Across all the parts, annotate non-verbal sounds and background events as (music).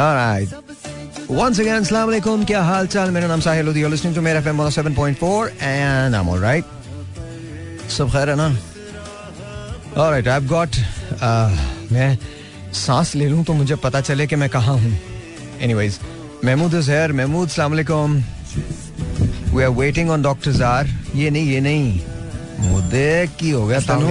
Alright. Once again, Assalamu alaikum. क्या हाल चाल मेरा नाम साहिल लोधी listening to मेरा FM 107.4 and I'm all right. सब खैर है ना Alright, I've got uh, मैं सांस ले लूँ तो मुझे पता चले कि मैं कहाँ हूँ महमूद is here. महमूद अलैकुम We are waiting on Dr. Zar. ये नहीं ये नहीं मुझे की हो गया तनु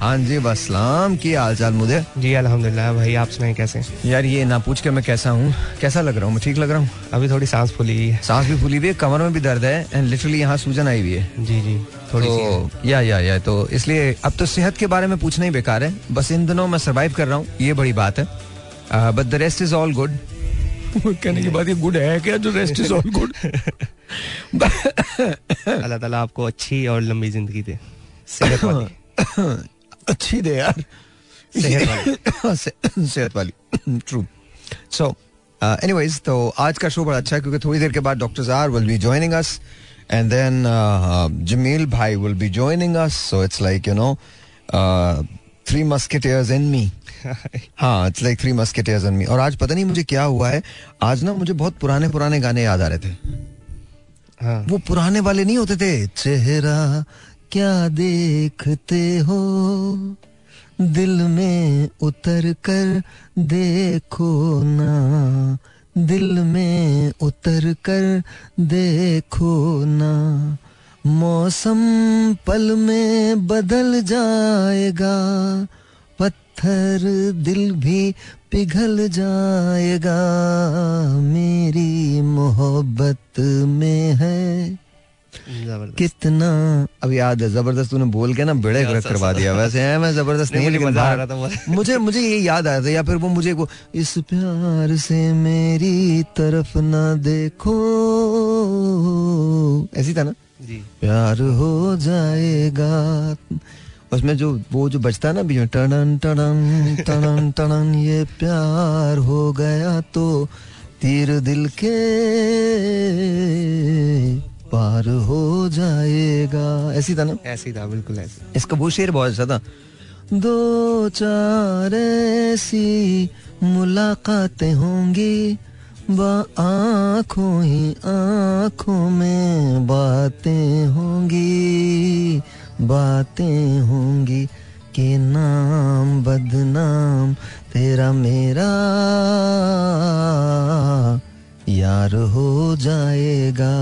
हाँ जी बस सलाम की हाल चाल मुझे जी अल्हम्दुलिल्लाह भाई आप सुनाए कैसे? यार ये ना पूछ के मैं कैसा हूँ? कैसा लग रहा हूँ? मैं ठीक लग रहा हूँ? अभी थोड़ी सांस फूली हुई है। सांस भी फूली हुई है कमर में भी दर्द है एंड लिटरली यहाँ सूजन आई हुई है। जी जी थोड़ी सी तो या या या तो इसलिए अब तो सेहत के बारे में पूछना ही बेकार है। बस इन दिनों मैं सर्वाइव कर रहा हूँ ये बड़ी बात है। But the rest is all good (laughs) कहने की बात ये गुड है क्या जो रेस्ट इज़ ऑल गुड अल्लाह ताला आपको अच्छी और लंबी ज़िंदगी दे। सेहत वाली। (coughs) अच्छी दे यार। सेहत वाली। (coughs) सेहत वाली। ट्रू सो एनीवेज तो आज का शो बड़ा अच्छा है क्योंकि थोड़ी देर के बाद doctor jar will be joining us and then Jamil भाई will be joining us so it's like you know three musketeers in me (laughs) हाँ it's like three musketeers in me और आज पता नहीं मुझे क्या हुआ है। आज ना मुझे बहुत पुराने पुराने गाने याद आ रहे थे। हाँ। वो पुराने वाले नहीं होते थे। चेहरा क्या देखते हो? दिल में उतर कर देखो ना। दिल में उतर कर देखो ना। मौसम पल में बदल जाएगा। पत्थर दिल भी पिघल जाएगा मेरी मोहब्बत में है। कितना अब याद है ज़बरदस्त तूने बोल के ना बड़े गलत करवा दिया। वैसे है मैं ज़बरदस्त नहीं, नहीं मुझे मज़ा आ रहा था (laughs) मुझे। मुझे ये याद आया था या फिर वो मुझे वो इस प्यार से मेरी तरफ़ ना देखो। ऐसी था ना? जी। प्यार हो जाएगा उसमें जो वो जो बजता है ना बीच में टड़न टड़न टड़न (laughs) टड़न ये प्यार हो गया तो तीर दिल के पार हो जाएगा। ऐसी था ना? ऐसे था बिल्कुल ऐसे। इसका वो शेर बहुत अच्छा था। दो चार ऐसी मुलाकातें होंगी बा आँखों ही आँखों में बातें होंगी। बातें होंगी के नाम बदनाम तेरा मेरा यार हो जाएगा।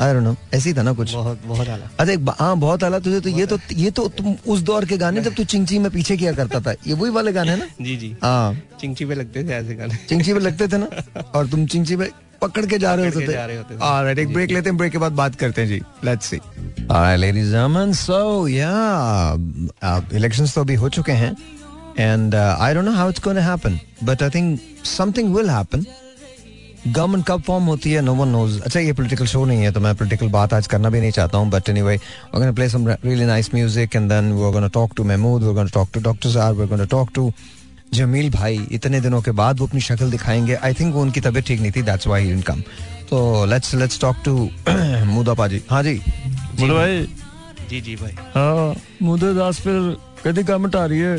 आई डोंट नो ऐसी था ना कुछ। बहुत बहुत आला। अरे एक हाँ बहुत आला तुझे तो ये तो ये तो तुम उस दौर के गाने जब तू (laughs) चिंची में पीछे किया करता था ये वही वाले गाने ना? जी जी। हाँ। चिंची पे लगते थे ऐसे गाने। चिंची पे लगते थे ना? (laughs) और तुम चिंची पे पकड़ के जा रहे होते थे। एक ब्रेक लेते हैं ब्रेक के बाद बात करते हैं जी। लेट्स सी Yeah, uh, तो अभी हो चुके हैं uh, I don't know how it's going to happen, but I think something will government कब फॉर्म होती है नो वन नोज़ अच्छा ये पॉलिटिकल शो नहीं है तो मैं पॉलिटिकल बात आज करना भी नहीं चाहता हूँ but anyway we gonna play some really nice music and then we are gonna talk to Mahmood we are gonna talk to doctor साहब we are gonna talk to Jamil भाई इतने दिनों के बाद वो अपनी शक्ल दिखाएँगे. आई थिंक वो उनकी तबीयत ठीक नहीं थी दैट्स व्हाई ही कम तो लेट्स लेट्स टॉक टू मुदा पाजी हाँ जी. भाई। जी जी भाई। हाँ मुझे दस फिर कदी गवर्नमेंट आ रही है?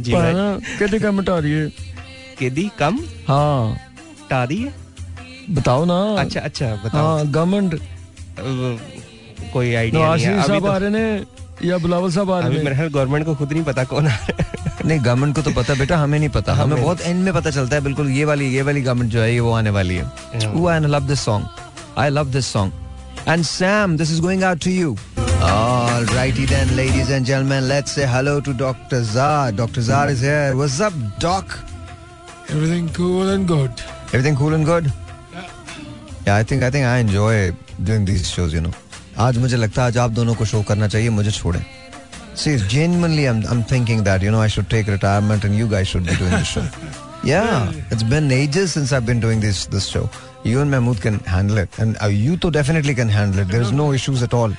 जी भाई। आ रही है? केदी कम? हाँ। टारी है? बताओ ना। अच्छा अच्छा बताओ। हाँ गवर्नमेंट कोई आइडिया नवाज़ नहीं है साहब आ तो रहे ने या बिलावल साहब आ रहे मेरे ने गवर्नमेंट को खुद नहीं पता कौन आ रहा है। नहीं गवर्नमेंट को तो पता बेटा हमें नहीं पता। हमें बहुत एंड में पता चलता है बिल्कुल ये वाली ये वाली गवर्नमेंट जो है ये वो आने वाली है. Ooh, I love this song. I love this song. And Sam, this is going out to you. All righty then, ladies and gentlemen, let's say hello to Dr. Zar. Dr. Zar is here. What's up, Doc? Everything cool and good. Everything cool and good? Yeah, I think I think I enjoy doing these shows. You know, आज मुझे लगता है आज आप दोनों को show करना चाहिए मुझे छोड़े See, genuinely, I'm I'm thinking that you know I should take retirement and you guys should be doing the show. (laughs) Yeah, it's been ages since I've been doing this this show. You and Mahmood can handle it, and uh, you तो definitely can handle it. There is no issues at all.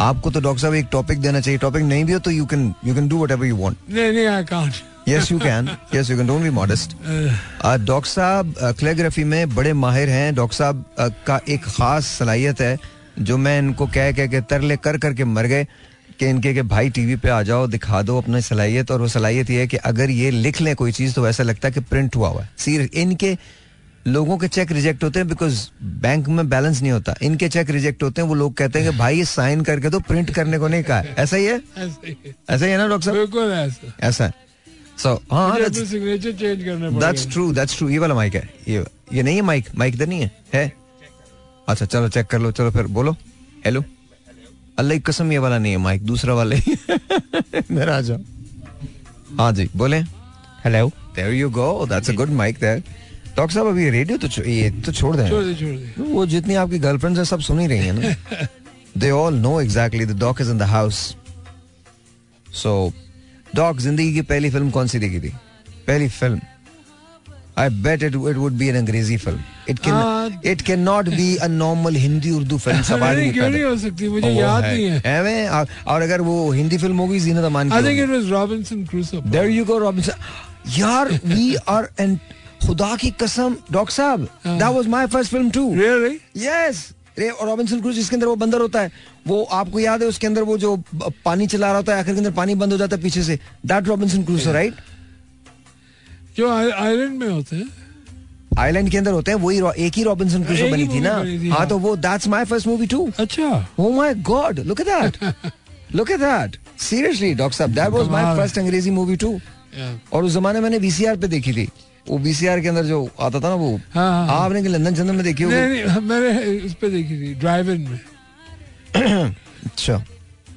आपको तो doctor साहब एक topic देना चाहिए। Topic नहीं भी हो तो you can you can do whatever you want no, I can't. Yes you can yes you can don't be modest doctor साहब क्लेग्राफी में बड़े माहिर हैं। डॉक्टर साहब uh, का एक खास सलाहियत है जो मैं इनको कह कह के तरले कर करके मर गए कि इनके के भाई टीवी पे आ जाओ दिखा दो अपनी सलाहियत। और वो सलाहियत ये है कि अगर ये लिख लें कोई चीज़ तो ऐसा लगता है कि प्रिंट हुआ हुआ है। इनके लोगों के चेक रिजेक्ट होते हैं बिकॉज़ बैंक में बैलेंस नहीं होता। इनके चेक रिजेक्ट होते हैं वो लोग कहते हैं कि भाई ये साइन करके तो प्रिंट करने को नहीं कहा है। ऐसा ही है? ऐसे ही है। ना डॉक्टर साहब? बिल्कुल ऐसा। ऐसा है। सो हाँ सिग्नेचर चेंज करने दैट्स ट्रू दैट्स ट्रू ये वाला माइक है। ये ये नहीं है माइक माइक इधर नहीं है। है? अच्छा चलो चेक कर लो। चलो फिर बोलो। हेलो अल्लाह की कसम ये वाला नहीं है माइक दूसरा वाला ही (laughs) मेरा आ जाओ। हाँ जी बोले। Hello there you go that's a good mic there doctor साहब अभी रेडियो तो ये तो छोड़ दें। छोड़ दे छोड़ दे। वो जितनी आपकी गर्लफ्रेंड्स है सब सुन ही रही है ना। They all know exactly the dog is in the house so dog ज़िंदगी की पहली फ़िल्म कौन सी देखी थी? पहली film I bet it it would be an अंग्रेज़ी film it can. It can not be a normal Hindi Urdu film सवाल नहीं क्यों नहीं हो सकती? मुझे याद नहीं है। में और अगर वो हिंदी फ़िल्म होगी जीनत अमान आई थिंक होगी। It was Robinson Crusoe there you go Robinson यार वी आर एंड खुदा की कसम डॉक्टर साहब। That was my first film too really yes रे और रॉबिन्सन क्रूज जिसके अंदर वो बंदर होता है वो आपको याद है उसके अंदर वो जो पानी चला रहा होता है आखिर के अंदर पानी बंद हो जाता है पीछे से दैट रॉबिन्सन क्रूज राइट जो आयरलैंड में होते हैं आइलैंड के अंदर होते हैं वही एक ही रॉबिन्सन क्रूज बनी थी ना हाँ हाँ। तो वो that's my first movie too अच्छा my God! Look at that! (laughs) Look at that! Seriously, Doctor Saab, that was my कमाल। first अंग्रेज़ी मूवी. Yeah. और उस जमाने मैंने VCR पे देखी थी वो बीसीआर के अंदर जो आता था ना वो हाँ, हाँ, हाँ। आपने कि लंदन चंदन में देखी होगी? मैंने उस पे देखी थी ड्राइव इन में। (clears throat) अच्छा।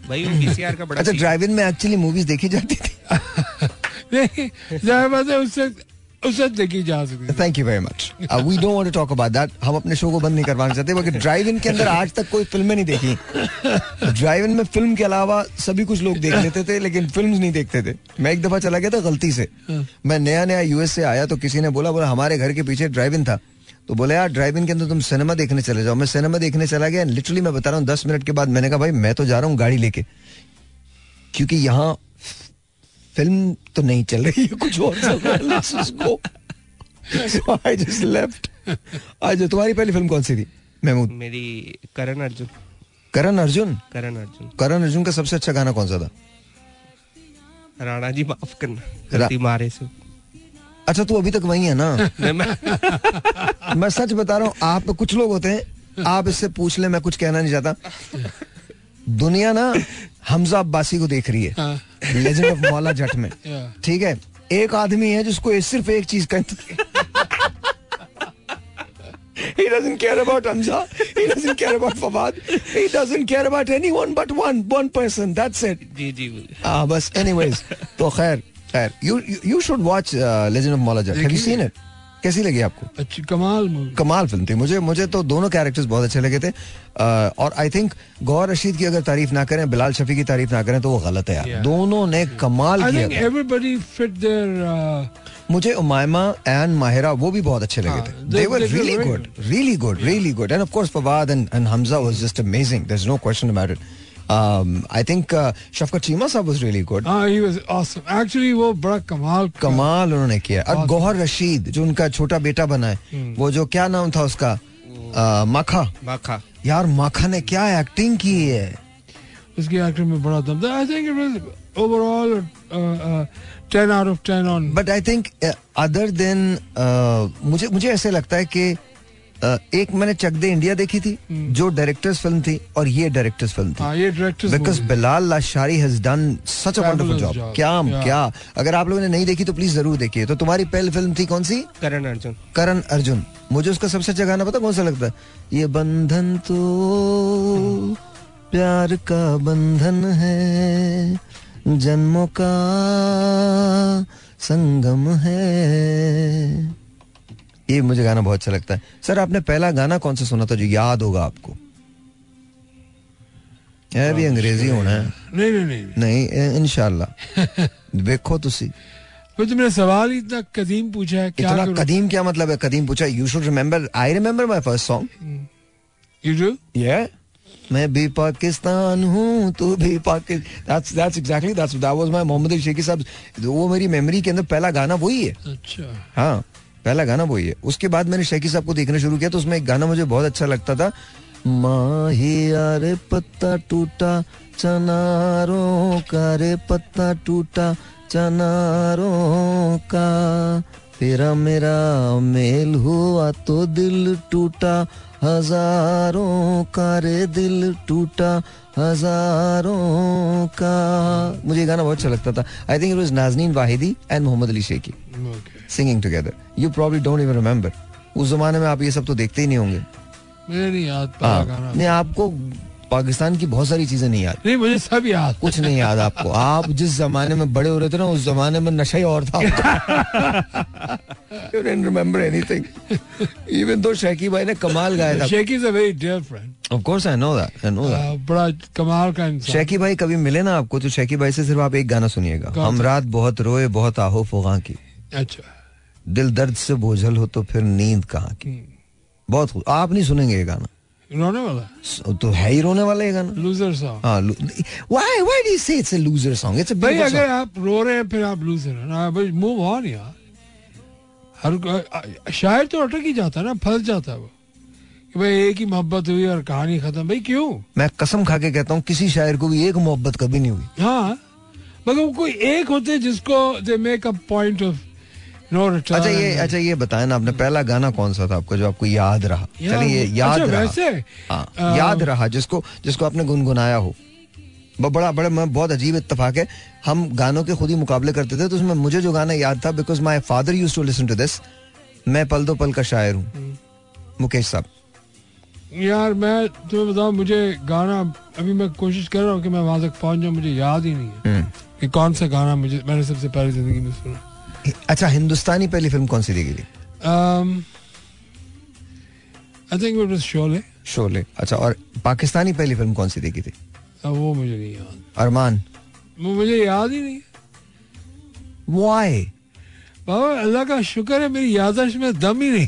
भाई वो पीसीआर का बड़ा अच्छा ड्राइव इन में एक्चुअली मूवीज़ देखी जाती थी? (laughs) नहीं है उससे है। Thank you very much we don't want to talk about that हम अपने शो को बंद नहीं करवाना चाहते बल्कि ड्राइव इन के अंदर आज तक कोई फ़िल्में नहीं देखी। ड्राइव इन में फ़िल्म के अलावा सभी कुछ लोग देख लेते थे लेकिन फ़िल्म नहीं देखते थे। मैं एक दफ़ा चला गया था गलती से। मैं नया नया यूएस से आया तो किसी ने बोला बोला हमारे घर के पीछे ड्राइव इन था। तो बोले यार ड्राइव इन के अंदर तुम सिनेमा देखने चले जाओ। मैं सिनेमा देखने चला गया लिटरली मैं बता रहा हूँ दस मिनट के बाद मैंने कहा भाई मैं तो जा रहा हूँ गाड़ी लेके। क्योंकि यहाँ फ़िल्म तो नहीं चल रही है कुछ और चल रहा है। (laughs) (laughs) Just left. आज तुम्हारी पहली फ़िल्म कौन सी थी? महमूद। मेरी करण अर्जुन। करण अर्जुन? करण अर्जुन। करण अर्जुन का सबसे अच्छा गाना कौन सा था? राणा जी माफ़ करना। मारे से। अच्छा तू अभी तक वही है ना? (laughs) मैं मैं सच बता रहा हूँ आप कुछ लोग होते हैं आप इससे पूछ ले मैं कुछ कहना नहीं चाहता। दुनिया ना हमजा अब्बासी को देख रही है हाँ, लेजेंड ऑफ़ मौला जट में ठीक है एक आदमी है जिसको सिर्फ़ एक चीज़ का He doesn't care about Hamza. He doesn't care about Fawad. He doesn't care about anyone but one one person. That's it. Ji ji Ah, बस anyways. तो खैर खैर you you, you should watch uh, Legend of Mola Jat. Have you seen it? कैसी लगी आपको? अच्छी कमाल movie कमाल फ़िल्म थी। मुझे मुझे तो दोनों कैरेक्टर्स बहुत अच्छे लगे थे। अ, और आई थिंक गौर रशीद की अगर तारीफ़ ना करें बिलाल शफी की तारीफ़ ना करें तो वो गलत है यार। Yeah. दोनों ने yeah. कमाल किया देयर मुझे उमायमा एंड माहिरा वो भी बहुत अच्छे लगे हाँ, थे। They were really good really good really good and of course Fawad and and Hamza was just amazing there is no question about it I think Shafqat Cheema साहब वाज रियली गुड हाँ ही was awesome actually वो बड़ा कमाल कमाल उन्होंने किया। और Awesome. Gauhar Rashid जो उनका छोटा बेटा बना है वो जो क्या नाम था उसका? माखा। माखा। यार माखा ने क्या एक्टिंग की है? उसकी एक्टिंग में बड़ा दम था। I think it was overall 10 out of 10 on but I think other than मुझे मुझे ऐसे लगता है कि uh, एक मैंने चक दे इंडिया देखी थी जो डायरेक्टर्स फ़िल्म थी और ये डायरेक्टर्स फ़िल्म थी। ये directors because Bilal Lashari has done such a wonderful job क्या क्या? अगर आप लोगों ने नहीं देखी तो प्लीज़ ज़रूर देखिए। तो तुम्हारी पहली फ़िल्म थी कौन सी? करण अर्जुन। करण अर्जुन। मुझे उसका सबसे अच्छा गाना पता कौन सा लगता है? ये बंधन तो प्यार का बंधन है जन्मों का संगम है। ये मुझे गाना बहुत अच्छा लगता है सर आपने पहला गाना कौन सा सुना था जो याद होगा आपको ਇਹ ਵੀ अंग्रेजी होना है नहीं नहीं नहीं नहीं इनशाला (laughs) देखो तुसी फिर तुमने सवाल ही इतना कदीम पूछा है क्या इतना करूं? कदीम क्या मतलब है कदीम पूछा you should remember I remember my first song You do? Yeah. मैं भी पाकिस्तान हूँ तू भी Pakistan that's that's exactly that's that was my Mohammad Ali शेखी साहब वो मेरी मेमोरी के अंदर पहला गाना वही है अच्छा हाँ पहला गाना वही है उसके बाद मैंने शेखी साहब को देखना शुरू किया तो उसमें एक गाना मुझे बहुत अच्छा लगता था, माही पत्ता टूटा, चनारों का, रे पत्ता टूटा, चनारों का, तेरा मेरा मेल हुआ तो दिल टूटा, हज़ारों का, रे दिल टूटा, हज़ारों का। मुझे गाना बहुत अच्छा लगता था। I think it was Nazneen Wahidi and Mohammad Ali Shaikhi Okay. Singing together you probably don't even remember उस जमाने में आप ये सब तो देखते ही नहीं होंगे। मुझे नहीं याद पड़ा हाँ। नहीं आपको पाकिस्तान की बहुत सारी चीज़ें नहीं याद। नहीं मुझे सब याद। कुछ नहीं याद आपको। आप जिस जमाने में बड़े हो रहे थे ना उस जमाने में नशा ही और था you don't remember anything even though Shaikhi भाई ने कमाल गाया था। Shaikh is a very dear friend of course I know that I know that बड़ा कमाल का इंसान। शैकी भाई कभी मिले ना आपको तो शैकी भाई से सिर्फ़ आप एक गाना सुनिएगा। हम रात बहुत रोए बहुत आहो फुगा की। अच्छा। दिल दर्द से बोझल हो तो फिर नींद कहाँ की? बहुत आप नहीं सुनेंगे ये गाना? रोने वाला? तो है ही रोने वाला ये गाना। लूजर सॉन्ग हाँ why why do you say it's a loser song it's a भाई अगर आप रो रहे हैं फिर आप लूजर हैं। ना भाई मूव ऑन यार। हर शायर तो अटक ही जाता है ना फंस जाता है वो। कि भाई एक ही मोहब्बत हुई और कहानी खत्म। भाई क्यों? मैं कसम खा के कहता हूँ किसी शायर को भी एक मोहब्बत कभी नहीं हुई। हाँ मगर वो कोई एक होते जिसको they make a point of no return अच्छा ये अच्छा ये बताया ना आपने पहला गाना कौन सा था आपका जो आपको याद रहा? चलिए ये याद अच्छा, रहा। वैसे हाँ, याद रहा जिसको जिसको आपने गुनगुनाया हो। बड़ा बड़ा मैं बहुत अजीब इतफाक है। हम गानों के खुद ही मुकाबले करते थे तो उसमें मुझे जो गाना याद था because my father use to listen to this मैं पल दो पल का शायर हूँ। मुकेश साहब। यार मैं तुम्हें बताऊँ मुझे गाना अभी मैं कोशिश कर रहा हूँ कि मैं वहाँ तक पहुँच जाऊँ मुझे याद ही नहीं है हम्म। कि कौन सा गाना मुझे मैंने सबसे पहले ज़िंदगी में सुना। अच्छा हिंदुस्तानी पहली फ़िल्म कौन सी देखी थी? I think it was Sholay Sholay अच्छा और पाकिस्तानी पहली फ़िल्म कौन सी देखी थी? अब वो मुझे नहीं याद। अरमान। वो मुझे याद ही नहीं वाई बाबा अल्लाह का शुक्र है मेरी याददाश्त में दम ही नहीं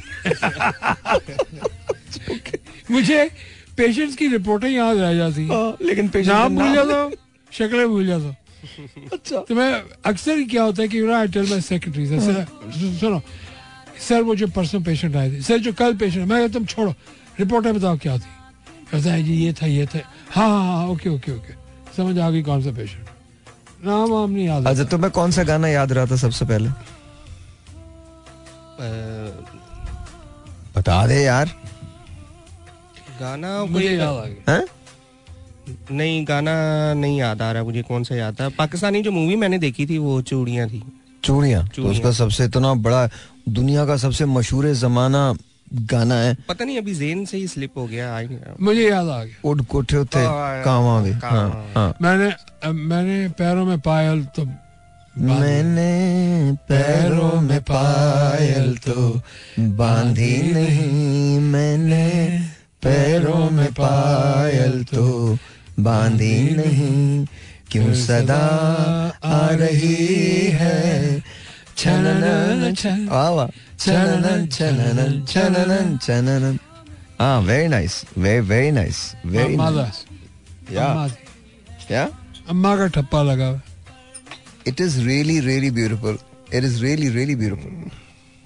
(laughs) मुझे पेशेंट्स की रिपोर्टें याद रह जाती हैं। लेकिन नाम भूल जाता हूँ शक्लें भूल जाता हूँ। अच्छा। तो मैं अक्सर ही क्या होता है कि I tell my secretary sir सुनो सर वो जो परसों पेशेंट आए थे सर जो कल पेशेंट मैं तुम छोड़ो रिपोर्टें बताओ क्या थी। कहता है जी ये था ये था। हाँ हाँ हाँ ओके ओके ओके। समझ आ गई कौन सा पेशेंट नाम वाम नहीं याद अच्छा तुम्हें कौन सा गाना याद रहा था सबसे पहले? बता दे यार। गाना मुझे याद आ गया। हैं? नहीं गाना नहीं याद आ रहा मुझे कौन सा याद था। पाकिस्तानी जो मूवी मैंने देखी थी वो चूड़ियाँ थी। चूड़ियाँ? तो उसका सबसे इतना बड़ा दुनिया का सबसे मशहूर जमाना गाना है। पता नहीं अभी जेन से ही स्लिप हो गया आ नहीं रहा मुझे याद आ गया। उड़ कोठे हाँ, काम आ गए हाँ हाँ। मैंने मैंने पैरों में पायल तो मैंने पैरों में पायल तो बांधी नहीं। मैंने पैरों में पायल तो बांधी नहीं क्यों सदा आ रही है? वाह छननन छननन छननन छननन। हाँ very nice very very nice very nice yeah. अम्मा या। अम्मा का ठप्पा लगा। It is really, really beautiful. It is really, really beautiful.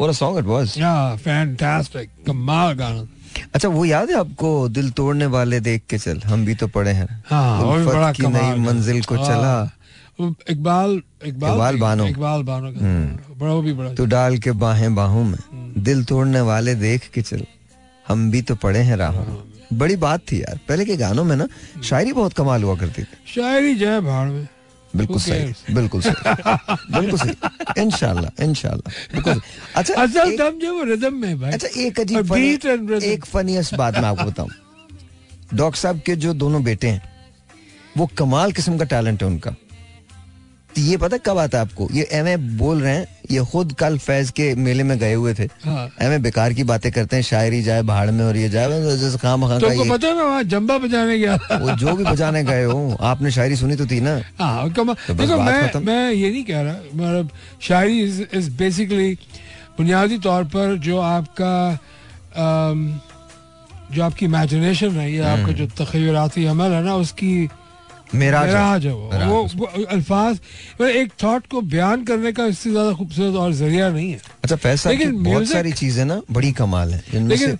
What a song it was. Yeah fantastic कमाल गाना। अच्छा वो याद है आपको दिल तोड़ने वाले देख के चल? हम भी तो पड़े हैं। हाँ बड़ा की नई मंजिल को हाँ। चला। इकबाल इकबाल इकबाल बानो। इकबाल बानो बड़ा वो भी बड़ा तू डाल के बाहें बाहों में। दिल तोड़ने वाले देख के चल। हम भी तो पड़े हैं राहों में। बड़ी बात थी यार। पहले के गानों में ना शायरी बहुत कमाल हुआ करती थी। शायरी जय भाड़ में। बिल्कुल सही बिल्कुल सही। बिल्कुल सही। इनशाला इंशाल्लाह। बिल्कुल अच्छा असल दम जो वो रिदम में भाई। अच्छा एक अजीब. एक फनीस्ट बात मैं आपको बताऊँ। डॉक्टर साहब के जो दोनों बेटे हैं वो कमाल किस्म का टैलेंट है उनका। तो ये पता कब आता है आपको? ये एमए बोल रहे हैं ये खुद कल फैज के मेले में गए हुए थे। हाँ। एम बेकार की बातें करते हैं शायरी जाए भाड़ में और ये जाए जैसे खाम खां का पता है मैं वहाँ बजाने गया वो जो भी बजाने गए हो आपने शायरी सुनी तो थी ना? हाँ कमा तो देखो मैं मैं ये नहीं कह रहा मतलब शायरी इज़ बेसिकली बुनियादी तौर पर जो आपका जो आपकी इमेजिनेशन है या आपका जो तखयराती अमल है ना उसकी मिराज है वो वो, अल्फाज मतलब एक थॉट को बयान करने का इससे ज़्यादा खूबसूरत और ज़रिया नहीं है। अच्छा की लेकिन बहुत सारी चीज़ें ना बड़ी कमाल है लेकिन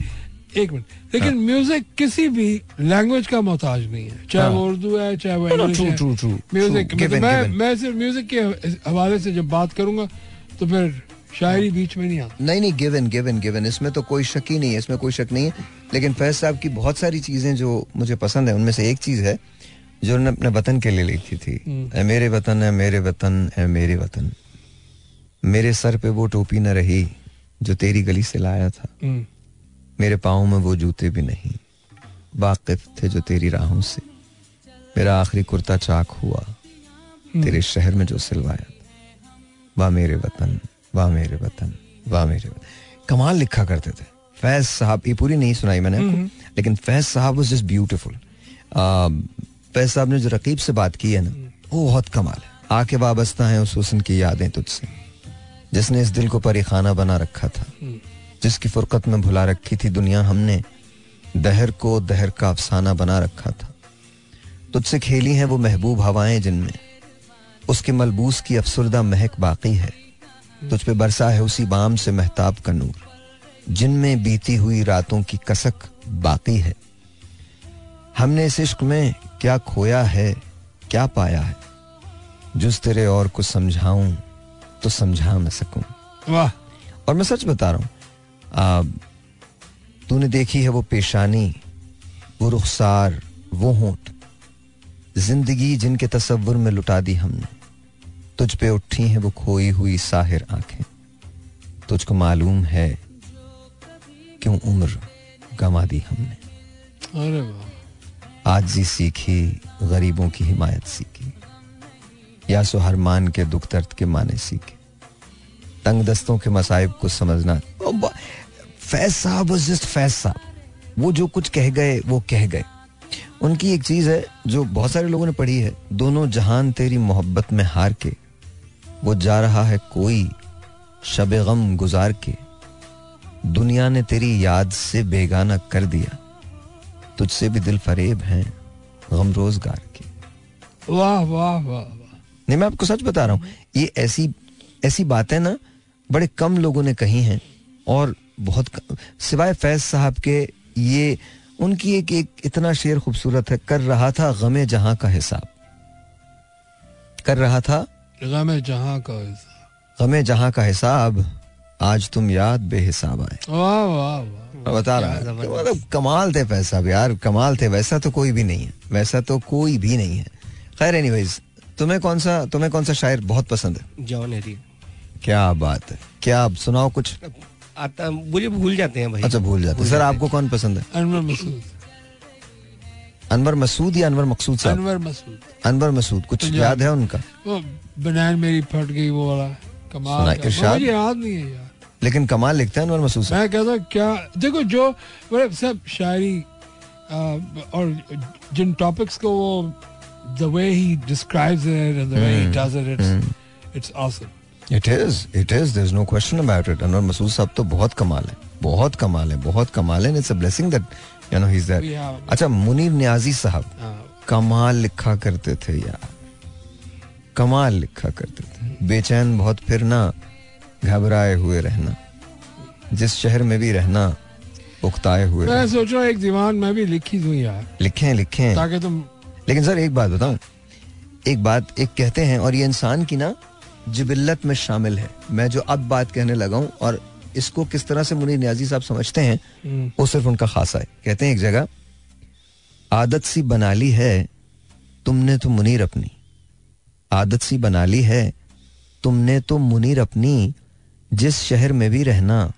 एक मिनट। लेकिन म्यूज़िक किसी भी लैंग्वेज का मोहताज नहीं है। चाहे वो उर्दू है चाहे वो इंग्लिश है. म्यूज़िक मैं मैं सिर्फ़ म्यूज़िक के हवाले से जब बात करूँगा तो फिर शायरी बीच में नहीं आती। नहीं नहीं गिवन गिवन गिवन इसमें तो कोई शक ही नहीं है इसमें कोई शक नहीं है। लेकिन फैज साहब की बहुत सारी चीज़ें जो मुझे पसंद है उनमें से एक चीज़ है जो उन्होंने अपने वतन के लिए लिखी थी ए मेरे वतन है मेरे वतन है मेरे वतन मेरे सर पे वो टोपी न रही जो तेरी गली से लाया था। हम्म, मेरे पाँव में वो जूते भी नहीं वाकिफ थे जो तेरी राहों से। मेरा आखिरी कुर्ता चाक हुआ तेरे शहर में जो सिलवाया वाह मेरे वतन वाह मेरे वतन वाह मेरे वतन। कमाल लिखा करते थे। फैज साहब ये पूरी नहीं सुनाई मैंने आपको लेकिन फैज साहब वाज जस्ट ब्यूटीफुल फैज साहब ने जो रकीब से बात की है ना, वो बहुत कमाल है। आके वाबस्ता है उस हुस्न की यादें तुझसे, जिसने इस दिल को परिखाना बना रखा था, जिसकी फुरकत में भुला रखी थी दुनिया हमने, दहर को दहर का अफसाना बना रखा था। तुझसे खेली हैं वो महबूब हवाएँ जिनमें, उसके मलबूस की अफसरदा महक बाकी है। तुझ पे बरसा है उसी बाम से महताब का नूर, जिनमें बीती हुई रातों की कसक बाकी है। हमने इस इश्क में क्या खोया है क्या पाया है? जुस तेरे और को समझाऊं तो समझा न सकूँ। वाह। और मैं सच बता रहा हूँ तूने देखी है वो पेशानी वो रुखसार वो होंठ। ज़िंदगी जिनके तस्वुर में लुटा दी हमने तुझ पे उठी है वो खोई हुई साहिर आँखें। तुझको मालूम है क्यों उम्र गंवा दी हमने। अरे वाह। आजी सीखी, गरीबों की हिमायत सीखी या सो हर मान के दुख दर्द के माने सीखे। तंग दस्तों के मसाइब को समझना was just फैज साहब वो जो कुछ कह गए, वो कह गए। उनकी एक चीज़ है, जो बहुत सारे लोगों ने पढ़ी है, दोनों जहान तेरी मोहब्बत में हार के, वो जा रहा है कोई शब गम गुजार के। दुनिया ने तेरी याद से बेगाना कर दिया। तुझसे भी दिल फरेब हैं गम रोज़गार के। वाह वाह वाह वाह। नहीं मैं आपको सच बता रहा हूँ ये ऐसी ऐसी बातें ना बड़े कम लोगों ने कही हैं और बहुत सिवाय फैज साहब के ये उनकी एक एक इतना शेर खूबसूरत है कर रहा था गमे जहाँ का हिसाब। कर रहा था गम जहाँ का ऐसा गमे जहाँ का हिसाब आज तुम याद बेहिसाब आए। वाह वाह वाह। बता रहा हूँ। तो मतलब कमाल थे पैसा यार कमाल थे। वैसा तो कोई भी नहीं है। वैसा तो कोई भी नहीं है। खैर एनीवेज तुम्हें कौन सा तुम्हें कौन सा शायर बहुत पसंद है? जॉन एरिया क्या बात है। क्या आप सुनाओ कुछ? आता मुझे भूल जाते हैं भाई। अच्छा भूल जाते हैं। सर आपको कौन पसंद है? अनवर मसूद। अनवर मसूद या अनवर मकसूद साहब? अनवर मसूद। अनवर मसूद कुछ याद है उनका? वो बनैन मेरी फट गई वो वाला। कमाल? मुझे याद नहीं है यार। लेकिन कमाल लिखते हैं अनवर साहब मैं कहता क्या देखो जो सब शायरी और जिन टॉपिक्स को वो the way he describes it and the way he does it it's it's awesome it is it is there is no question about it Anwar Masood साहब तो बहुत कमाल है बहुत कमाल है बहुत कमाल है it's a blessing that you know he अच्छा मुनीर नियाजी साहब कमाल लिखा करते थे यार। कमाल लिखा करते थे। बेचैन बहुत फिरना घबराए हुए रहना। जिस शहर में भी रहना उकताए हुए मैं। सोच रहा एक दीवान मैं भी लिखी दूँ यार। लिखे लिखे। ताकि तुम लेकिन सर एक बात बताऊँ। एक बात एक कहते हैं और ये इंसान की ना जिबिल्लत में शामिल है। मैं जो अब बात कहने लगा हूँ और इसको किस तरह से मुनीर न्याजी साहब समझते हैं हम्म, वो सिर्फ़ उनका खासा है। कहते हैं एक जगह आदत सी बना ली है तुमने तो मुनीर अपनी। आदत सी बना ली है तुमने तो मुनीर अपनी जिस शहर में भी रहना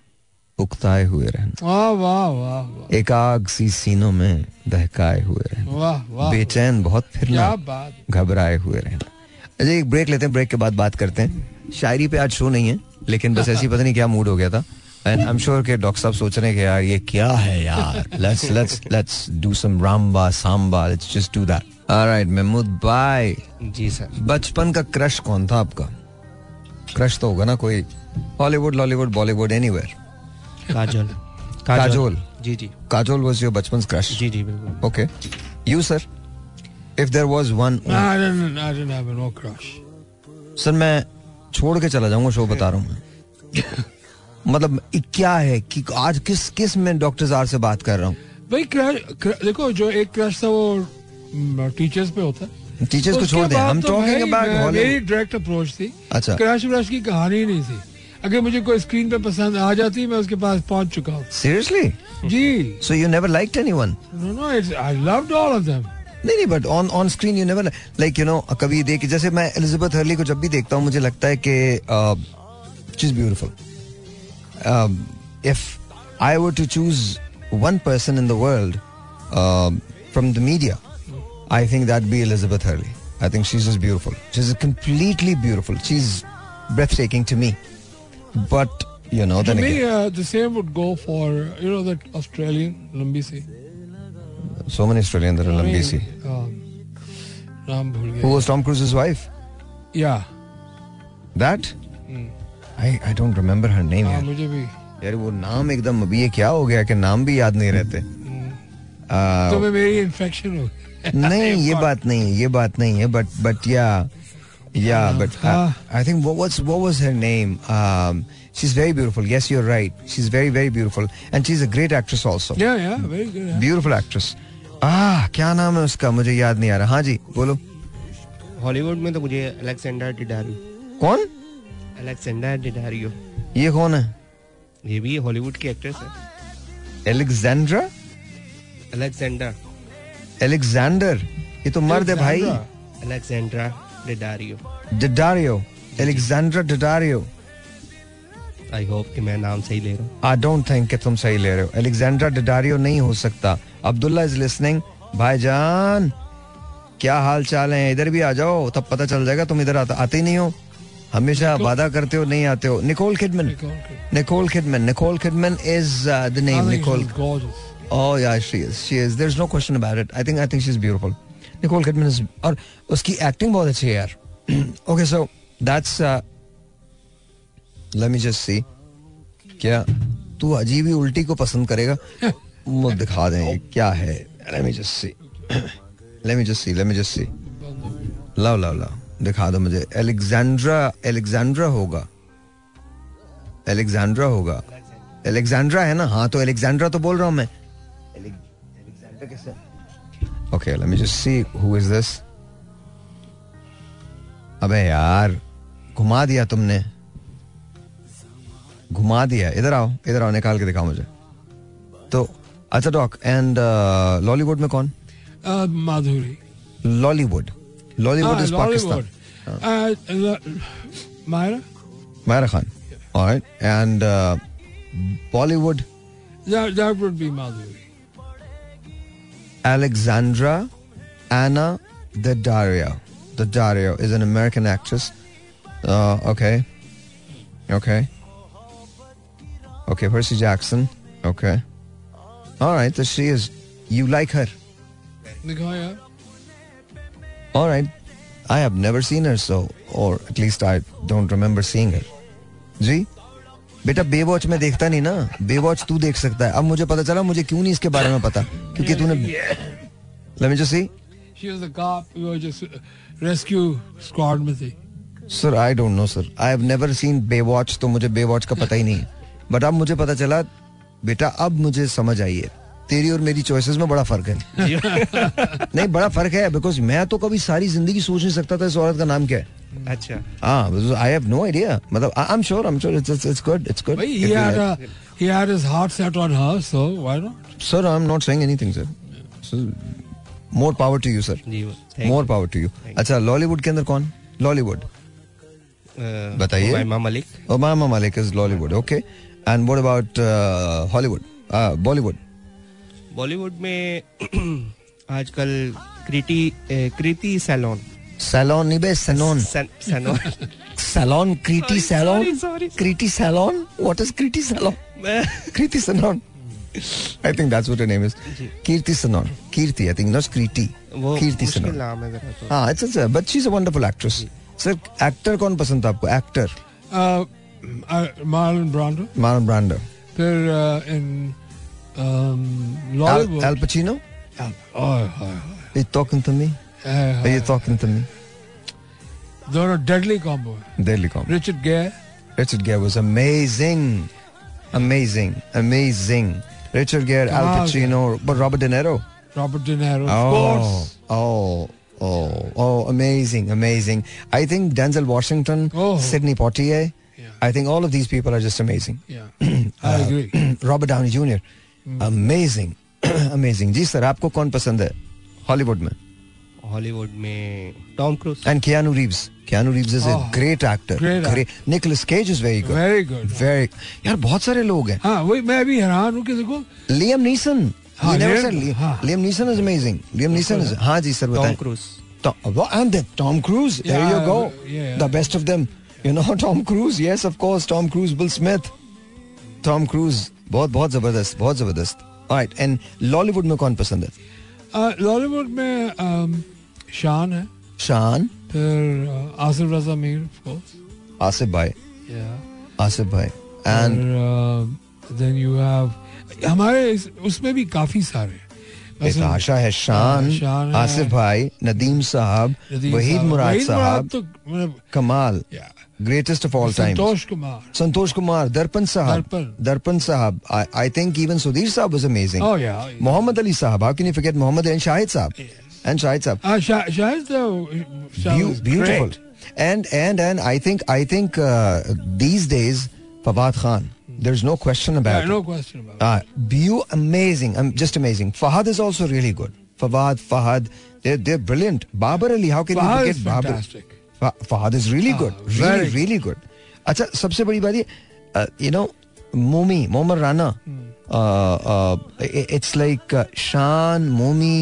उकताए हुए रहना। वाह वाह वाह वाह। एक आग सी सीनों में दहकाए हुए रहना। वाह वाह बेचैन बहुत फिरना बात घबराए हुए रहना। अच्छा एक ब्रेक लेते हैं ब्रेक के बाद बात करते हैं। शायरी पे आज शो नहीं है लेकिन बस ऐसी पता नहीं क्या मूड हो गया था। एंड आई एम श्योर के डॉक्टर साहब सोच रहे हैं कि यार ये क्या है यार? Let's let's let's do some rumba samba let's just do that alright Mahmood bye ji sir बचपन का क्रश कौन था आपका? क्रश तो होगा ना कोई। Hollywood Lollywood Bollywood anywhere Kajol Kajol. Ji ji. Kajol was your बचपन क्रश जी जी बिल्कुल. Okay you sir if there was one No, I didn't, I didn't have no crush. Sir मैं छोड़ के चला जाऊँगा शो बता रहा हूँ मैं। (laughs) मतलब क्या है कि आज किस किसमें डॉक्टर जार से बात कर रहा हूँ? भाई क्रश देखो जो एक क्रश था वो टीचर्स पे होता। है टीचर्स को छोड़ दें हम तो टॉकिंग अबाउट मेरी डायरेक्ट अप्रोच थी। अच्छा। क्रश व्रश की कहानी नहीं थी। अगर मुझे कोई स्क्रीन पे पसंद आ जाती मैं उसके पास पहुँच चुका हूँ। Seriously ji. So you never liked anyone no no it's I loved all of them नहीं नहीं but on on screen you never like you know कभी देख जैसे मैं एलिजाबेथ हर्ली को जब भी देखता हूँ मुझे लगता है कि she is beautiful if I were to choose one person in the world from the media I think that be Elizabeth Hurley I think she is beautiful she is completely beautiful she is breathtaking to me but you know same go for you know that Australian लंबी सी so many Australian लंबी सी नाम भूल गया वो Tom Cruise wife या that I I don't remember her name मुझे भी। यार वो नाम एकदम अभी ये क्या हो गया कि नाम भी याद नहीं रहते। तो मेरी इन्फेक्शन हो नहीं (laughs) ये बात नहीं है ये बात नहीं है बट बट या या बट हाँ। I think what was what was her name um she's very beautiful yes you're right she's very very beautiful and she's a great actress also yeah yeah very good beautiful actress ah क्या नाम है उसका मुझे याद नहीं आ रहा हाँ जी बोलो हॉलीवुड में तो मुझे अलेक्जेंडर डिडारियो कौन अलेक्जेंडर डिडारियो ये कौन है ये भी हॉलीवुड की एक्ट्रेस है एलेक्जेंड्रा अलेक्जेंडर एलेक्जेंडर ये तो मर्द है भाई Alexandra Daddario Daddario Alexandra Daddario I hope कि मैं नाम सही ले रहा हूँ। आई डोंट थिंक कि तुम सही ले रहे हो। एलेक्जेंड्रा डिडारियो नहीं हो सकता। अब्दुल्ला इज़ लिसनिंग भाईजान क्या हाल चाल है? इधर भी आ जाओ तब पता चल जाएगा तुम इधर आते, आते ही नहीं हो। हमेशा वादा करते हो नहीं आते हो। Nicole Kidman Nicole Kidman Nicole Kidman is the name Nicole gorgeous. Oh yeah, she is. She is. There's no question about it. I think I think she's beautiful. Nicole Kidman is और उसकी acting बहुत अच्छी है यार. (clears throat) so that's uh, let me just see. क्या तू अजीब ही उल्टी को पसंद करेगा? (laughs) मुझे दिखा दें क्या है. Let me just see. (clears throat) let me just see. Let me just see. लाओ लाओ लाओ दिखा दो मुझे. एलेक्जेंड्रा एलेक्जेंड्रा होगा. एलेक्जेंड्रा होगा. एलेक्जेंड्रा है ना हाँ तो एलेक्जेंड्रा तो बोल रहा हूँ मैं okay let me just see who is this अबे यार घुमा दिया तुमने। घुमा दिया। इधर आओ इधर आओ निकाल के दिखाओ मुझे। तो अच्छा डॉक एंड लॉलीवुड में कौन? Madhuri. Lollywood Lollywood is Pakistan. Uh, uh, Myra? Myra? Khan. Alright and Bollywood That, that would be Madhuri. Alexandra Anna the Dario. The Dario is an American actress. Uh, okay. Okay. Okay, Percy Jackson. Okay. All right, so she is. You like her? All right. I have never seen her, so, or at least I don't remember seeing her. Gee? बेटा Baywatch में देखता नहीं ना। Baywatch तू देख सकता है। अब मुझे पता चला मुझे क्यों नहीं इसके बारे में पता? क्योंकि तूने Let me just see. She was the cop who was just uh, rescue squad में थी. Sir I don't know sir I have never seen Baywatch तो मुझे बेवॉच का पता ही नहीं है। बट अब मुझे पता चला बेटा अब मुझे समझ आई है। तेरी और मेरी चॉइसेस में बड़ा फ़र्क है। (laughs) नहीं बड़ा फ़र्क है बिकॉज़ मैं तो कभी सारी ज़िंदगी सोच नहीं सकता था इस औरत का नाम क्या है। अच्छा हाँ आई हैव नो आइडिया मतलब I am sure I am sure it's it's good it's good had a he had his heart set on her so why not? Sir I am not saying anything sir more power to you sir thank more power to you अच्छा Lollywood के अंदर कौन Lollywood बताइए। Umama Malik Malik. Is Lollywood, okay. And what about uh, Hollywood? Uh, Bollywood में (clears throat) आजकल कृति कृति Salon Salon नहीं बे Sanon. Salon Salon, Kriti Salon. sorry, sorry. Kriti Salon? What is Kriti Salon? Kriti Sanon. I think that's what her name is. Kirti Sanon. Kirti, I think, not Kriti. वो Kirti मुश्किल Sanon. नाम है तो हाँ, it's, it's, but she's a wonderful actress. Sir, actor कौन पसंद था आपको? Actor. uh, uh, Marlon Brando Marlon Brando. फिर uh, in um, Al, Al Pacino? Al- oh, oh, oh. Are you talking to me? Uh, Are you talking to me? दोनों deadly combo है Deadly comedy. Richard Gere Richard Gere was amazing. amazing, amazing. Richard Gere, Al Pacino, but Robert De Niro. Robert De Niro, Oh, oh, oh, oh, amazing, amazing. I think Denzel Washington, Oh. Sidney Poitier. Yeah. I think all of these people are just amazing. Yeah, I agree. Robert Downey Jr. Hmm. Amazing, amazing. जी sir आपको कौन पसंद है Hollywood में Hollywood में Tom Cruise. And Keanu Reeves Keanu Reeves is a great actor great Nicolas Cage is very good very good very यार बहुत सारे लोग हैं। हाँ वही मैं भी हैरान हूँ कि। देखो Liam Neeson Liam Neeson is amazing Liam Neeson is हाँ जी सर बताएँ। Tom Cruise and then Tom Cruise. Yeah, there you go. yeah, yeah. the best of them. You know (laughs) Tom Cruise. Yes of course Tom Cruise Bill Smith. बहुत बहुत ज़बरदस्त बहुत ज़बरदस्त। Alright and Lollywood में कौन पसंद है? Uh, लॉलीवुड में um, शान है। शान? फिर uh, Asif Raza Mir of course. Asif भाई। Yeah. आसिफ भाई। एंड देन यू हैव हमारे उसमें भी काफ़ी सारे आशा है शान। हाँ, शान आसिफ भाई नदीम साहब वहीद साहब। मुराद साहब। तो मतलब कमाल। Greatest of all time Santosh Kumar. Santosh Kumar Darpan साहब। दर्पण। साहब। आई थिंक इवन सुधीर साहब was amazing Oh. Mohammad Ali साहब how can you forget Mohammad and Shahid साहब। एंड शाहिद साहब Uh, Shah- Shahid though, Shah Beau- was beautiful great. and and and i think i think uh, these days fawad khan there's no question about Yeah, it no question about it. uh, Beau, amazing um, just amazing fahad is also really good fawad fahad they're, they're brilliant babar ali how can Fahad you is forget babar fantastic. Fa- fahad is really Ah, good very really good. really good अच्छा सबसे बड़ी बात ये you know मोमी मोमर Rana it's like शान मोमी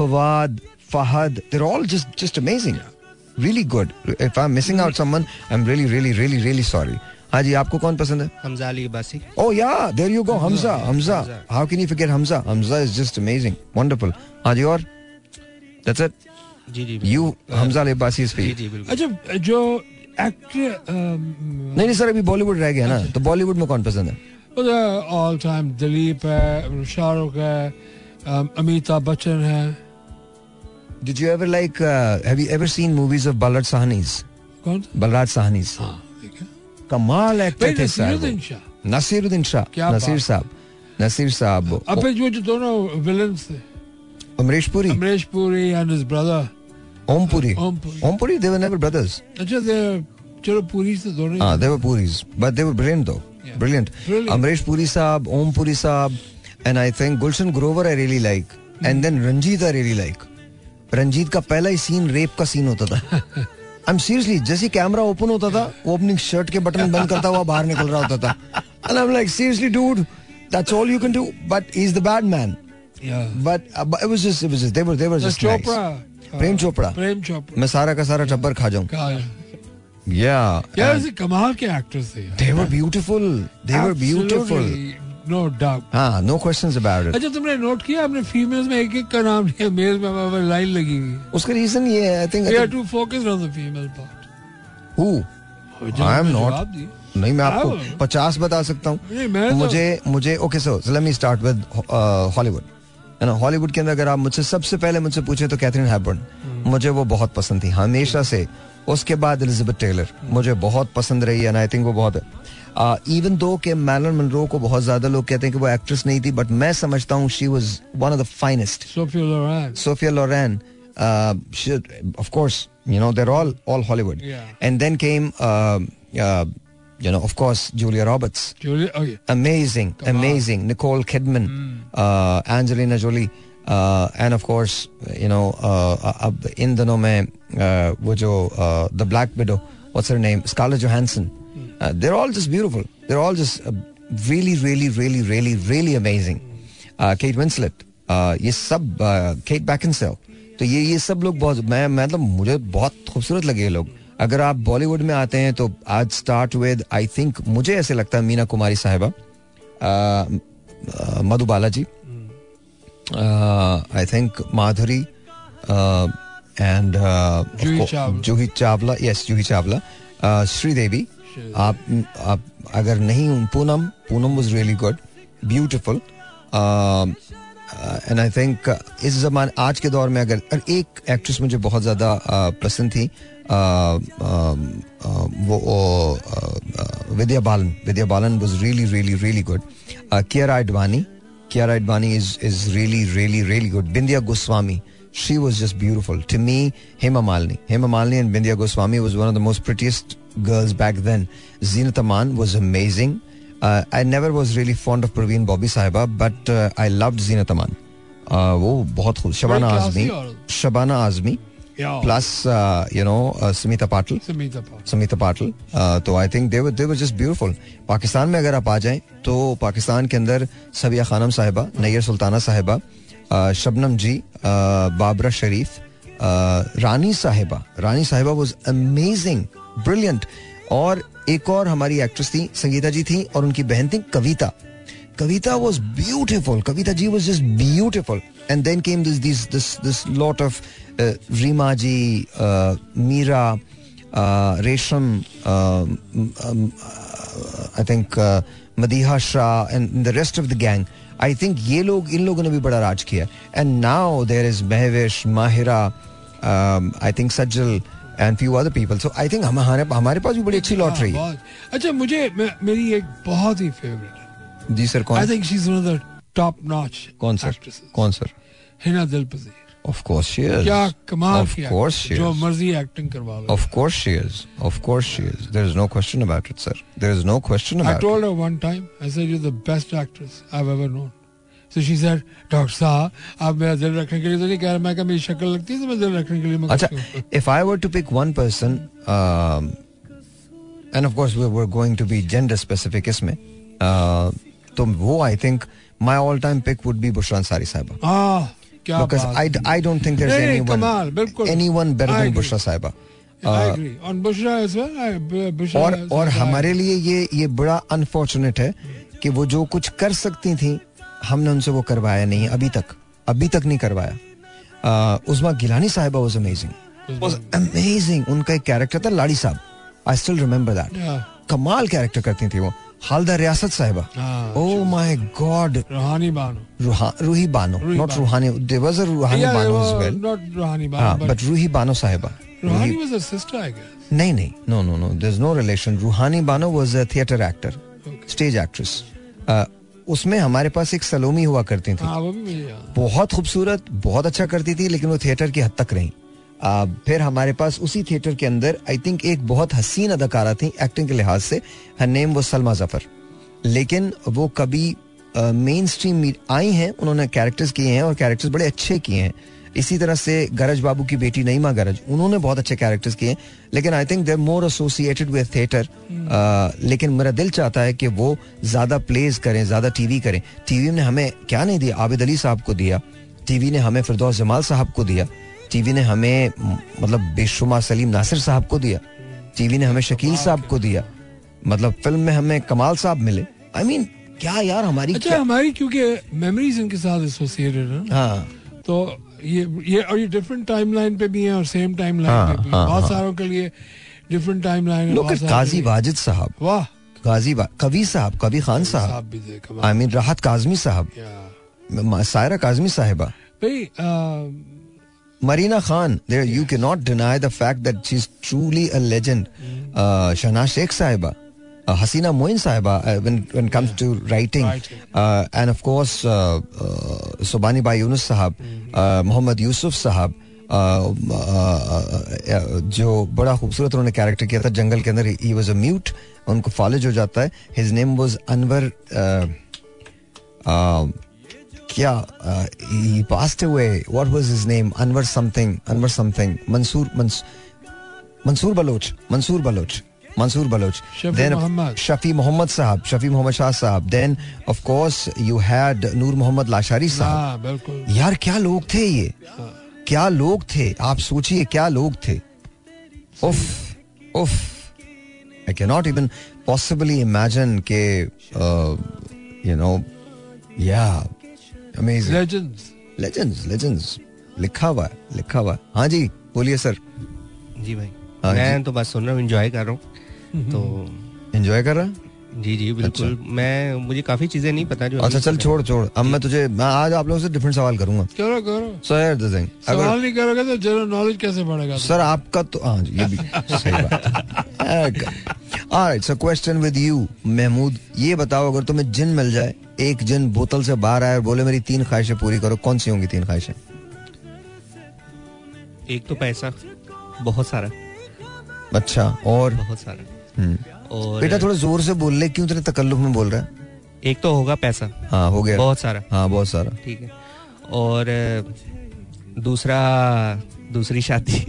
Fawad, Fahad, they're all just just amazing. Really good. If I'm missing out someone, I'm really, really, really, really sorry. हाँ जी आपको कौन पसंद है? Hamza Ali Abbasi. Oh yeah there you go Hamza Hamza how can you forget Hamza Hamza is just amazing wonderful हाँ जी और? That's it जी जी you Hamza Ali Abbasi is favourite अच्छा जो एक्टर um, नहीं नहीं सर अभी बॉलीवुड रह गया ना अच्छा। तो बॉलीवुड में कौन पसंद है? ऑल टाइम तो दिलीप है शाहरुख है um, अमिताभ बच्चन है। Did you ever like? Uh, have you ever seen movies of Ballad Sahani's? कौन Balraj Sahani's. हाँ ठीक है कमाल एक्टर भाई थे सर नसीरुद्दीन शाह नसीरुद्दीन शाह क्या नसीर बात। साहब नसीर साहब अब फिर जो जो दोनों विलन्स थे Amrish Puri Amrish Puri and his brother Om Puri Om Puri Om Puri they were never brothers अच्छा दे चलो पुरी से दोनों ही- Ah, they were Puris, but they were brilliant though. Yeah. Brilliant. Brilliant. Amresh Puri Saab, Om Puri Saab, and I think Gulshan Grover I really like. And then Ranjit I really like. Ranjeet का पहला ही scene rape का scene होता था। I am seriously जैसे camera open होता था वो अपनी शर्ट के बटन बंद करता हुआ बाहर निकल रहा होता था। And I am like seriously dude that's all you can do but he is the bad man but it was just it was just they were they were just Chopra. Prem Chopra Prem Chopra मैं सारा का सारा टब्बर खा जाऊँ। कमाल के actors थे they were beautiful they were beautiful no doubt हाँ नो क्वेश्चंस अबाउट इट अच्छा तुमने नोट किया? आपने फीमेल्स में एक एक का नाम लिया मेल्स में लाइन लगी हुई उसका रीजन ये है I think we are to focus on the female part who I am not नहीं मैं आपको हाँ। पचास बता सकता हूँ। तो- मुझे मुझे okay so let me start with Hollywood है ना हॉलीवुड के अंदर अगर आप मुझसे सबसे पहले मुझसे पूछे तो कैथरीन हैबर्न हम्म। मुझे वो बहुत पसंद थी हमेशा से। उसके बाद एलिजाबेथ टेलर। मुझे बहुत पसंद रही है आई थिंक वो बहुत इवन दो के मैलन मनरो को बहुत ज्यादा लोग कहते हैं कि वो एक्ट्रेस नहीं थी बट मैं समझता हूँ she was one of the finest Sophia Loren Sophia Loren, uh, she, of course, you know they're all all Hollywood. Yeah. And then came, uh, uh, you know, of course, Julia Roberts, Julia okay amazing, Come on. amazing. Nicole Kidman, uh, Angelina Jolie, uh, and of course, you know, uh, अब इन दिनों में uh, वो जो uh, the Black Widow, what's her name, Scarlett Johansson. Uh, they're all just beautiful. They're all just uh, really, really, really, really, really amazing. Uh, Kate uh, ये सब cat बैकिनसेल तो ये ये सब लोग बहुत मैं मतलब मुझे बहुत खूबसूरत लगे ये लोग अगर आप बॉलीवुड में आते हैं तो आज स्टार्ट विद आई थिंक मुझे ऐसे लगता है मीना कुमारी साहिबा uh, uh, Madhu Balaji I think Madhuri and Juhi Chawla yes Juhi Chawla Sridevi. आप आप अगर नहीं Poonam Poonam was really good beautiful and I think इस जमान आज के दौर में अगर एक एक्ट्रेस मुझे बहुत ज़्यादा uh, पसंद थी uh, um, uh, वो Vidya Balan Vidya Balan was really really really good Kiara Advani Kiara Advani is is really really really good Bindiya Goswami she was just beautiful. To me, Hema Malini. Hema Malini and Bindya Goswami was one of the most prettiest girls back then. Zinat Aman was amazing. Uh, I never was really fond of Praveen Bobby Sahiba, but uh, I loved Zinat Aman. Uh, वो बहुत खूब Shabana Azmi. Shabana Azmi. Plus you know Smita Patil. Smita Patil तो I think they they were just beautiful Pakistan में अगर आप आ जाएँ तो पाकिस्तान के अंदर सबिया खानम साहिबा नैयर सुल्ताना साहिबा शबनम जी बाबरा शरीफ रानी साहिबा रानी साहिबा वाज अमेजिंग ब्रिलियंट। और एक और हमारी एक्ट्रेस थी, संगीता जी थी, और उनकी बहन थी Kavita. Kavita was beautiful Kavita ji was just beautiful and then came this this this lot of Reema ji Meera Resham I think Madiha Shah and the rest of the gang I think ये लोग, इन लोगों ने भी बड़ा राज किया। And now there is Mahwish Mahira I think Sajal And few other people. So I think हमारे हमारे पास भी बड़ी अच्छी लॉटरी है. अच्छा मुझे मेरी एक बहुत ही फेवरेट है जी सर कौन I think she is one of the top notch कौन सर कौन sir Hina Dilpazir Of course she is. क्या कमाल Of course she जो मर्ज़ी एक्टिंग करवा लो Of course she is. Of course she is. There is no question about it, sir. There is no question about it. I told her one time, I said, you're the best actress I've ever known. Doctor साहब आप और हमारे लिए बड़ा unfortunate है की वो जो कुछ कर सकती थी हमने उनसे वो करवाया नहीं अभी तक अभी तक नहीं करवाया। उस्मा गिलानी साहिबा वाज अमेजिंग वाज अमेजिंग उनका एक कैरेक्टर था लाड़ी साहब। आई स्टिल रिमेम्बर दैट कमाल कैरेक्टर करती थी वो। हालदा रियासत साहिबा। ओ my god Ruhani Bano. Roohi Bano. Not Ruhani there was a Ruhani Bano वो as well not रूहानी बानो बट रूही बानो साहिबा। रूहानी was her sister I guess नहीं नहीं no no no there is no relation Ruhani Bano was a theatre actor stage actress उसमें हमारे पास एक सलोमी हुआ करती थी। हाँ वो भी बहुत खूबसूरत बहुत अच्छा करती थी लेकिन वो थिएटर की हद तक रही। आ, फिर हमारे पास उसी थिएटर के अंदर आई थिंक एक बहुत हसीन अदाकारा थी एक्टिंग के लिहाज से। हर नेम वो सलमा ज़फ़र लेकिन वो कभी मेन स्ट्रीम आई हैं उन्होंने कैरेक्टर्स किए हैं और कैरेक्टर्स बड़े अच्छे किए हैं। इसी तरह से गरज बाबू की बेटी नईमा गरज उन्होंने बहुत अच्छे कैरेक्टर्स किए लेकिन I think they more associated with theatre लेकिन मेरा दिल चाहता है कि वो ज़्यादा प्लेज करें ज़्यादा टीवी करें। टीवी ने हमें क्या नहीं दिया? आबिद अली साहब को दिया। टीवी ने हमें फिरदौस जमाल साहब को दिया। टीवी ने हमें मतलब बेशुमा सलीम नासिर साहब को दिया। टीवी ने हमें शकील साहब को दिया। मतलब फ़िल्म में हमें कमाल साहब मिले। आई I मीन mean, क्या यार हमारी अच्छा क्या हमारी क्योंकि मेमोरीज इनके साथ एसोसिएटेड है। हाँ। तो ये ये और ये डिफरेंट टाइमलाइन पे भी है और सेम टाइमलाइन हाँ, पे भी हाँ, बहुत हाँ। सारों के लिए डिफरेंट टाइमलाइन लोग काजी वाजिद साहब। वाह। गाजी कवि साहब कवि खान साहब। साहब। आई मीन राहत काजमी साहब। सायरा काजमी साहिबा। अ, Khan, there you cannot deny the fact that she's truly a legend. Uh, Shana Sheikh Sahiba, uh, Haseena Moin साहिबा when when comes to writing and of course Subani by Yunus साहब मोहम्मद यूसुफ साहब जो बड़ा खूबसूरत उन्होंने कैरेक्टर किया था जंगल के अंदर ही वॉज़ अ म्यूट उनको फॉलेज हो जाता है। हिज नेम वॉज़ अनवर क्या पास्ट हुए what was his name Anwar something Anwar something Mansoor Mansoor Baloch Mansoor Baloch Mansoor Baloch Mohammad. Shafi Mohammad साहब शफी मोहम्मद शाह साहब then of course you had Noor Mohammad Lashari साहब हाँ यार क्या लोग थे ये क्या लोग थे आप सोचिए क्या लोग थे उफ उफ I can not even possibly imagine के you know yeah amazing legends legends legends लिखा हुआ लिखा हुआ हाँ जी बोलिए सर जी भाई मैं तो बस सुन रहा हूँ एंजॉय कर रहा हूँ। तो एंजॉय कर रहा है? जी जी बिल्कुल। अच्छा। मैं मुझे काफ़ी चीज़ें नहीं पता जो अच्छा चल छोड़ छोड़। अब मैं तुझे मैं आज आप लोगों से डिफरेंट सवाल करूँगा। करो करो। सो यार अगर सवाल नहीं करोगे तो जनरल नॉलेज कैसे बढ़ेगा? सर आपका तो हाँ ये भी। (laughs) सही बात। Alright so question with you Mahmood. ये बताओ अगर तुम्हें जिन मिल जाए एक जिन बोतल से बाहर आए और बोले मेरी तीन ख्वाहिशें पूरी करो कौन सी होंगी तीन ख्वाहिशें? एक तो पैसा बहुत सारा। अच्छा और? बहुत सारा। और बेटा थोड़ा ज़ोर से बोल ले क्यों तेरे तकल्लुफ में बोल रहा है? एक तो होगा पैसा। हाँ हो गया। बहुत सारा। हाँ बहुत सारा। ठीक है। और दूसरा दूसरी शादी।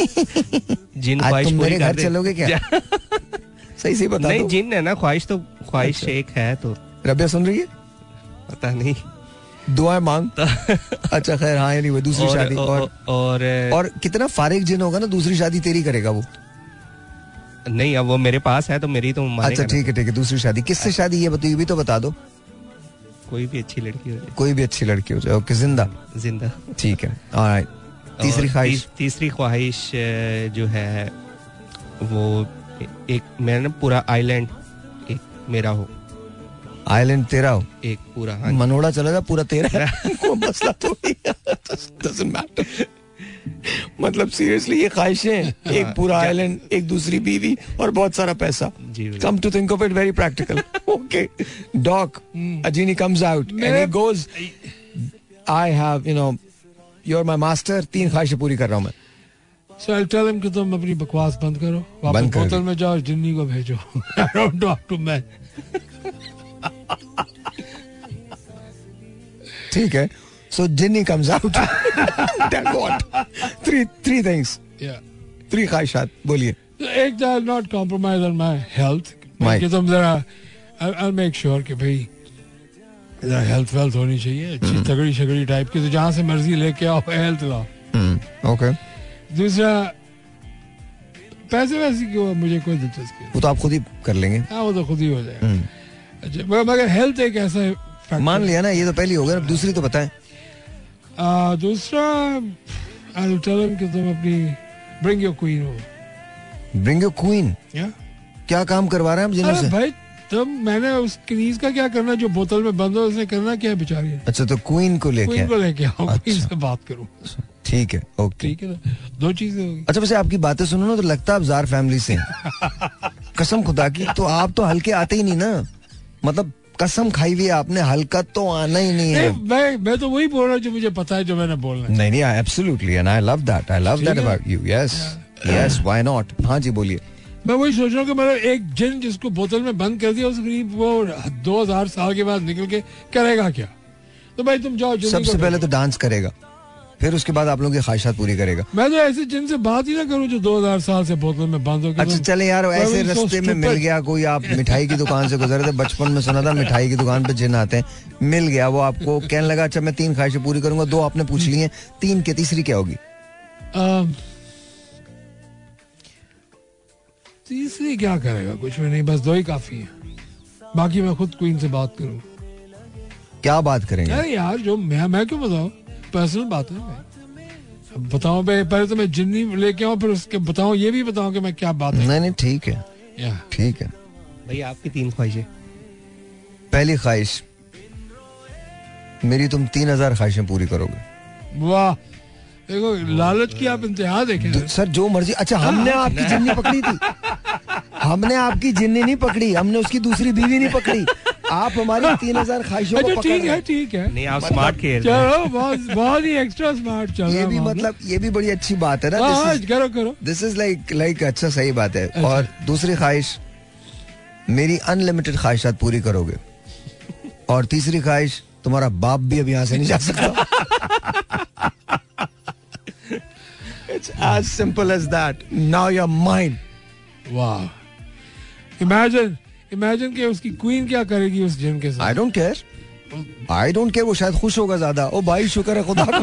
(laughs) जिन ख्वाहिश पूरी घर चलोगे क्या? (laughs) सही सही बता नहीं जिन है ना ख्वाहिश तो ख्वाहिश अच्छा। एक है तो। रबिया सुन रही है? पता नहीं। दुआएँ मांग। (laughs) अच्छा खैर हाँ यानी वो दूसरी और, शादी। और, और और, और कितना फारिग जिन होगा ना दूसरी शादी तेरी करेगा वो। नहीं अब वो मेरे पास है तो मेरी तो अच्छा ठीक है ठीक है दूसरी शादी। किससे शादी ये बताइए भी तो बता दो। कोई भी अच्छी लड़की हो जाए। कोई भी अच्छी लड़की हो जाए ओके ज़िंदा। ज़िंदा। ठीक है ऑलराइट तीसरी ख्वाहिश। तीसरी ख्वाहिश जो है वो एक मेरा ना पूरा आइलैंड एक मेरा हो। आइलैंड तेरा हो? एक पूरा हाँ मनोड़ा चला जा पूरा तेरा (laughs) मसला (laughs) matter मतलब सीरियसली ये ख्वाहिशें हैं। एक पूरा आइलैंड एक दूसरी बीवी और बहुत सारा पैसा। Come to think of it very practical okay doc a genie comes out and he goes I have you know you are my master तीन ख्वाहिशें पूरी कर रहा हूँ मैं. सो आई टेल हिम कि तुम अपनी बकवास बंद करो। वापस बोतल में जाओ जिन्नी को भेजो। I don't talk to man ठीक है। So genie comes out (laughs) then what three three things या थ्री ख्वाहिशात बोलिए एक तो I not compromise on my health Right. कि तुम जरा आई मेक श्योर कि भाई जरा हेल्थ वेल्थ होनी चाहिए अच्छी तगड़ी शगड़ी टाइप की तो जहाँ से मर्ज़ी लेके आओ हेल्थ लाओ। ओके दूसरा पैसे वैसे की वो मुझे कोई दिलचस्पी वो तो आप खुद ही कर लेंगे। हाँ वो तो खुद ही हो जाएगा। हम्म। अच्छा मगर- हेल्थ एक ऐसा मान लिया ना ये तो पहली हो गया अब दूसरी तो बताएँ दूसरा आई कि तुम अपनी ब्रिंग योर क्वीन हो ब्रिंग योर क्वीन या क्या काम करवा रहे हैं हम जिन्हों से? भाई तुम मैंने उस कनीज का क्या करना जो बोतल में बंद हो उसने करना क्या है बेचारी? अच्छा तो क्वीन को लेके क्वीन को लेके आओ क्वीन अच्छा। से बात करूँ। ठीक है ओके ठीक है दो चीज़ें होगी। अच्छा वैसे आपकी बातें सुनो ना तो लगता है आप जार फैमिली से (laughs) कसम खुदा की तो आप तो हल्के आते ही नहीं ना। मतलब कसम खाई हुई आपने हल्का तो आना ही नहीं है। मैं मैं तो वही बोल रहा हूँ जो मुझे पता है जो मैंने बोलना नहीं नहीं absolutely and I love that I love that about you yes yes why not हाँ जी बोलिए। मैं वही सोच रहा हूँ कि मतलब एक जिन जिसको बोतल में बंद कर दिया उस करीब वो दो हज़ार साल के बाद निकल के करेगा क्या? तो भाई तुम जाओ सबसे पहले तो डांस करेगा। फिर उसके बाद आप लोगों की ख्वाहिशात पूरी करेगा। मैं तो ऐसे जिन से बात ही ना करूँ जो दो हज़ार साल से बोतल में बंद हो अच्छा चले यार ऐसे so रास्ते में मिल गया कोई आप मिठाई की दुकान से गुजरे थे बचपन में सुना था मिठाई की दुकान पे जिन आते हैं मिल गया वो आपको कहने लगा अच्छा मैं तीन ख्वाहिशें पूरी करूँगा दो आपने पूछ ली हैं तीन के तीसरी क्या होगी? तीसरी क्या करेगा? कुछ भी नहीं बस दो ही काफ़ी है। बाकी मैं खुद क्वीन से बात करूँ। क्या बात करेंगे? अरे यार जो मैं मैं क्यों बताऊँ? पर्सनल बात है भाई। अब बताऊँ भाई पहले तो मैं जिन्नी लेके आऊँ फिर उसके बताऊँ ये भी बताऊँ कि मैं क्या बात है। नहीं नहीं ठीक है। ठीक है। भाई आपकी तीन ख्वाहिशें। पहली ख्वाहिश मेरी तुम तीन हज़ार ख्वाहिशें पूरी करोगे। वाह। देखो लालच की आप इंतहा देखें। सर जो मर्ज़ी। अच्छा हमने आपकी जिन्नी पकड़ी थी। हमने आपकी जिन्नी नहीं पकड़ी हमने उसकी दूसरी बीवी नहीं पकड़ी। आप हमारी (laughs) तीन हज़ार ख्वाहिशों को अच्छा ठीक है ठीक है। नहीं आप स्मार्ट खेल रहे चलो बहुत बहुत ही एक्स्ट्रा स्मार्ट चल ये भी मतलब ये भी बड़ी अच्छी बात है ना हाँ, This is- करो करो। दिस इज़ लाइक लाइक अच्छा सही बात है। और दूसरी ख्वाहिश मेरी अनलिमिटेड ख्वाहिशात पूरी करोगे। और तीसरी ख्वाहिश तुम्हारा बाप भी अब यहाँ से नहीं जा सकता। It's as simple as that now your mind वाह इमेजिन इमेजिन कि उसकी क्वीन क्या करेगी उस जिन के साथ। I don't care I don't care वो शायद खुश होगा ज़्यादा। ओ भाई शुक्र है खुदा का।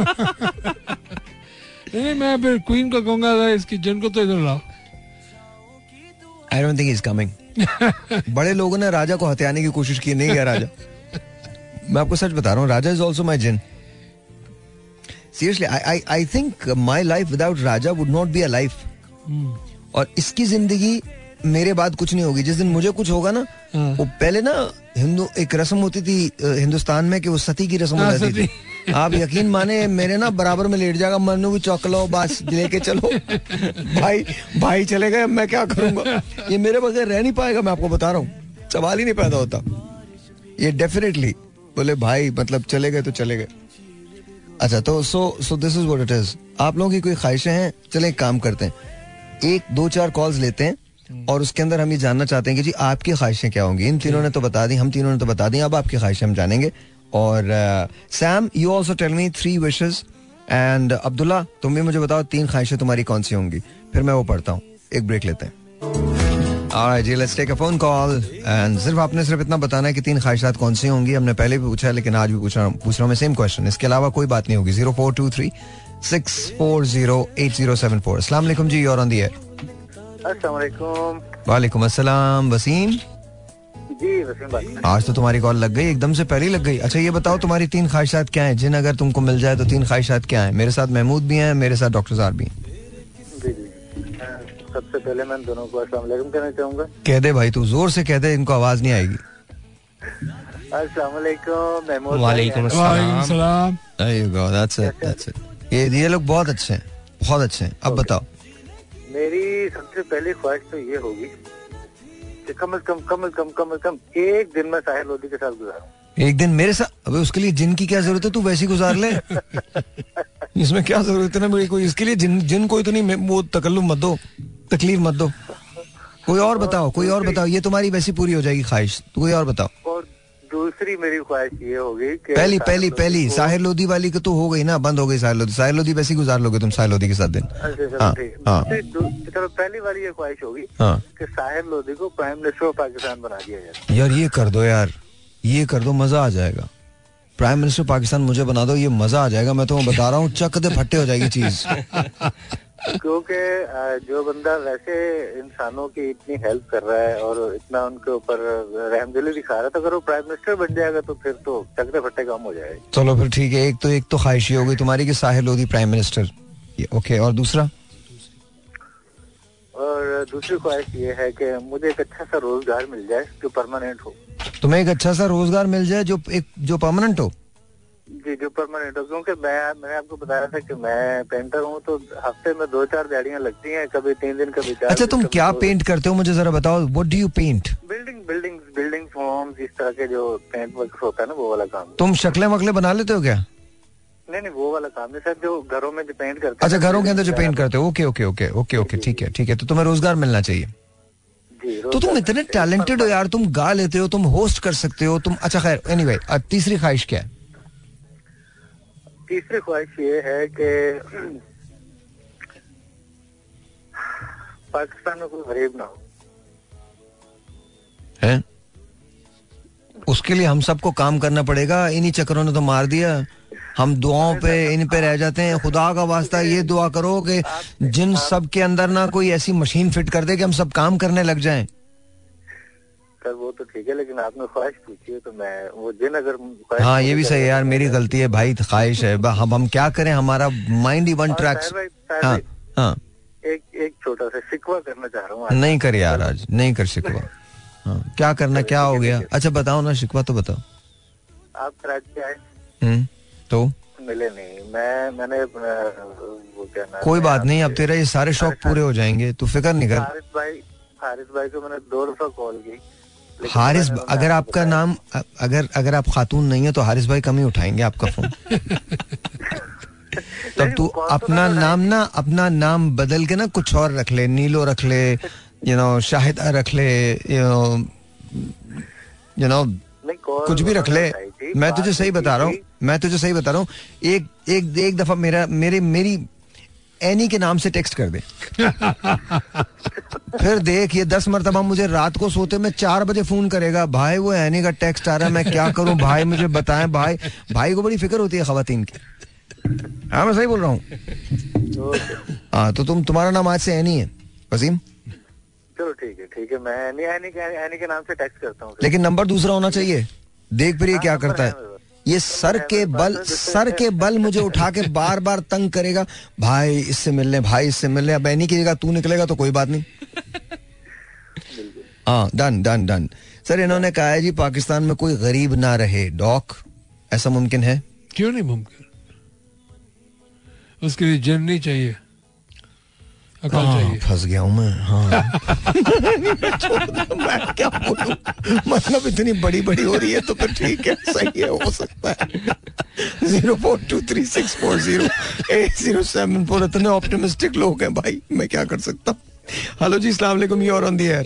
नहीं मैं फिर क्वीन को कहूँगा "अरे, इसकी जिन को तो इधर लाओ। I don't think is coming बड़े लोगों ने राजा को हत्याने की कोशिश की नहीं गया राजा। मैं आपको सच बता रहा हूँ Raja is also my jinn seriously I I think my life without Raja would not be a life और इसकी ज़िंदगी मेरे बाद कुछ नहीं होगी। जिस दिन मुझे कुछ होगा ना हाँ। वो पहले ना हिंदू एक रस्म होती थी हिंदुस्तान में कि वो सती की रस्म हो हाँ, जाती थी। आप यकीन माने मेरे ना बराबर में लेट जाएगा मनु भी चौक लो बस लेके चलो। भाई भाई चले गए मैं क्या करूँगा? ये मेरे बगैर रह नहीं पाएगा मैं आपको बता रहा हूँ। सवाल ही नहीं पैदा होता। ये डेफिनेटली बोले भाई मतलब चले गए तो चले गए। अच्छा तो so so this is what it is आप लोगों की कोई ख्वाहिशें हैं? चले काम करते हैं। एक दो चार कॉल्स लेते हैं। और उसके अंदर हम ये जानना चाहते हैं कि जी आपकी ख्वाहिशें क्या होंगी? इन तीनों ने तो बता दी हम तीनों ने तो बता दी अब आपकी ख्वाहिशें हम जानेंगे। और Sam you also tell me three wishes and Abdullah तुम भी मुझे बताओ तीन ख्वाहिशें तुम्हारी कौन सी होंगी? फिर मैं वो पढ़ता हूँ। एक ब्रेक लेते हैं। Alright, ji let's take a phone call and सिर्फ़ आपने सिर्फ़ इतना बताना है कि तीन ख्वाहिशात कौन सी होंगी हमने पहले भी पूछा है लेकिन आज भी पूछ रहा पूछ रहा हूँ मैं सेम क्वेश्चन इसके अलावा कोई बात नहीं होगी। Zero four two three six four zero eight zero seven four असला जी योर ऑन दी एयर वालेकुम अस्सलाम वसीम। जी वसीम भाई। आज तो तुम्हारी कॉल लग गई एकदम से पहले ही लग गई। अच्छा ये बताओ तुम्हारी तीन ख्वाहिशात क्या है? जिन अगर तुमको मिल जाए तो तीन ख्वाहिशात क्या है? मेरे साथ महमूद भी हैं मेरे साथ डॉक्टर साहब भी हैं। जी जी। सबसे पहले मैं दोनों को अस्सलाम कहना चाहूँगा। कह दे भाई तू ज़ोर से कह दे इनको आवाज़ नहीं आएगी। ये लोग बहुत अच्छे हैं बहुत अच्छे हैं। अब बताओ। मेरी सबसे पहली ख्वाहिश तो ये होगी कि कम अज कम कम अज कम कम अज कम एक दिन मैं साहिल लोधी के साथ गुजारूं। एक दिन मेरे साथ अबे उसके लिए जिन की क्या ज़रूरत है तू वैसी गुजार ले। (laughs) इसमें क्या ज़रूरत है ना मेरी? कोई इसके लिए जिन जिन को इतनी मे- वो तकल्लुफ मत दो तकलीफ़ मत दो। कोई और बताओ कोई और बताओ ये तुम्हारी वैसी पूरी हो जाएगी ख्वाहिश। तो कोई और बताओ। और दूसरी मेरी ख्वाहिश ये होगी कि पहली पहली पहली। साहिर लोधी वाली को तो हो गई ना बंद हो गई साहिर लोधी। साहिर लोधी वैसे ही गुजार लोगे तुम साहिर लोधी के साथ दिन। अच्छा, चलो हाँ, हाँ। चलो पहली वाली ये ख्वाहिश होगी हाँ। कि साहिल लोधी को प्राइम मिनिस्टर ऑफ़ पाकिस्तान बना दिया जाए। यार ये कर दो यार। ये कर दो मज़ा आ जाएगा। प्राइम मिनिस्टर पाकिस्तान मुझे बना दो ये मज़ा आ जाएगा। मैं तो बता रहा हूँ चक दे फट्टे हो जाएगी चीज़। (laughs) क्योंकि जो बंदा वैसे इंसानों की इतनी हेल्प कर रहा है और इतना उनके ऊपर रहमदिली दिखा रहा है तो अगर वो प्राइम मिनिस्टर बन जाएगा तो फिर तो चकते फट्टे काम हो जाएगा। चलो फिर ठीक है एक तो एक तो ख्वाहिश ये हो गई तुम्हारी कि Sahir Lodhi prime minister okay और दूसरा? और दूसरी ख्वाहिश ये है कि मुझे एक अच्छा सा रोज़गार मिल जाए जो परमानेंट हो। तुम्हें एक अच्छा सा रोज़गार मिल जाए जो एक जो परमानेंट हो? जी जो परमानेंट हो क्योंकि मैं मैंने आपको बताया था कि मैं पेंटर हूँ तो हफ़्ते में दो चार दिहाड़ियाँ लगती हैं कभी तीन दिन कभी चार अच्छा तुम क्या पेंट करते हो मुझे जरा बताओ what do you paint building building building homes इस तरह के जो पेंट वर्क होता है ना वो वाला काम। तुम शक्लें वकले बना लेते हो क्या? नहीं नहीं वो वाला काम नहीं सर जो घरों में जो पेंट करते अच्छा घरों के अंदर जो पेंट करते हो okay okay okay okay okay ठीक है ठीक है तो तुम्हें रोज़गार मिलना चाहिए। जी तो तुम इतने टैलेंटेड हो यार तुम गा लेते हो तुम होस्ट कर सकते हो तुम अच्छा खैर एनीवे अब तीसरी ख्वाहिश क्या है? तीसरी ख्वाहिश ये है कि पाकिस्तान में कोई गरीब ना हो। हैं? उसके लिए हम सबको काम करना पड़ेगा। इन्हीं चक्करों ने तो मार दिया। हम दुआओं पे, इन पे रह जाते हैं। खुदा का वास्ता ये दुआ करो कि जिन सब के अंदर ना कोई ऐसी मशीन फिट कर दे कि हम सब काम करने लग जाएँ। सर वो तो ठीक है लेकिन आपने ख्वाहिश पूछी है तो मैं वो जिन अगर हाँ ये भी सही है यार मेरी गलती है भाई ख्वाहिश है। हम हम क्या करें? हमारा माइंड ही वन ट्रैक साहिर हाँ हाँ। एक एक छोटा सा शिकवा करना चाह रहा हूँ नहीं कर यार आज नहीं कर शिकवा। (laughs) हाँ क्या करना क्या हो गया? अच्छा बताओ ना शिकवा तो बताओ। आप कराची आए। हम्म तो? मिले नहीं। मैं मैंने अपना, वो क्या कोई बात नहीं अब तेरा ये सारे शौक पूरे हो जाएँगे तू फ़िक्र नहीं कर हारिस भाई हारिस भाई को मैंने दो दफ़ा कॉल की। हारिस अगर आपका नाम अगर अगर आप खातून नहीं है तो हारिस भाई कम ही उठाएँगे आपका फ़ोन। (laughs) तब तू तो अपना नाम ना अपना नाम बदल के ना कुछ और रख ले नीलो रख ले यू नो शाहिदा रख ले यू नो यू नो कुछ भी रख ले। मैं तुझे सही बता रहा हूँ मैं तुझे सही बता रहा हूँ एक एक एक दफ़ा मेरा मेरे मेरी एनी के नाम से टेक्स्ट कर दे। फिर देख ये दस मरतबा मुझे रात को सोते में चार बजे फ़ोन करेगा भाई वो एनी का टेक्स्ट आ रहा है मैं क्या करूँ? भाई मुझे बताएँ भाई। भाई को बड़ी फ़िक्र होती है खातन की। हाँ मैं सही बोल रहा हूँ। हाँ तो तुम तुम्हारा नाम आज से एनी है वसीम? चलो ठीक है ठीक है मैं नहीं एनी के एनी के नाम से टेक्स्ट करता हूँ लेकिन नंबर दूसरा होना चाहिए। देख फिर ये हाँ, क्या करता है। ये सर के बल सर के बल मुझे उठा के (laughs) बार बार तंग करेगा। भाई इससे मिलने भाई इससे मिलने अब एनी की जगह तू निकलेगा तो कोई बात नहीं। हाँ डन डन डन। सर इन्होंने कहा है जी पाकिस्तान में कोई गरीब ना रहे। डॉक ऐसा मुमकिन है? क्यों नहीं मुमकिन? उसके लिए नहीं हाँ, चाहिए। फंस गया हूँ मैं हाँ। मैं क्या बोलूँ मतलब इतनी बड़ी बड़ी हो रही है तो फिर ठीक है सही है हो सकता है। Zero four two three six four zero eight zero seven four इतने ऑप्टिमिस्टिक लोग हैं भाई मैं क्या कर सकता? हूँ हेलो जी सलाम वालेकुम यू ऑन दी एयर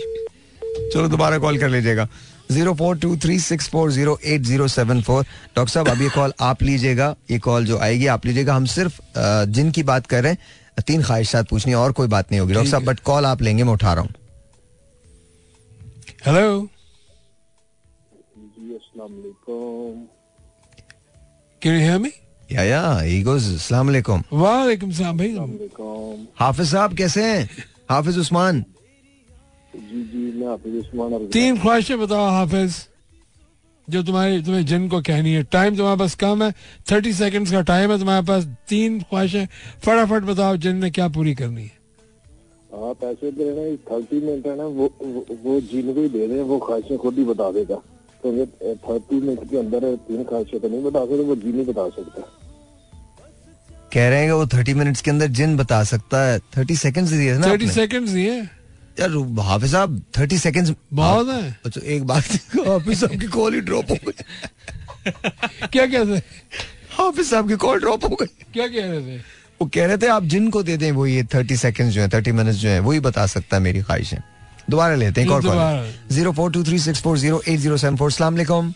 चलो दोबारा कॉल कर लीजिएगा। Zero four two three six four zero eight zero seven four. Doctor साहब अब ये कॉल आप लीजिएगा ये कॉल जो आएगी आप लीजिएगा। हम सिर्फ़ अ, जिन की बात कर रहे हैं तीन ख्वाहिशात पूछनी और कोई बात नहीं होगी। डॉक्टर साहब बट कॉल आप लेंगे मैं उठा रहा हूँ। Hello can you hear me yeah yeah he goes अस्सलाम वालेकुम वालेकुम सलाम भाई। हाफिज साहब कैसे हैं? हाफिज उस्मान। तीन ख्वाहिशें बताओ हाफिज। जो तुम्हारी तुम्हें जिन को कहनी है। टाइम तुम्हारे पास कम है। थर्टी सेकंड्स का टाइम है तुम्हारे पास। तीन ख्वाहिशें। फटाफट बताओ जिन ने क्या पूरी करनी है। आप ऐसे दे रहे हैं थर्टी मिनट है ना वो वो, वो जीन को ही दे रहे हैं वो ख्वाहिशें खुद ही बता देगा। क्योंकि थर्टी मिनट के अंदर तीन ख्वाहिशें तो नहीं बता सकते वो जीन ही बता सकता कह रहे हैं कि वो थर्टी मिनट्स के अंदर जिन बता सकता है। थर्टी सेकंड्स दिए ना थर्टी? सेकंड्स है। यार हाफिज साहब थर्टी सेकंड्स बहुत है। अच्छा एक बात हाफिज साहब की कॉल ही ड्रॉप हो गई। क्या कहते हाफिज साहब की कॉल ड्रॉप हो गई। क्या कह रहे थे? वो कह रहे थे आप जिनको दे दें वो ये थर्टी सेकेंड जो है थर्टी मिनट जो है वही बता सकता है मेरी ख्वाहिश। है दोबारा लेते हैं एक और call zero four two three six four zero eight zero seven four सलाम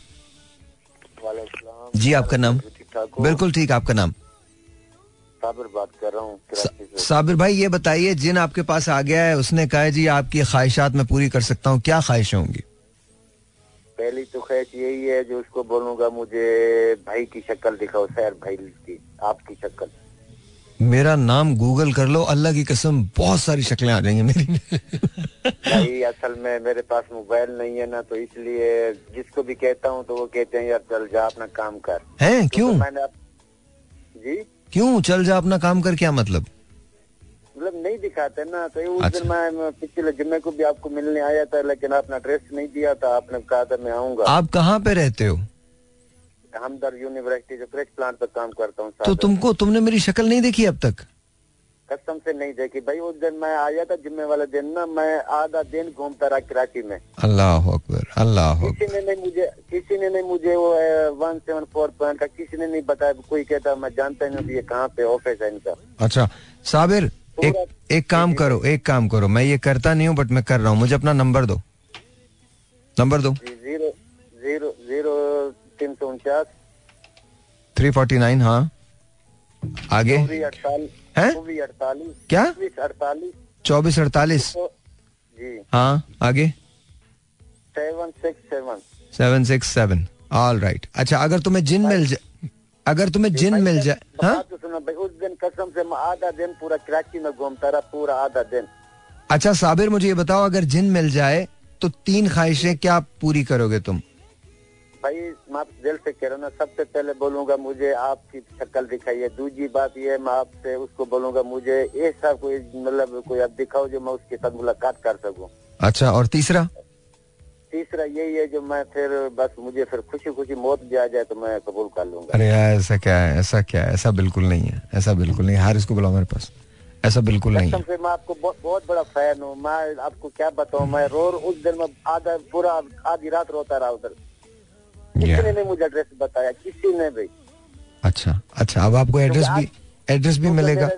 जी आपका नाम हो बिल्कुल ठीक आपका नाम साबिर बात कर रहा हूँ सा- साबिर भाई ये बताइए जिन आपके पास आ गया है उसने कहा जी आपकी ख्वाहिशात मैं पूरी कर सकता हूँ। क्या ख्वाहिशें होंगी? पहली तो ख्वाहिश यही है जो उसको बोलूँगा मुझे भाई की शक्ल दिखाओ सैर भाई की आपकी शक्ल। मेरा नाम गूगल कर लो अल्लाह की कसम बहुत सारी शक्लें आ जाएँगी मेरी। भाई असल में मेरे पास मोबाइल नहीं है ना तो इसलिए जिसको भी कहता हूँ तो वो कहते हैं यार चल जा अपना काम कर। हैं? तो क्यों? फिर मैंने आप- जी? क्यों? चल जा अपना काम कर क्या मतलब? मतलब नहीं दिखाते ना तो उस अच्छा। दिन मैं पिछले जुम्मे को भी आपको मिलने आया था लेकिन आपने एड्रेस नहीं दिया था आपने कहा था मैं आऊँगा। आप कहाँ पे रहते हो? हमदर यूनिवर्सिटी जो फ्रेश प्लांट पर काम करता हूँ तो तुमको तुमने मेरी शक्ल नहीं देखी अब तक? कसम से नहीं देखी। भाई उस दिन मैं आया था जुम्मे वाले दिन ना मैं आधा दिन घूमता रहा कराची में। अल्लाह अकबर अल्लाह किसी ने नहीं मुझे किसी ने नहीं मुझे वो वन सेवन फोर पॉइंट का किसी ने नहीं बताया। कोई कहता मैं जानता नहीं हूँ ये कहाँ पे ऑफ़िस है इनका। अच्छा साबिर एक एक काम करो एक काम करो। मैं ये करता नहीं हूँ बट मैं कर रहा हूँ। मुझे अपना नंबर दो। नंबर दो। ज़ीरो ज़ीरो ज़ीरो तीन सौ उनचास। थ्री फोर्टी नाइन हाँ। आगे। हैं? क्या? चौबीस अड़तालीस। चौबीस अड़तालीस। हाँ आगे? Seven six seven. Seven six seven. All right अच्छा अगर तुम्हें जिन मिल जाए अगर तुम्हें जिन मिल जाए हाँ? तो उस दिन कसम से मैं आधा दिन पूरा कराची में घूमता रहा पूरा आधा दिन। अच्छा साबिर मुझे ये बताओ अगर जिन मिल जाए तो तीन ख्वाहिशें क्या पूरी करोगे तुम? भाई मैं आप दिल से कह रहा हूँ ना सबसे पहले बोलूँगा मुझे आपकी शक्ल दिखाइए। दूसरी बात ये है, मैं आपसे उसको बोलूँगा मुझे ऐसा कोई मतलब कोई आप दिखाओ जो मैं उसके साथ मुलाकात कर सकूँ। अच्छा और तीसरा? तीसरा यही है जो मैं फिर बस मुझे फिर खुशी खुशी मौत भी आ जाए तो मैं कबूल कर लूँगा। अरे यार ऐसा क्या है ऐसा क्या है? ऐसा बिल्कुल नहीं है ऐसा बिल्कुल नहीं हारिस को बुलाओ मेरे पास। ऐसा बिल्कुल नहीं है। मैं आपको बहुत, बहुत बड़ा फ़ैन हूँ। मैं आपको क्या बताऊँ? मैं रो उस दिन में आधा पूरा आधी रात रोता रहा उधर। किसी Yeah. ने नहीं मुझे एड्रेस बताया? किसी ने भी। अच्छा अच्छा अब आपको एड्रेस भी एड्रेस भी मिलेगा।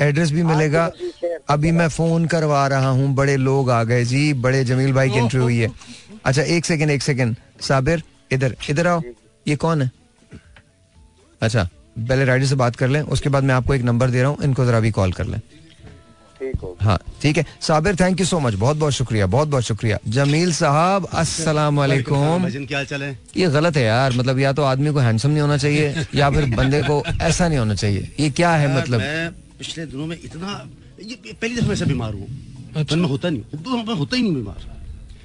एड्रेस भी मिलेगा। है। अभी मैं फ़ोन करवा रहा हूँ बड़े लोग आ गए जी बड़े जमील भाई की एंट्री हुई है। अच्छा एक सेकंड एक सेकेंड साबिर इधर इधर आओ। ये कौन है? अच्छा पहले राइडर से बात कर लें उसके बाद मैं आपको एक नंबर दे रहा हूँ इनको जरा भी कॉल कर लें। ठीक हो हाँ ठीक है। Sabir thank you so much बहुत बहुत शुक्रिया बहुत बहुत शुक्रिया। जमील साहब अस्सलाम वालेकुम क्या है ये गलत है यार मतलब या तो आदमी को हैंडसम नहीं होना चाहिए (laughs) या फिर बंदे को ऐसा नहीं होना चाहिए। ये क्या है मतलब? पिछले दिनों में इतना पहली दफ़ा ऐसा बीमार हूँ। अच्छा। मैं होता नहीं हूँ। होता ही नहीं बीमार।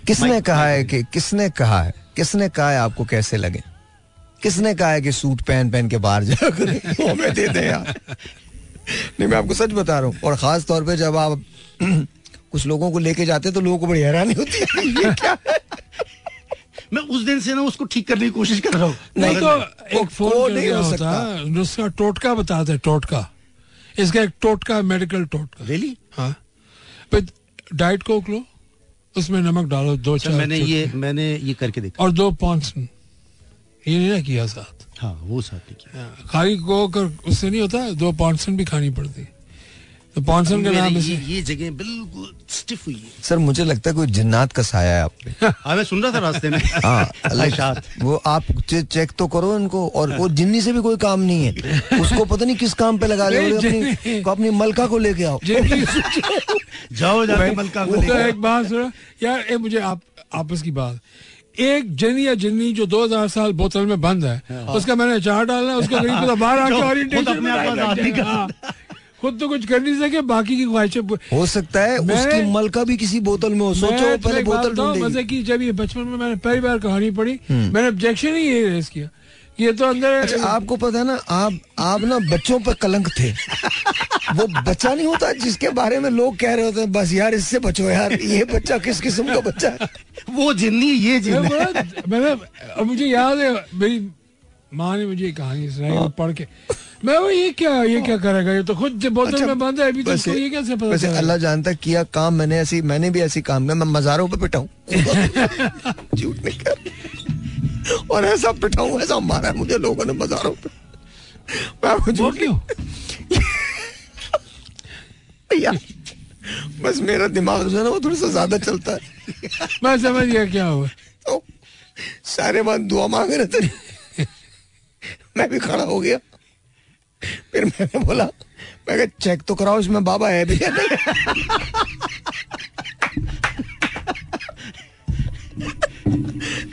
किसने कहा है कि किसने कहा है? किसने कहा है आपको कैसे लगे? किसने कहा है कि सूट पहन पहन के बाहर जाकर हमें (laughs) दे दे यार। (laughs) नहीं मैं आपको सच बता रहा हूँ। और खास तौर पे जब आप (clears throat) कुछ लोगों को लेके जाते तो लोगों को बड़ी हैरानी होती है। (laughs) ये क्या? है? मैं उस दिन से ना उसको ठीक करने की कोशिश कर रहा हूँ। नहीं तो एक फ़ोन नहीं हो सकता। उसका टोटका बताते हैं, टोटका। इसका एक टोटका मेडिकल टोटका। रियली हाँ। डाइट कोक लो उसमें नमक डालो दो चार मैंने ये मैंने ये करके देखा। और दो पॉन्सन ये नहीं ना किया साथ हाँ वो साथ नहीं किया हाँ, खाली उससे नहीं होता दो पॉन्सन भी खानी पड़ती। है। तो पॉन्सन के नाम ये, से ये जगह बिल्कुल स्टिफ हुई है। सर मुझे लगता है कोई जिन्नात का साया है आप पे। (laughs) हाँ मैं सुन रहा था रास्ते में। हाँ ख्वाहिशात। वो आप चे, चेक तो करो इनको और वो जिन्नी से भी कोई काम नहीं है। उसको पता नहीं किस काम पे लगा रहे हो अपनी को अपनी मलका को लेके आओ। जाओ जाके मलका को तो एक बात सुनो। यार ए मुझे आप आपस की बात। एक जन या जिन्नी जो 2000 साल बोतल में बंद है उसका मैंने चार डालना है, उसका कहीं पता बाहर आके (laughs) खुद ओरिएंटेशन अपने आप को आज़ाद नहीं कर खुद तो कुछ कर नहीं सके बाकी की ख्वाहिशें हो सकता है मैं- उसकी मलका भी किसी बोतल में हो। सोचो पहले बोतल मज़े की जब ये बचपन में मैंने पहली बार कहानी पढ़ी मैंने ऑब्जेक्शन ही ये रेस किया ये तो अंदर अच्छा आपको पता है ना आप आप ना बच्चों पर कलंक थे। वो बच्चा नहीं होता जिसके बारे में लोग कह रहे होते हैं बस यार इससे बचो यार ये बच्चा किस किस्म का बच्चा है? वो जिन्नी ये जिन्न। मैंने मुझे याद है मेरी माँ ने मुझे कहानी सुनाई पढ़ के। मैं वो ये क्या ये क्या करेगा? ये तो खुद बोतल अच्छा, में बंद है अभी तो वैसे- इसको ये कैसे पता वैसे अल्लाह जानता किया काम मैंने ऐसी मैंने भी ऐसी काम किया मैं मजारों पे पिटा हूँ (laughs) झूठ नहीं कर और ऐसा पिटा ऐसा मारा है मुझे लोगों ने मजारों पे। मैं वो क्यों? (laughs) भैया बस मेरा दिमाग जो है ना वो थोड़ा सा ज़्यादा चलता है। मैं समझ गया क्या हुआ। तो सारे बात दुआ मांग रहे थे। मैं भी खड़ा हो गया। फिर मैंने बोला मैं कहा चेक तो कराओ इसमें बाबा है भी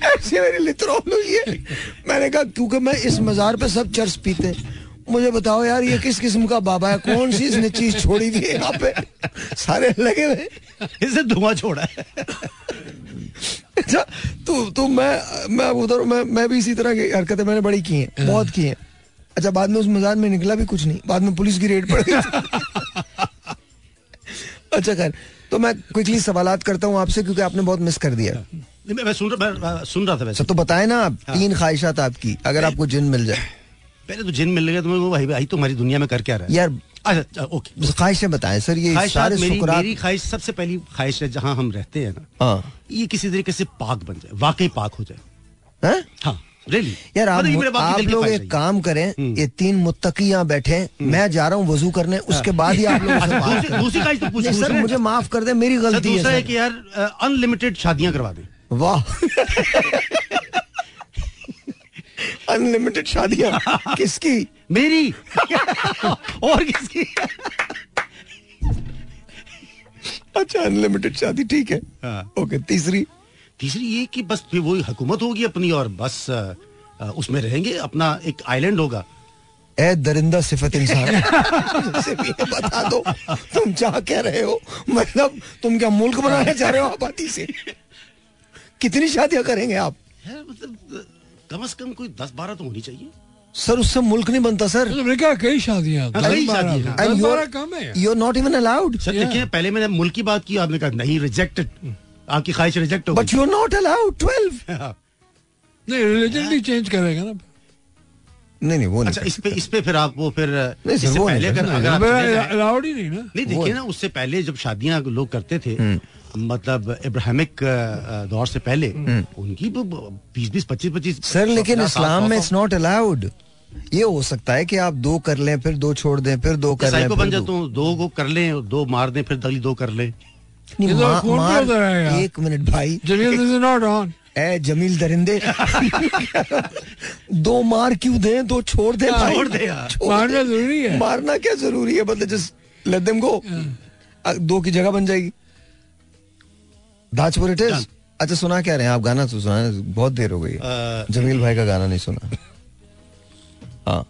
ऐसे मेरी लिथरॉल हुई है। मैंने कहा क्योंकि मैं इस मजार पे सब चर्च पीते हैं। मुझे बताओ यार ये किस किस्म का बाबा है? कौन सी इसने चीज़ छोड़ी है यहाँ पे? सारे लगे हुए। इसे धुआँ छोड़ा है। अच्छा तो तो मैं मैं उधर मैं मैं भी इसी तरह की हरकतें मैंने बड़ी की हैं बहुत की हैं। अच्छा बाद में उस मज़ाक में निकला भी कुछ नहीं बाद में पुलिस की रेड पड़ गई अच्छा खैर तो मैं क्विकली सवालात करता हूँ आपसे क्योंकि आपने बहुत मिस कर दिया। मैं मैं सुन रहा मैं सुन रहा था वैसे। अच्छा तो बताए ना आप तीन ख्वाहिशात आपकी अगर आपको जिन मिल जाए। पहले तो जिन मिल गया तो मैं वो भाई भाई तो हमारी दुनिया में कर क्या रहा है? यार अच्छा अच्छा ओके। ख्वाहिशें बताएँ सर ये सारे मेरी मेरी ख्वाहिश सबसे पहली ख्वाहिश है जहाँ हम रहते हैं ना हाँ। ये किसी तरीके से पाक बन जाए वाकई पाक हो जाए। हाँ? रियली यार आप आप लोग एक काम करें हम्म। ये तीन मुत्तकी यहाँ बैठे मैं जा रहा हूँ वज़ू करने उसके बाद ही आप लोग (laughs) दूसरी तो पूछ सर मुझे माफ़ कर दे मेरी गलती है है कि यार अनलिमिटेड शादियाँ करवा दे। वाह। अनलिमिटेड शादियाँ। (laughs) किसकी? मेरी। (laughs) और किसकी? अच्छा अनलिमिटेड शादी ठीक है। हाँ। ओके तीसरी। तीसरी ये कि बस फिर वही हुकूमत होगी अपनी और बस उसमें रहेंगे अपना एक आइलैंड होगा। ए दरिंदा सिफत इंसान। बता दो तुम चाह कह रहे हो मतलब तुम क्या मुल्क बनाना चाह रहे हो आबादी से? कितनी शादियाँ करेंगे आप? मतलब कम से कम कोई दस बारह तो होनी चाहिए। सर उससे मुल्क नहीं बनता सर तो मैंने कहा कई शादियाँ यूर कई शादियाँ, दस And you're- बारह कम है। You not even allowed sir देखिए पहले मैंने मुल्क की बात की आपने कहा नहीं रिजेक्टेड आपकी ख्वाहिश रिजेक्ट हो but you are not allowed twelve नहीं रिलीजन भी चेंज करेगा ना। नहीं नहीं वो नहीं अच्छा इस पे इस पे फिर आप वो फिर नहीं इससे पहले अगर करना। अगर आप चले जाएं- अलाउड ही नहीं ना। नहीं देखिए ना उससे पहले जब शादियाँ लोग करते थे मतलब इब्राहिमिक दौर से पहले उनकी बीस बीस पच्चीस पच्चीस सर लेकिन इस्लाम में। इट्स नॉट अलाउड ये हो सकता है कि आप दो कर लें फिर दो छोड़ दें फिर दो कर लें साइको बन जाता दो- हूँ दो को कर लें दो मार दें फिर अगली दो कर लें। तो। एक मिनट भाई। This is not on a Jameel दरिंदे। दो मार क्यों दें? दो छोड़ दें भाई। छोड़ दे यार। मारना ज़रूरी है। मारना क्या ज़रूरी है? मतलब जस्ट लेट देम गो दो की जगह बन जाएगी। दैट्स व्हाट इट इज़ अच्छा सुना क्या रहे हैं? आप गाना तो सुना बहुत देर हो गई। है। जमील भाई का गाना नहीं सुना। हाँ।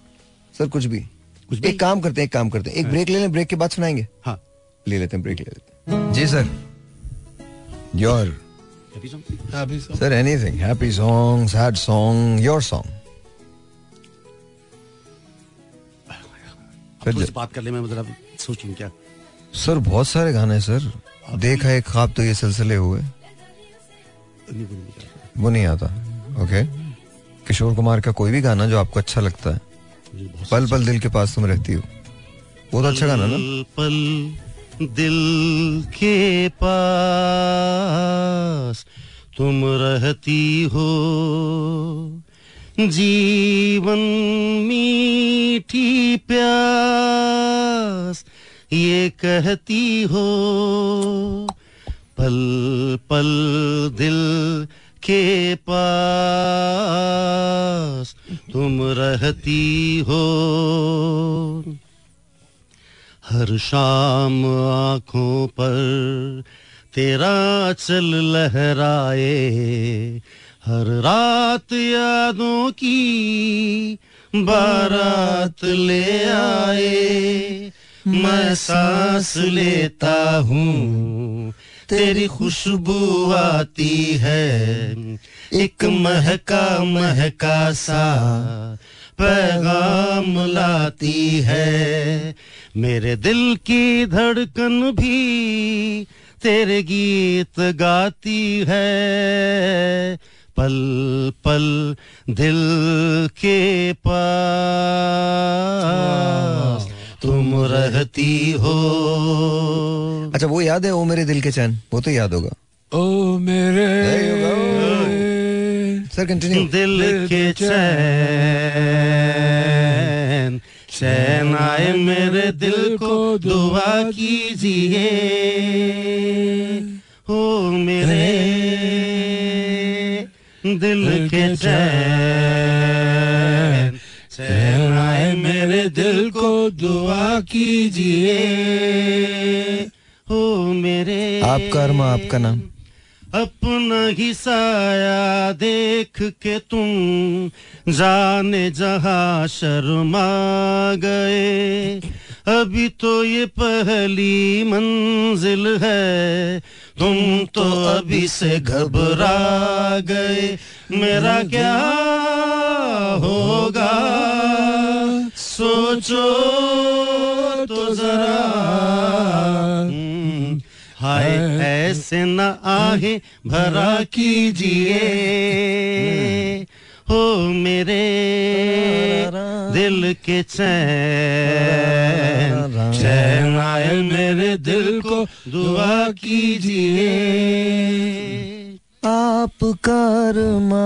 सर कुछ भी। कुछ भी? एक काम करते हैं एक काम करते हैं। एक ब्रेक ले लें ब्रेक के बाद सुनाएँगे। हाँ। ले लेते हैं ब्रेक ले लेते हैं। जी सर। Your Happy song? अभी सब sir anything happy song sad song your song अब थोड़ी बात कर ले मैं मतलब सोच लूँ क्या? सर बहुत सारे गाने हैं सर। देखा एक ख्वाब तो ये सिलसिले हुए। वो नहीं आता। ओके किशोर कुमार का कोई भी गाना जो आपको अच्छा लगता है पल पल दिल के पास तुम रहती हो। वो तो अच्छा गाना ना? पल दिल के पास तुम रहती हो। जीवन मीठी प्यास, ये कहती हो, पल पल दिल के पास तुम रहती हो। हर शाम आँखों पर तेरा चल लहराए, हर रात यादों की बारात ले आए। मैं सांस लेता हूँ, तेरी खुशबू आती है, एक महका महका सा पैगाम लाती है। मेरे दिल की धड़कन भी तेरे गीत गाती है। पल पल दिल के पास तुम रहती हो। अच्छा वो याद है वो मेरे दिल के चैन? वो तो याद होगा। ओ मेरे सर कंटिन्यू दिल के चैन चैन आए मेरे दिल को दुआ कीजिए हो मेरे दिल के चैन चैन आए मेरे दिल को दुआ कीजिए हो मेरे आपका अरमा आपका नाम अपना ही साया देख के तुम जाने जहा शर्मा गए। अभी तो ये पहली मंजिल है, तुम तो अभी से घबरा गए। मेरा क्या होगा? सोचो तो जरा। हाय ऐसे न आहे भरा कीजिए। हो मेरे दिल के चैन। चैन आए मेरे दिल को दुआ कीजिए। आपका अरमा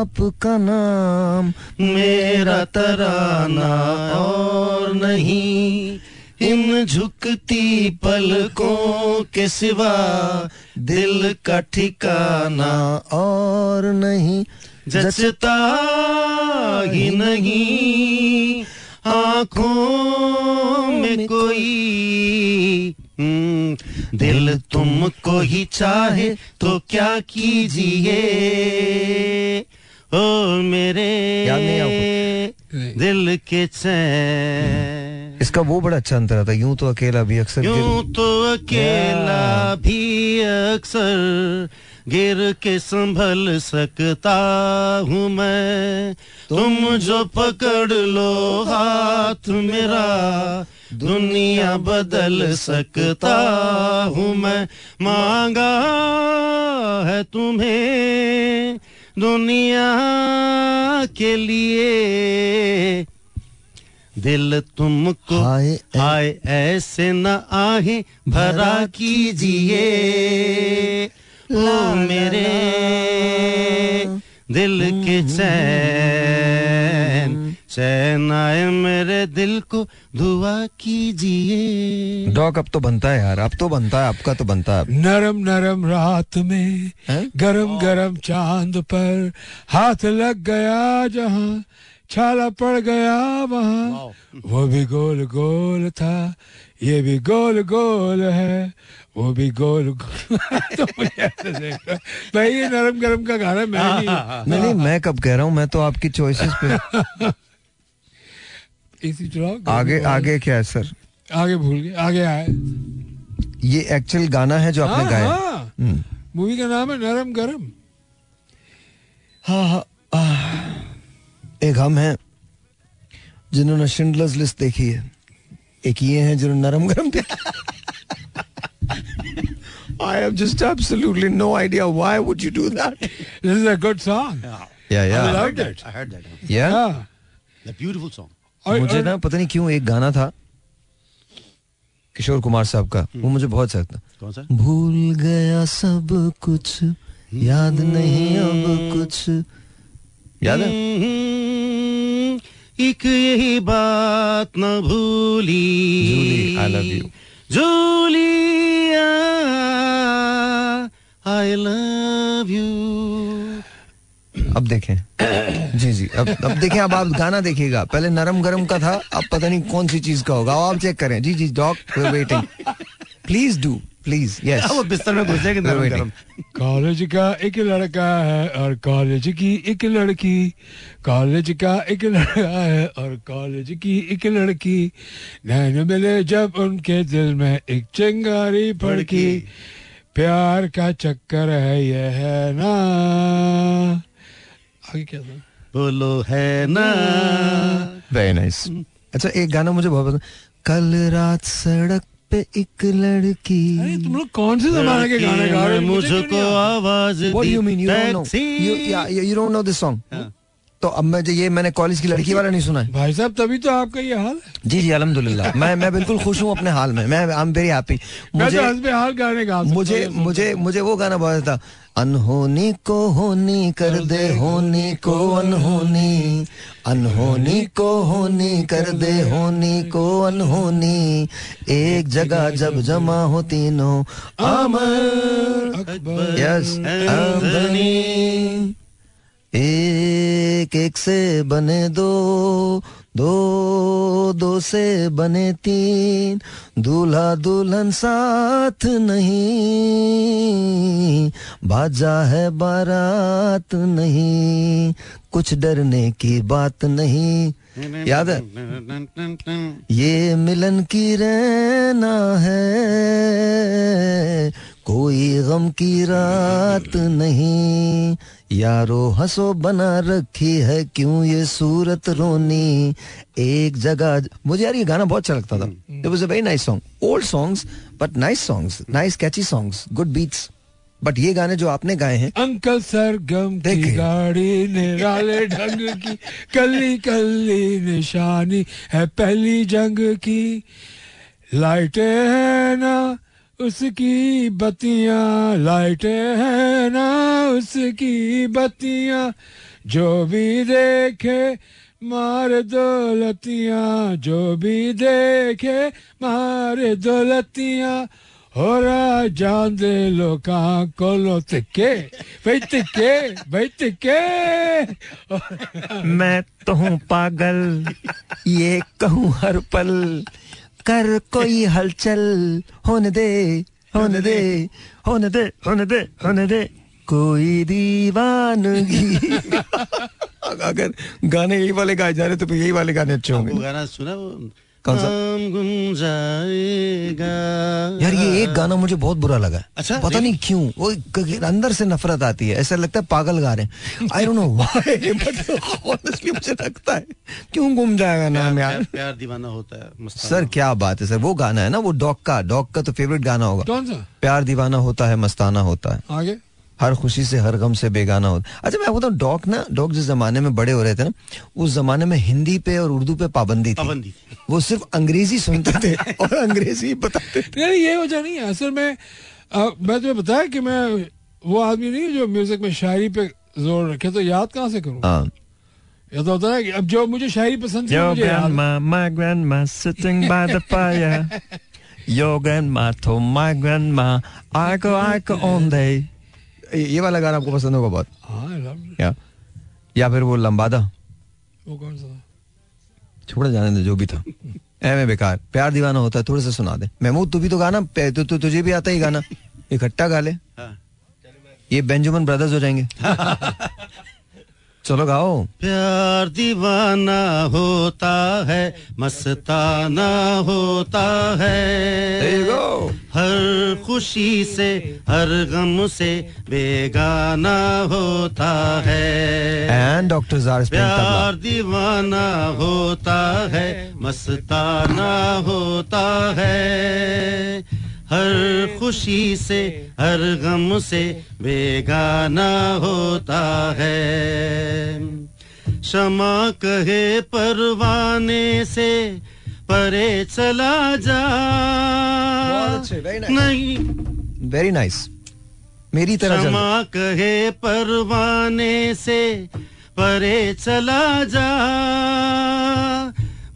आपका नाम मेरा तराना और नहीं। इन झुकती पलकों के सिवा दिल का ठिकाना और नहीं। जचता ही नहीं आँखों में कोई। हम्म, दिल तुमको ही चाहे तो क्या कीजिए? ओ मेरे? दिल के चैन। इसका वो बड़ा अच्छा अंतर आता यूँ तो अकेला भी अक्सर यूँ तो अकेला भी अक्सर गिर के संभल सकता हूँ मैं। तुम जो पकड़ लो हाथ मेरा दुनिया बदल सकता हूँ मैं। मांगा है तुम्हें दुनिया के लिए। दिल तुमको हाय ऐ- हाय ऐसे न आहे भरा कीजिए। ओ मेरे दिल के चैन। चैन आए मेरे दिल को दुआ कीजिए। डॉग अब तो बनता है यार अब तो बनता है आपका तो बनता है। नरम नरम रात में हैं? गरम गरम चाँद पर हाथ लग गया जहाँ छाला पड़ गया वहाँ। वो भी गोल गोल था ये भी गोल गोल है वो भी गोल गोल। (laughs) तो भाई ये नरम गरम का गाना मैं नहीं नहीं नहीं मैं कब कह रहा हूँ मैं तो आपकी चॉइसेस पे। (laughs) इसी चुनाव आगे आगे क्या है सर आगे भूल गए आगे आए। ये एक्चुअल गाना है जो आपने हाँ, गाया हाँ। हम्म। मूवी का नाम है नरम गरम। हाँ हाँ। एक हम हैं जिन्होंने शिंडलर्स लिस्ट देखी है एक ये हैं जिन्होंने नरम गरम देखी I have just absolutely no idea why would you do that. This is a good song. Yeah, yeah. I yeah. loved it. I heard that. Yeah. Yeah. The beautiful song. और- मुझे ना पता नहीं क्यों एक गाना था किशोर कुमार साहब का वो मुझे बहुत अच्छा लगता कौन सा भूल गया सब कुछ याद नहीं अब कुछ याद है हम्म, एक यही बात न भूली। I love you. Julia I love you अब देखें। जी जी अब अब देखें अब आप गाना देखिएगा। पहले नरम गरम का था अब पता नहीं कौन सी चीज़ का होगा। अब आप चेक करें। जी जी dog waiting please do please yes वो बिस्तर में घुसेगा नरम. गरम कॉलेज का एक लड़का है और कॉलेज की एक लड़की। कॉलेज का एक लड़का है और कॉलेज की एक लड़की। नैन मिले जब उनके दिल में एक चिंगारी फड़की। प्यार का चक्कर है ये है ना। आगे क्या था? बोलो है ना। वेरी नाइस अच्छा एक गाना मुझे बहुत पसंद कल रात सड़क पे एक लड़की। अरे तुम लोग कौन से जमाने के गाने गा रहे हो? मुझको आवाज़ What do you mean? You don't know? Taxi. You, yeah, you, you don't know this song? तो अब मैं ये मैंने कॉलेज की लड़की वाला नहीं सुना है। भाई साहब तभी तो आपका ये हाल है। जी जी अलहमदुल्ला मैं मैं बिल्कुल खुश हूँ अपने हाल में। मैं आई एम वेरी हैप्पी मुझे तो हाल गाने गा मुझे मुझे मुझे वो गाना बहुत था अनहोनी को होनी कर दे होनी को अनहोनी। अनहोनी को होनी कर दे होनी को अनहोनी। एक जगह जब जमा हो तीनों। अमर यस आमदनी एक एक से बने दो। दो दो से बने तीन दूल्हा दुल्हन साथ नहीं। बाजा है बारात नहीं, कुछ डरने की बात नहीं। याद है? ये मिलन की रहना है कोई गम की रात नहीं। यारो हंसो बना रखी है क्यों ये सूरत रोनी। एक जगह मुझे यार ये गाना बहुत अच्छा लगता था। It was a very nice song old songs but nice songs nice catchy songs good beats but ये गाने जो आपने गाए हैं अंकल सरगम की देखिए। गाड़ी निराले ढंग की कली कली निशानी है पहली जंग की। लाइटें है ना उसकी बत्तियाँ लाइटें है ना उसकी बत्तियाँ। जो भी देखे मार दौलतियाँ, जो भी देखे मार दौलतियाँ। हो रहा जान दे लोकां कोलो तिके भाई तिके भाई तिके मैं तो हूँ पागल, ये कहूँ हर पल। कर कोई (laughs) हलचल होने दे होने दे होने दे होने दे होने दे। कोई दीवानगी। (laughs) अगर गाने यही वाले गाए जा रहे तो यही वाले गाने अच्छे होंगे। गाना सुना वो कौन सा? काम गुम जाएगा। यार ये एक गाना मुझे बहुत बुरा लगा। अच्छा, पता नहीं क्यों वो अंदर से नफरत आती है ऐसा लगता है पागल गा रहे हैं। I don't know why but honestly मुझे लगता है क्यों गुम जाएगा नाम यार? प्यार, प्यार दीवाना होता है सर क्या बात है सर वो गाना है ना वो डॉग का डॉग का तो फेवरेट गाना होगा। कौन सा? प्यार दीवाना होता है मस्ताना होता है। आगे? हर खुशी से हर गम से बेगाना होता है। अच्छा मैं बताऊँ डॉग ना डॉग जिस जमाने में बड़े हो रहे थे ना उस जमाने में हिंदी पे और उर्दू पे पाबंदी थी। पाबंदी वो सिर्फ़ अंग्रेज़ी सुनते थे (laughs) और अंग्रेज़ी बताते थे। नहीं ये वजह नहीं है। असल में मैं तुम्हें बताया कि मैं वो आदमी नहीं जो म्यूज़िक में शायरी पे ज़ोर रखे तो याद कहाँ से करूँ? हाँ। ये तो होता है कि अब जो मुझे शायरी पसंद थी मुझे याद grandma, my grandma sitting by the (laughs) fire. Your grandma told my grandma, I go, I go on day. ये वाला गाना आपको पसंद होगा बहुत। हाँ. या या फिर वो लंबादा वो कौन सा छोड़ जाने दे जो भी था। (laughs) एमे बेकार। प्यार दीवाना होता है थोड़ा सा सुना दे। महमूद तू भी तो गाना पे- तु, तु, तुझे भी आता ही गाना। (laughs) इकट्ठा गा ले। हाँ। ये बेंजामिन ब्रदर्स हो जाएँगे। (laughs) चलो गाओ। प्यार दीवाना होता है मस्ताना होता है। हर खुशी से हर गम से बेगाना होता है। एंड डॉक्टर प्यार दीवाना होता है मस्ताना होता है। हर खुशी से हर गम से बेगाना होता है। क्षमा कहे परवाने से परे चला जा. नहीं। वेरी नाइस मेरी तरह क्षमा कहे परवाने से परे चला जा।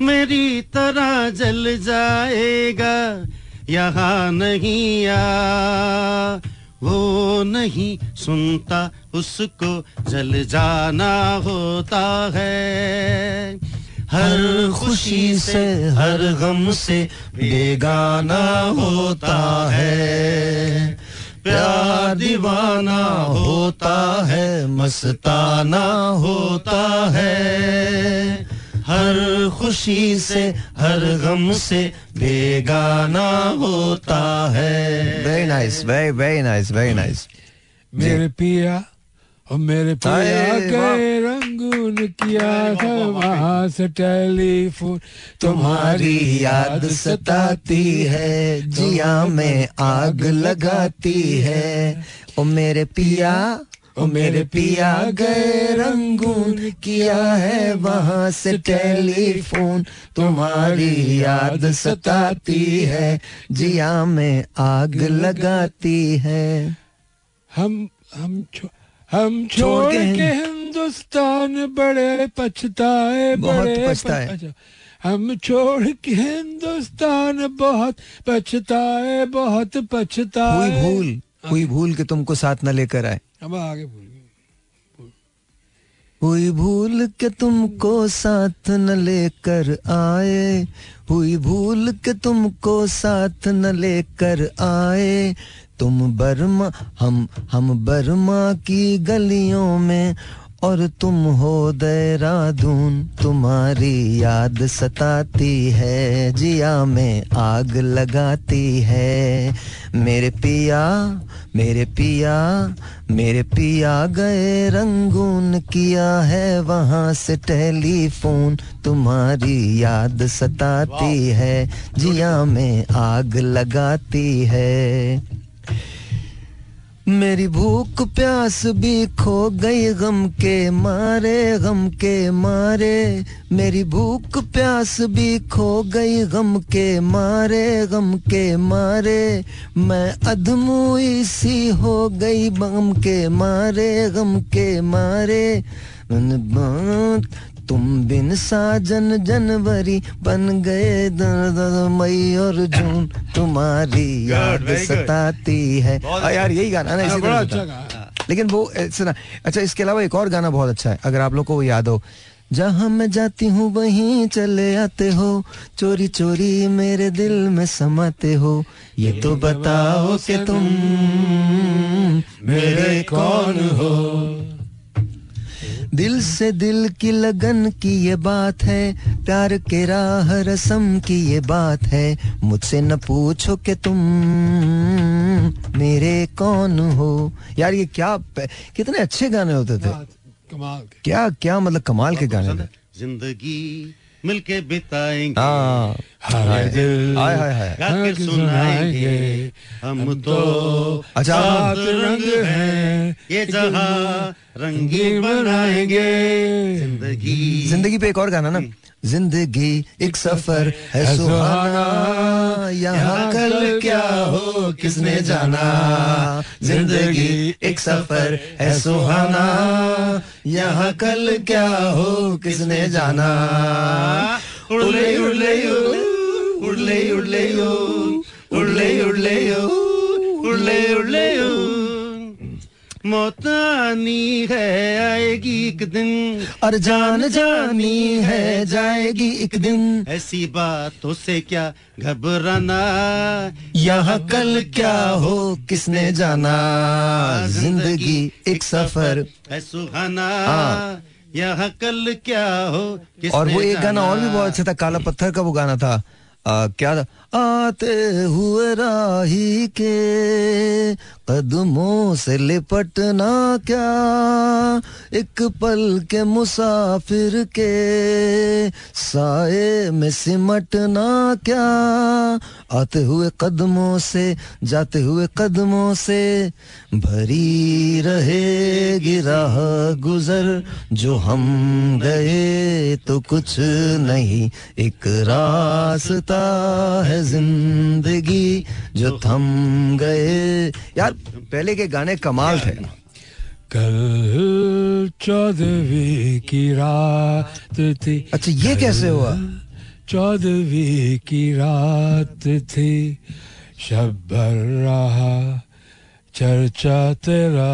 मेरी तरह जल जाएगा यहाँ नहीं आ, वो नहीं सुनता उसको, जल जाना होता है। हर खुशी से, हर गम से बेगाना होता है। प्यार दीवाना होता है, मस्ताना होता है। हर खुशी से हर गम से बेगाना होता है। Very nice very very nice very nice मेरे पिया और मेरे पिया के रंगून किया था वहाँ से टेलीफोन तुम्हारी याद सताती है। जिया में आग लगाती है। ओ मेरे पिया ओ मेरे पिया गए रंगून किया है वहाँ से टेलीफोन। तुम्हारी याद सताती है जिया में आग लगाती है। हम हम छो, हम छोड़ के हिंदुस्तान बड़े पछताए बहुत पछताए। हम छोड़ के हिंदुस्तान बहुत पछताए बहुत हुई पछताए भूल हुई भूल के तुमको साथ न लेकर आए। अब आगे भूल हुई भूल के तुमको साथ न लेकर आए, हुई भूल के तुमको साथ न लेकर आए। तुम बर्मा, हम हम बर्मा की गलियों में, और तुम हो देहरादून, तुम्हारी याद सताती है, जिया में आग लगाती है। मेरे पिया मेरे पिया मेरे पिया गए रंगून किया है वहाँ से टेलीफोन। तुम्हारी याद सताती है जिया में आग लगाती है। मेरी भूख प्यास भी खो गई, गम के मारे, गम के मारे। मेरी भूख प्यास भी खो गई, गम के मारे, गम के मारे। मैं अधमुई सी हो गई गम के मारे, गम के मारे। बात तुम बिन साजन जनवरी बन गए मई और जून। तुम्हारी याद सताती है। आ, यार यही गाना ना इसी हाँ, बड़ा अच्छा गाना। लेकिन वो सुना। अच्छा इसके अलावा एक और गाना बहुत अच्छा है अगर आप लोग को वो याद हो। जहाँ मैं जाती हूँ वहीं चले आते हो। चोरी चोरी मेरे दिल में समाते हो। ये तो बताओ कि तुम मेरे कौन हो? दिल से दिल की लगन की ये बात है प्यार के राह रसम की ये बात है। मुझसे न पूछो कि तुम मेरे कौन हो। यार ये क्या कितने अच्छे गाने होते थे। कमाल के। क्या क्या मतलब कमाल के गाने थे। ज़िंदगी मिलके बिताएँगे। हाँ। हाय। दिल हाय हाय हाय। गा सुनाएँगे। हम तो अच्छा रंग हैं। ये जहाँ रंगी बनाएँगे। ज़िंदगी। ज़िंदगी पे एक और गाना ना। ज़िंदगी एक सफ़र है सुहाना। यहाँ कल क्या हो किसने जाना? ज़िंदगी एक सफ़र है सुहाना। यहाँ कल क्या हो किसने जाना? उड़ले उड़ले उड़ले उड़ले उड़ले उड़ले उड़ले उड़ले मौत आनी है आएगी एक दिन। और जान जानी है जाएगी एक दिन। ऐसी बातों से क्या घबराना? यहाँ कल क्या हो किसने जाना? ज़िंदगी एक सफ़र। है सुहाना। हाँ। यहाँ कल क्या हो किसने और वो एक गाना और भी बहुत अच्छा था काला पत्थर का वो गाना था। आ, क्या था? आते हुए राही के कदमों से लिपटना क्या? एक पल के मुसाफिर के साए में सिमटना क्या? आते हुए कदमों से, जाते हुए कदमों से भरी रहेगी राह गुजर। जो हम गए तो कुछ नहीं, एक रास्ता है ज़िंदगी जो थम गए। यार पहले के गाने कमाल थे। कल चौदहवीं की रात थी। अच्छा ये कैसे हुआ? चौदहवीं की रात थी। शब भर रहा चर्चा तेरा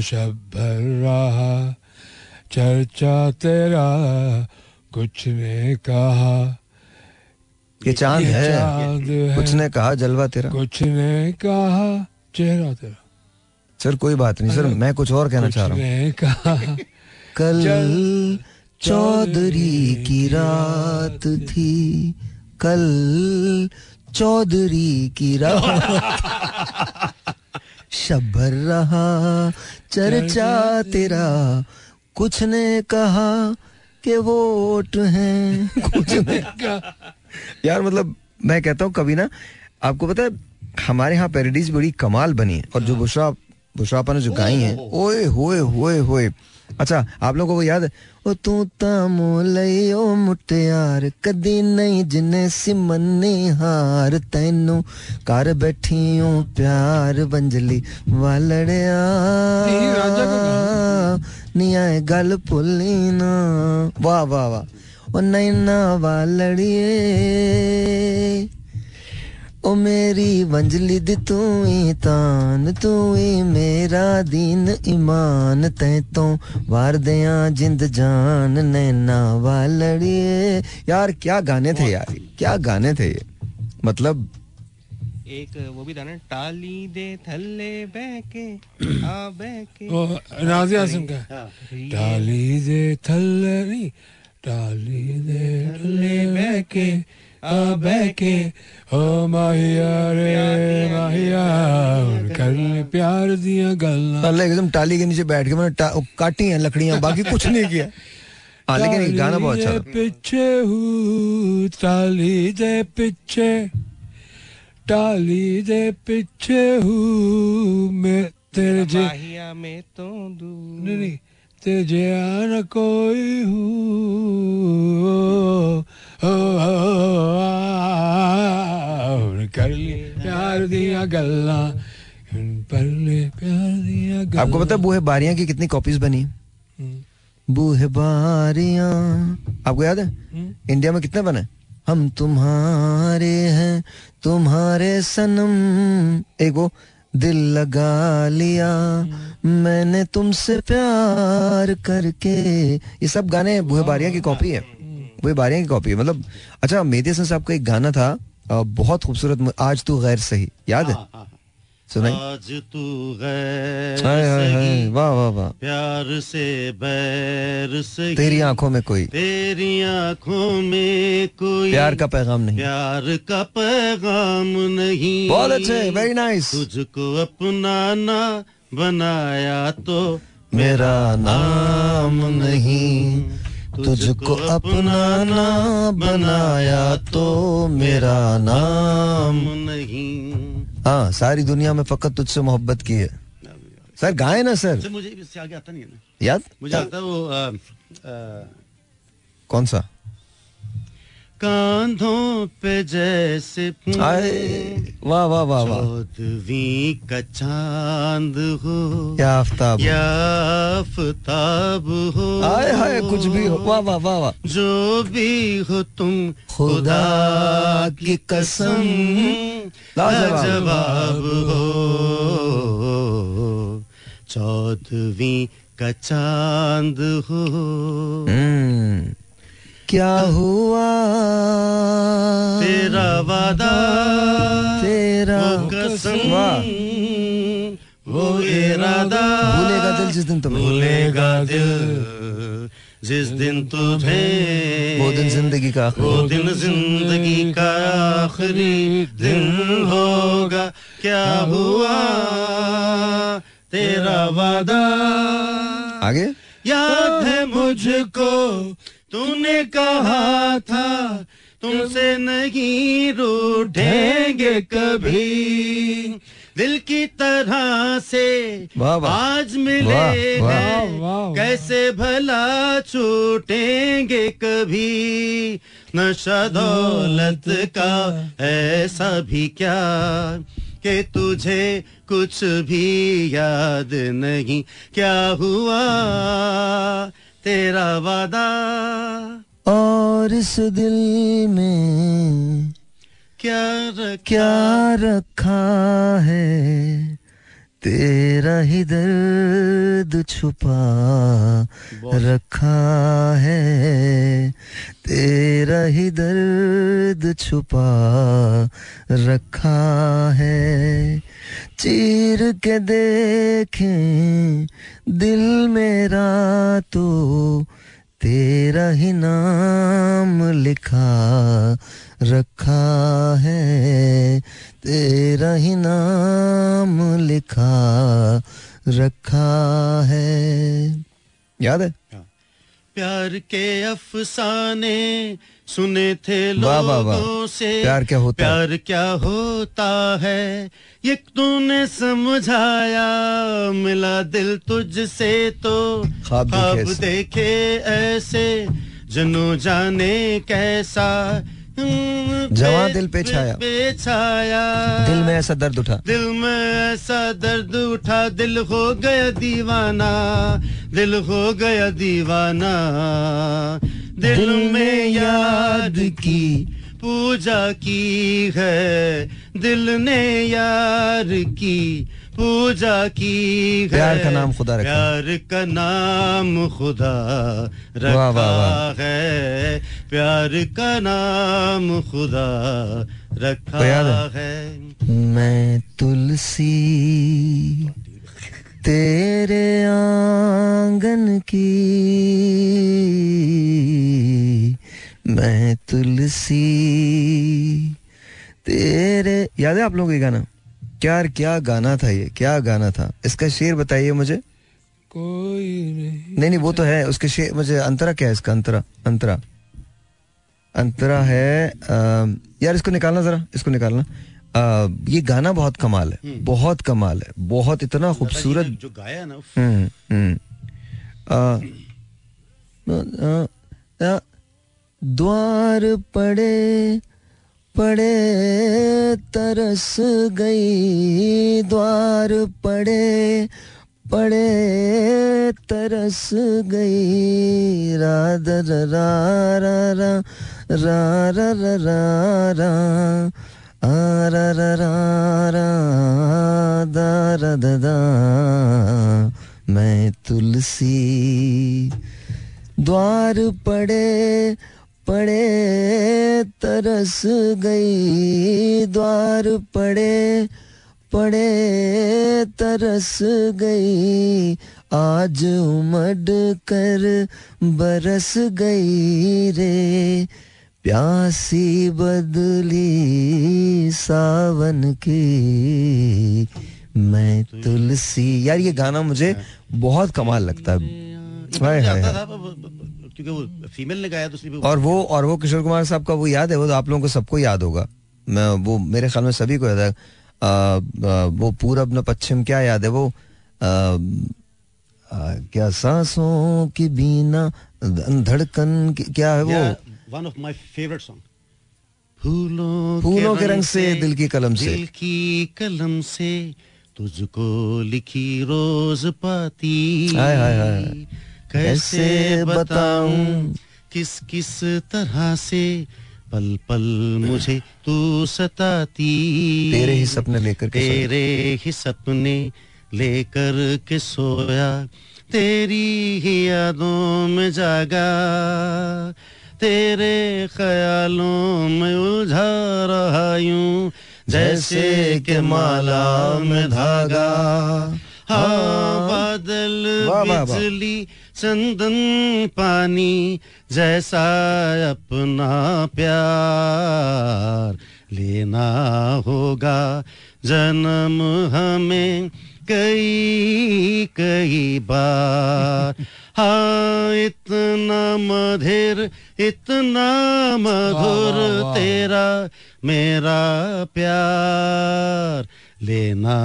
शब भर रहा चर्चा तेरा कुछ ने कहा। ये चाँद ये है। चाँद है। कुछ ने कहा जलवा तेरा। कुछ ने कहा चेहरा तेरा। सर कोई बात नहीं सर मैं कुछ और कहना चाह रहा हूँ। कल चौधरी की रात थी। कल चौधरी की रात शबर रहा चर्चा तेरा। कुछ ने कहा कि वोट हैं। कुछ ने यार मतलब मैं कहता हूँ कभी ना आपको पता है हमारे यहाँ पैरोडीज बड़ी कमाल बनी है और जो बुशरा बुशरा आपा ने जो गाई हैं ओए होए होए होए। अच्छा आप लोगों को याद है? ओ तू ता मोलई ओ मुटियार कदी नहीं जिने सिमनी हार। तैनू कर बैठी हूँ प्यार बंजली वालड़िया। नी आए गल भुल्ली ना। वाह वाह वाह। ओ नैना वालड़िए ओ मेरी वंजली दी तू ही तान तू ही मेरा दीन ईमान। तै तो वार दिया जिंद जान नैना वालड़िए यार क्या गाने थे यार? क्या गाने थे ये? मतलब एक वो भी था ना टाली दे थल्ले बहके आ बहके। वो नाजिया हसन का। हाँ। डाली दे थल्ले नहीं डाली दे थल्ले बहके आ बहके ओ माहिया रे माहिया कर ले प्यार दिया गल्ला। अल्लाह एकदम टाली के नीचे बैठ के मैंने काटी हैं लकड़ियाँ बाकी कुछ नहीं किया। हाँ लेकिन गाना बहुत अच्छा पीछे हूँ टाली दे पीछे टाली दे पीछे हूँ मैं तेरे जे माहिया में तो दूर। नहीं तेरे आना कोई हूँ। ओ, ओ, ओ, आ, कर ले प्यार दिया गल्ला पर ले प्यार दिया गल्ला। आपको पता है बूहे बारियाँ की कितनी कॉपीज बनी? हम्म, बूहे बारियाँ आपको याद है? हम्म। इंडिया में कितने बने? हम तुम्हारे हैं तुम्हारे सनम। एक वो दिल लगा लिया। मैंने तुमसे प्यार करके। ये सब गाने बुहे बारिया की कॉपी है। बुहे बारिया की कॉपी है। मतलब अच्छा हसन साहब का एक गाना था बहुत खूबसूरत आज तू गैर सही याद है हाँ, हाँ। आज तू गैर वाह वाह वाह। प्यार से बैर से तेरी आँखों में कोई। तेरी आँखों में कोई। प्यार का पैगाम नहीं। प्यार का पैगाम नहीं। बहुत अच्छे वेरी नाइस तुझको अपना ना बनाया तो मेरा नाम नहीं। तुझको अपना ना बनाया तो मेरा नाम नहीं। हाँ सारी दुनिया में फकत तुझसे मोहब्बत की है। सर गाए ना सर। सर मुझे इससे आगे आता नहीं है ना। याद? मुझे आता वो कौन सा? कांधों पे जैसे वाह वाह वाह वाह। चौदहवीं का चाँद हो क्या आफ्ताब या आफताब हो। आए हाय कुछ भी हो। वाह वाह वाह वाह। जो भी हो तुम खुदा की कसम लाजवाब। जवाब हो। चौदहवीं का चाँद हो। हम्म, क्या हुआ? तेरा वादा तेरा कसम वो इरादा भूलेगा दिल जिस दिन तुम्हें। भूलेगा दिल जिस दिन तुम्हें। वो दिन ज़िंदगी का वो दिन ज़िंदगी का आखिरी दिन होगा। क्या हुआ? तेरा वादा। आगे? याद है मुझको तूने कहा था तुमसे नहीं रूठेंगे कभी दिल की तरह से। आज मिले। हैं। कैसे भला छूटेंगे कभी नशा दौलत का ऐसा भी क्या कि तुझे कुछ भी याद नहीं क्या हुआ तेरा वादा। और इस दिल में क्या रखा? क्या रखा है? तेरा ही दर्द छुपा रखा है तेरा ही दर्द छुपा रखा है। चीर के देखें दिल मेरा तो तेरा ही नाम लिखा रखा है तेरा ही नाम लिखा रखा है याद है प्यार के अफसाने सुने थे वाह, वाह, वाह। लोगों से प्यार क्या होता प्यार है? क्या होता है ये तूने समझाया मिला दिल तुझसे तो ख्वाब देखे ऐसे। देखे ऐसे जनो जाने कैसा जवां दिल पे छाया। पे छाया। दिल में ऐसा दर्द उठा। दिल में ऐसा दर्द उठा। दिल हो गया दीवाना। दिल हो गया दीवाना। दिल में याद की पूजा की है। दिल ने यार की पूजा की है प्यार का नाम खुदा रखा। प्यार का नाम खुदा रखा वाह, वाह, वाह। है प्यार का नाम खुदा रखा तो है? है मैं तुलसी तेरे आँगन की मैं तुलसी तेरे याद है आप लोगों को ये गाना क्या क्या गाना था ये? क्या गाना था? इसका शेर बताइए मुझे। कोई नहीं नहीं नहीं वो तो है उसके शेर मुझे अंतरा क्या है इसका? अंतरा अंतरा। अंतरा है अ, यार इसको निकालना जरा इसको निकालना। अ, ये गाना बहुत कमाल है बहुत कमाल है बहुत इतना खूबसूरत जो गाया ना हम्म हम्म। द्वार पड़े पड़े तरस गई द्वार पड़े पड़े तरस गई रा द रा रा रा रा रा रा रा रा आ रा रा रा रा दा रा दा दा मैं तुलसी द्वार पड़े पड़े तरस गई द्वार पड़े पड़े तरस गई आज उमड़ कर बरस गई रे। प्यासी बदली सावन की मैं तुलसी। यार ये गाना मुझे बहुत कमाल लगता है। हाय, क्योंकि वो फीमेल ने गाया तो इसलिए और वो और वो किशोर कुमार साहब का वो याद है वो तो आप लोगों को सबको याद होगा। मैं वो मेरे ख्याल में सभी को याद है। आ, आ, वो पूरब न पश्चिम क्या याद है वो? आ, आ, क्या सांसों की बीना धड़कन की- क्या है वो? One of my favourite song फूलों फूलों के रंग से दिल की कलम से। दिल की कलम से तुझको लिखी रोज पाती। हाय, हाय, हाय। कैसे बताऊँ? किस किस तरह से? पल पल मुझे तू सताती। तेरे ही सपने लेकर के तेरे ही सपने लेकर के सोया। तेरी ही यादों में जागा। तेरे ख्यालों में उलझा रहा यूँ जैसे के माला में धागा। हाँ बादल वाह, वाह। बिजली चंदन पानी जैसा अपना प्यार लेना होगा। जन्म हमें कई कई बार। हाँ इतना मधुर इतना मधुर। तेरा मेरा प्यार लेना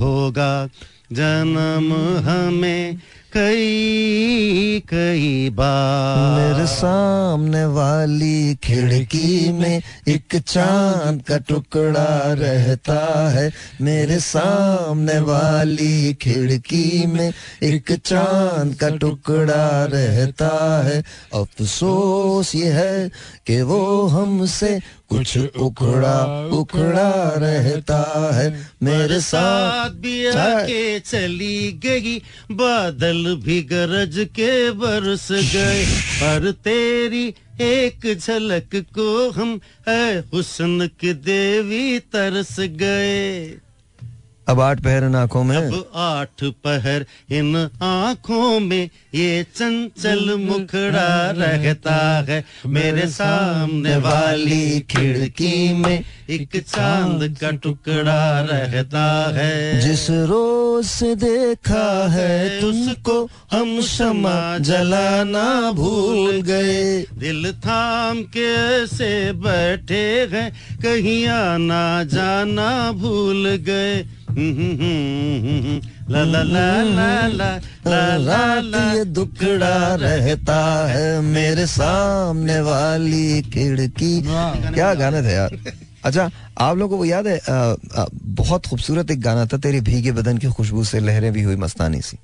होगा। जन्म हमें कई कई बार। मेरे सामने वाली खिड़की में एक चाँद का टुकड़ा रहता है। मेरे सामने वाली खिड़की में एक चाँद का टुकड़ा रहता है। अफसोस ये है कि वो हमसे कुछ उखड़ा उखड़ा रहता है। मेरे साथ भी आके चली गई। बादल भी गरज के बरस गए। पर तेरी एक झलक को हम है हुस्न की देवी तरस गए। अब आठ पहर इन आँखों में। अब आठ पहर इन आँखों में ये चंचल मुखड़ा रहता है। मेरे सामने वाली खिड़की में एक चाँद का टुकड़ा रहता है। जिस रोज से देखा है तुझको हम क्षमा जलाना भूल गए। दिल थाम के ऐसे बैठे हैं कहीं आना जाना भूल गए। दुखड़ा रहता है मेरे सामने वाली खिड़की क्या गाने थे यार अच्छा आप लोगों को याद है अ, अ, बहुत खूबसूरत एक गाना था तेरे भीगे बदन की खुशबू से लहरें भी हुई मस्तानी सी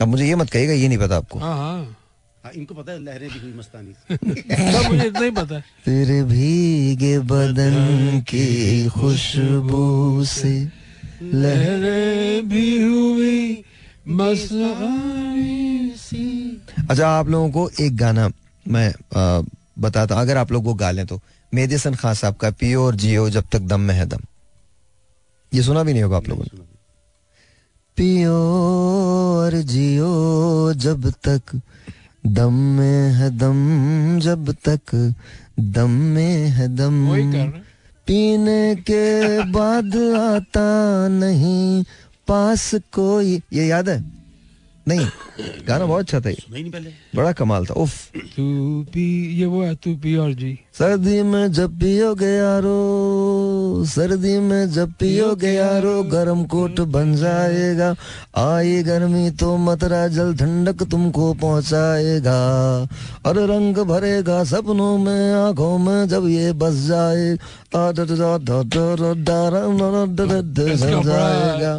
अब मुझे ये मत कहिएगा ये नहीं पता आपको हाँ हाँ हाँ, इनको पता है लहरें भी हुई मस्तानी तब मुझे इतना ही पता है तेरे भीगे बदन की खुशबू से लहरें लहरें भी हुई अच्छा आप लोगों को एक गाना मैं बताता अगर आप लोग वो गा लें तो। मेहदी हसन खान साहब का पियो और जियो जब तक दम में है दम। ये सुना भी नहीं होगा आप लोगों ने? पियो और जियो जब तक दम में है दम जब तक दम में है दम। पीने के बाद आता नहीं पास कोई ये याद है? नहीं गाना बहुत अच्छा था ये। नहीं पहले। बड़ा कमाल था उफ। तू पी ये वो है तू पी और जी। सर्दी में जब पियोगे यारो सर्दी में जब पियोगे यारो गर्म कोट बन जाएगा आई गर्मी तो मतरा जल ठंडक तुमको पहुंचाएगा और रंग भरेगा सपनों में आँखों में जब ये बस जाए जाएगा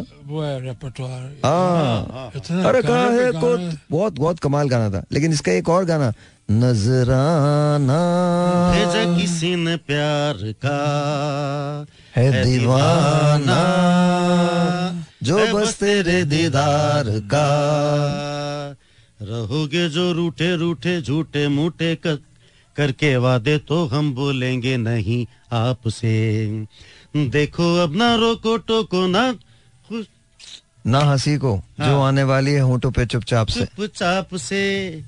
अरे बहुत बहुत कमाल गाना था लेकिन इसका एक और गाना नजराना। भेजा किसी ने प्यार का। है दीवाना। जो बस तेरे दीदार का। रहोगे जो रूठे रूठे झूठे मूठे कर, करके वादे तो हम बोलेंगे नहीं आपसे। देखो अब ना रोको टोको ना खुश। ना हँसी को जो हाँ। आने वाली है होठों पे चुपचाप से। चुपचाप से।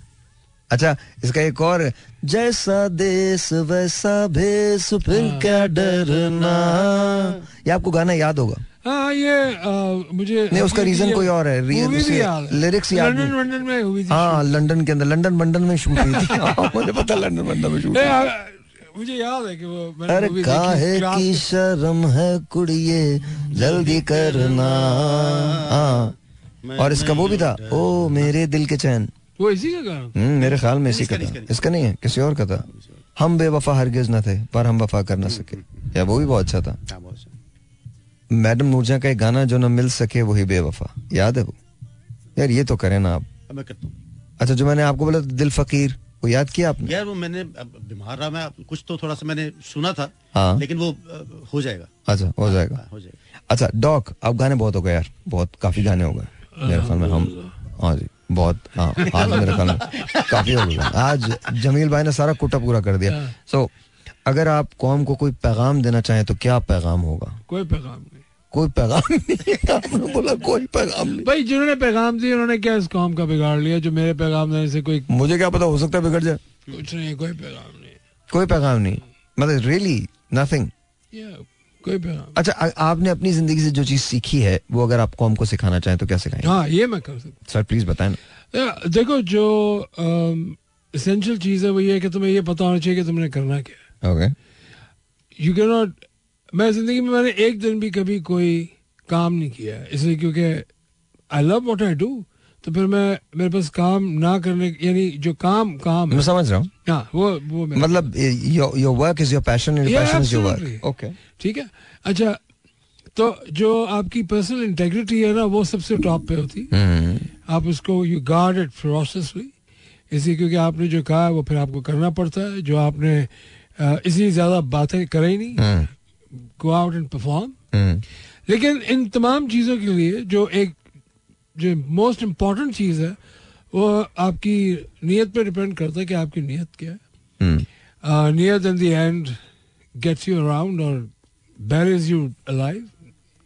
अच्छा इसका एक और जैसा देश वैसा भेस फिर क्या डरना? ये आपको गाना याद होगा। हाँ ये आ, मुझे नहीं, उसका ये कोई और है। उसे- याद है। lyrics लंदन में हुई थी हाँ लंदन के अंदर लंदन बंडन में शूट हुई थी। हाँ, मुझे पता लंदन बंडन में शूट मुझे याद है कि वो मैंने अरे काहे की शर्म है कुड़िए जल्दी करना। हाँ और इसका वो भी था ओ मेरे दिल के चैन। वो इसी का गाना हम्म, मेरे ख्याल में इसी का इसका था नहीं, इसका नहीं है किसी और का था। हम बेवफा हरगिज न थे पर हम वफा कर ना सके। या वो भी बहुत अच्छा था। हाँ, अच्छा। मैडम नूरजहां का एक गाना जो न मिल सके वही बेवफा। याद है वो? यार ये तो करें ना आप। मैं करता हूँ। अच्छा जो मैंने आपको बोला दिल फकीर वो याद किया आपने? यार वो मैंने बीमार रहा मैं कुछ तो थोड़ा सा मैंने सुना था हाँ। लेकिन वो हो जाएगा। अच्छा हो जाएगा। हाँ, हो जाएगा। अच्छा डॉग अब गाने बहुत हो गए यार बहुत काफ़ी गाने हो गए। मेरे ख्याल में हम हाँ जी। बहुत हाँ मेरे ख्याल काफ़ी हो गए आज जमील भाई ने सारा कोटा पूरा कर दिया। सो अगर आप कौम को कोई पैगाम देना चाहें तो क्या पैगाम होगा? कोई पैगाम नहीं। कोई पैगाम नहीं आपने बोला कोई पैगाम नहीं। भाई जिन्होंने पैगाम दिए उन्होंने क्या इस कौम का बिगाड़ लिया? जो मेरे पैगाम देने से कोई मुझे क्या पता हो सकता है बिगड़ जाए? कुछ नहीं कोई पैगाम नहीं। कोई पैगाम नहीं। मतलब रियली नथिंग कोई पैगाम अच्छा आ, आपने अपनी ज़िंदगी से जो चीज़ सीखी है वो अगर आप कौम को सिखाना चाहें तो क्या सिखाएँगे? हाँ ये मैं कर सकता सर प्लीज़ बताएँ ना। देखो जो इसेंशियल चीज़ है वो ये है कि तुम्हें ये पता होना चाहिए कि तुमने करना क्या है। ओके यू कैन नॉट मैं ज़िंदगी में मैंने एक दिन भी कभी कोई काम नहीं किया इसलिए क्योंकि I love what I do तो फिर मैं मेरे पास काम ना करने यानी जो काम काम मैं समझ रहा हूँ। हाँ वो वो मतलब your work is your passion and passion is your work okay ठीक है? अच्छा तो जो आपकी पर्सनल इंटेग्रिटी है ना वो सबसे टॉप पे होती है। हम्म, आप उसको यू गार्ड इट फ्रोसेसली इसी क्योंकि आपने जो कहा वो फिर आपको करना पड़ता है। जो आपने इसलिए ज़्यादा बातें करे ही नहीं गो आउट एंड परफॉर्म लेकिन इन तमाम चीज़ों के लिए जो एक जो मोस्ट इंपॉर्टेंट चीज़ है वो आपकी नीयत पे डिपेंड करता है कि आपकी नीयत क्या है। हम्म, uh, नीयत in the end gets you around और बैरिज यू अलाइव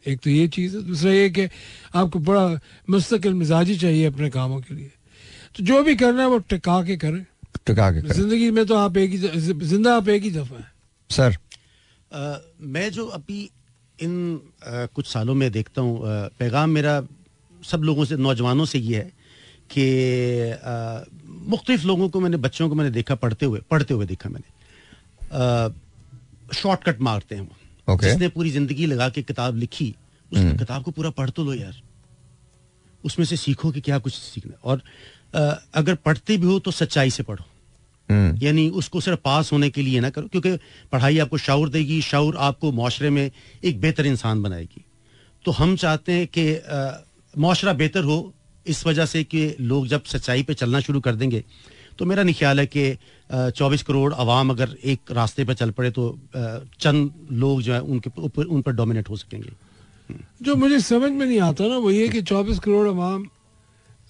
एक तो ये चीज़ है। दूसरा ये कि आपको बड़ा मुस्तकिल मिजाजी चाहिए अपने कामों के लिए। तो जो भी करना है वो टिका के करें। टिका के ज़िंदगी में तो आप एक ही ज़िंदा आप एक ही दफ़ा है। सर। अ, मैं जो अभी इन अ, कुछ सालों में देखता हूँ पैगाम मेरा सब लोगों से नौजवानों से ये है कि मुख्तलिफ़ लोगों को मैंने बच्चों को मैंने देखा पढ़ते हुए पढ़ते हुए देखा मैंने। शॉर्टकट मारते हैं वो। Okay. जिसने पूरी ज़िंदगी लगा के किताब लिखी उस किताब को पूरा पढ़ तो लो यार। उसमें से सीखो कि क्या कुछ सीखना और अ, अगर पढ़ते भी हो तो सच्चाई से पढ़ो। हम्म, यानी उसको सिर्फ़ पास होने के लिए ना करो क्योंकि पढ़ाई आपको शाउर देगी शाउर आपको माशरे में एक बेहतर इंसान बनाएगी। तो हम चाहते हैं कि माशरा बेहतर हो इस वजह से कि लोग जब सच्चाई पे चलना शुरू कर देंगे तो मेरा नहीं ख्याल है कि चौबीस करोड़ आवाम अगर एक रास्ते पर चल पड़े तो चंद लोग जो है उनके ऊपर उन पर डोमिनेट हो सकेंगे। जो मुझे समझ में नहीं आता ना वो ये कि 24 करोड़ अवाम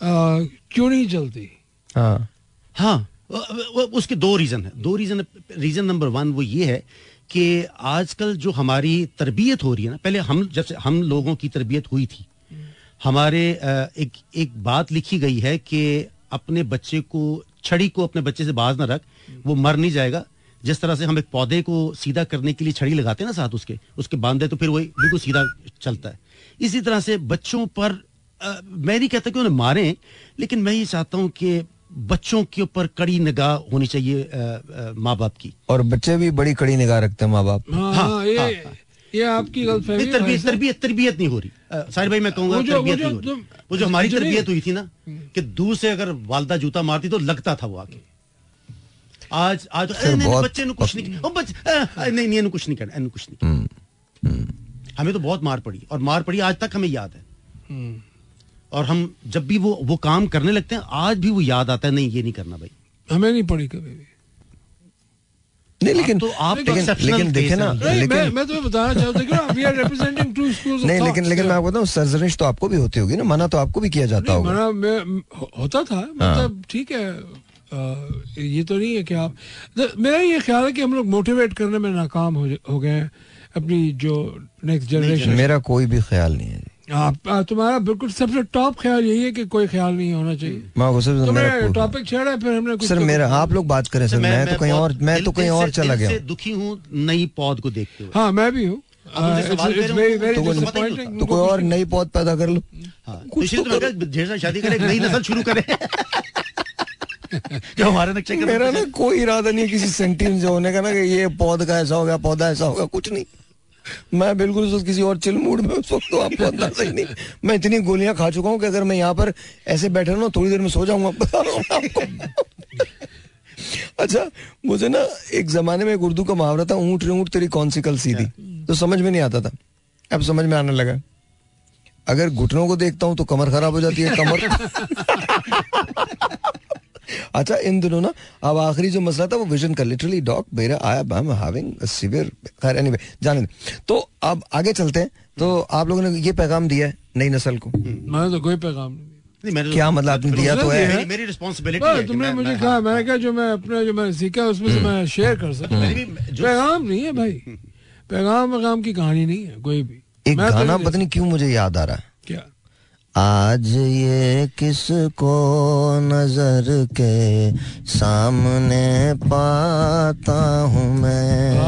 क्यों नहीं चलती? हाँ। हाँ उसके दो रीजन है। दो रीजन रीजन नंबर वन वो ये है कि आजकल जो हमारी तरबियत हो रही है ना पहले हम जब से हम लोगों की तरबियत हुई थी हमारे एक एक बात लिखी गई है कि अपने बच्चे को छड़ी को अपने बच्चे से बाज ना रख वो मर नहीं जाएगा। जिस तरह से हम एक पौधे को सीधा करने के लिए छड़ी लगाते हैं ना साथ उसके उसके बांधे तो फिर वही बिल्कुल सीधा चलता है। इसी तरह से बच्चों पर अ, मैं नहीं कहता कि उन्हें मारें लेकिन मैं ये चाहता हूँ कि बच्चों के ऊपर कड़ी निगाह होनी चाहिए माँ बाप की। और बच्चे भी बड़ी कड़ी निगाह रखते हैं माँ बाप। हाँ हाँ, हाँ, ये हाँ, ये आपकी गलतफहमी नहीं, तरबियत तरबियत तरबियत नहीं हो रही। साहिर भाई मैं कहूँगा वो जो- तरबियत नहीं हो रही। वो जो हमारी तरबियत हुई थी ना कि दूर से अगर वालदा जूता मारती तो लगता था वो आके। आज आज "ए, नहीं, नहीं, बच्चे ने कुछ नहीं किया ओ, बच, नहीं नहीं कुछ नहीं करना इन्हें कुछ नहीं किया हमें तो बहुत मार पड़ी और मार पड़ी आज तक हमें याद है। हम्म। और हम जब भी वो वो काम करने लगते हैं आज भी वो याद आता है नहीं ये नहीं करना भाई। हमें नहीं पड़ी कभी भी। नहीं लेकिन तो आप तो लेकिन लेकिन देखे ना नहीं, लेकिन मैं तुम्हें बताना चाहता हूँ we are representing two schools नहीं लेकिन लेकिन मैं आपको बताऊँ सरजनिश तो आपको भी होती होगी ना मना तो आपको भी किया जाता होगा। मना होता था मतलब ठीक है अ, ये तो नहीं है कि आप मेरा ये ख्याल है कि हम लोग मोटिवेट करने में नाकाम हो हो गए हैं अपनी जो नेक्स्ट जनरेशन मेरा कोई भी ख्याल नहीं है आप तुम्हारा बिल्कुल सबसे टॉप ख्याल यही है कि कोई ख्याल नहीं होना चाहिए। तुमने मेरा टॉपिक छेड़ा है, फिर हमने कुछ सर तो- मेरा आप लोग बात करें सर मैं तो कहीं और मैं तो कहीं और चला गया दुखी हूँ नई पौध को देखते हुए। हाँ मैं भी हूँ। हो, तो डिसअपॉइंटिंग तो कोई और नई पौध पैदा कर लो। हाँ, तो तो ढेर शादी करे नई नस्ल शुरू करे। जो हमारे नक्शे मेरा ना कोई इरादा नहीं किसी सेंटेंस होने का ना कि ये पौध का ऐसा होगा पौधा ऐसा होगा कुछ नहीं। मैं बिल्कुल उस किसी और चिल मूड में उस वक्त तो आपको अंदाज़ा ही नहीं। मैं इतनी गोलियाँ खा चुका हूँ कि अगर मैं यहाँ पर ऐसे बैठा ना थोड़ी देर में सो जाऊँगा। बता रहा हूँ आपको अच्छा मुझे ना एक जमाने में एक उर्दू का मुहावरा था ऊँट रे ऊँट तेरी कौन सी कल सीधी? तो समझ में नहीं आता था। अब समझ में आने लगा अगर घुटनों को देखता हूँ तो कमर खराब हो जाती है कमर। (laughs) अच्छा इन दिनों ना अब आखिरी जो मसला था वो विजन का लिटरली डॉग मेरा आया आई एम हैविंग सीवियर खैर एनीवे जाने दे। तो अब आगे चलते हैं। तो आप लोगों ने ये पैगाम दिया है नई नस्ल को। मैंने तो कोई पैगाम नहीं तो- क्या मतलब आपने दिया तो है? मेरी मेरी रिस्पॉन्सिबिलिटी है तुमने मुझे कहा मैंने कहा जो मैं अपना जो मैंने सीखा है उसमें से मैं शेयर कर सकता हूँ। भी पैगाम नहीं है भाई। पैगाम पैगाम की कहानी नहीं है कोई भी। एक तो गाना पता नहीं क्यों मुझे याद आ रहा है। क्या? आज ये किसको नज़र के सामने पाता हूँ मैं?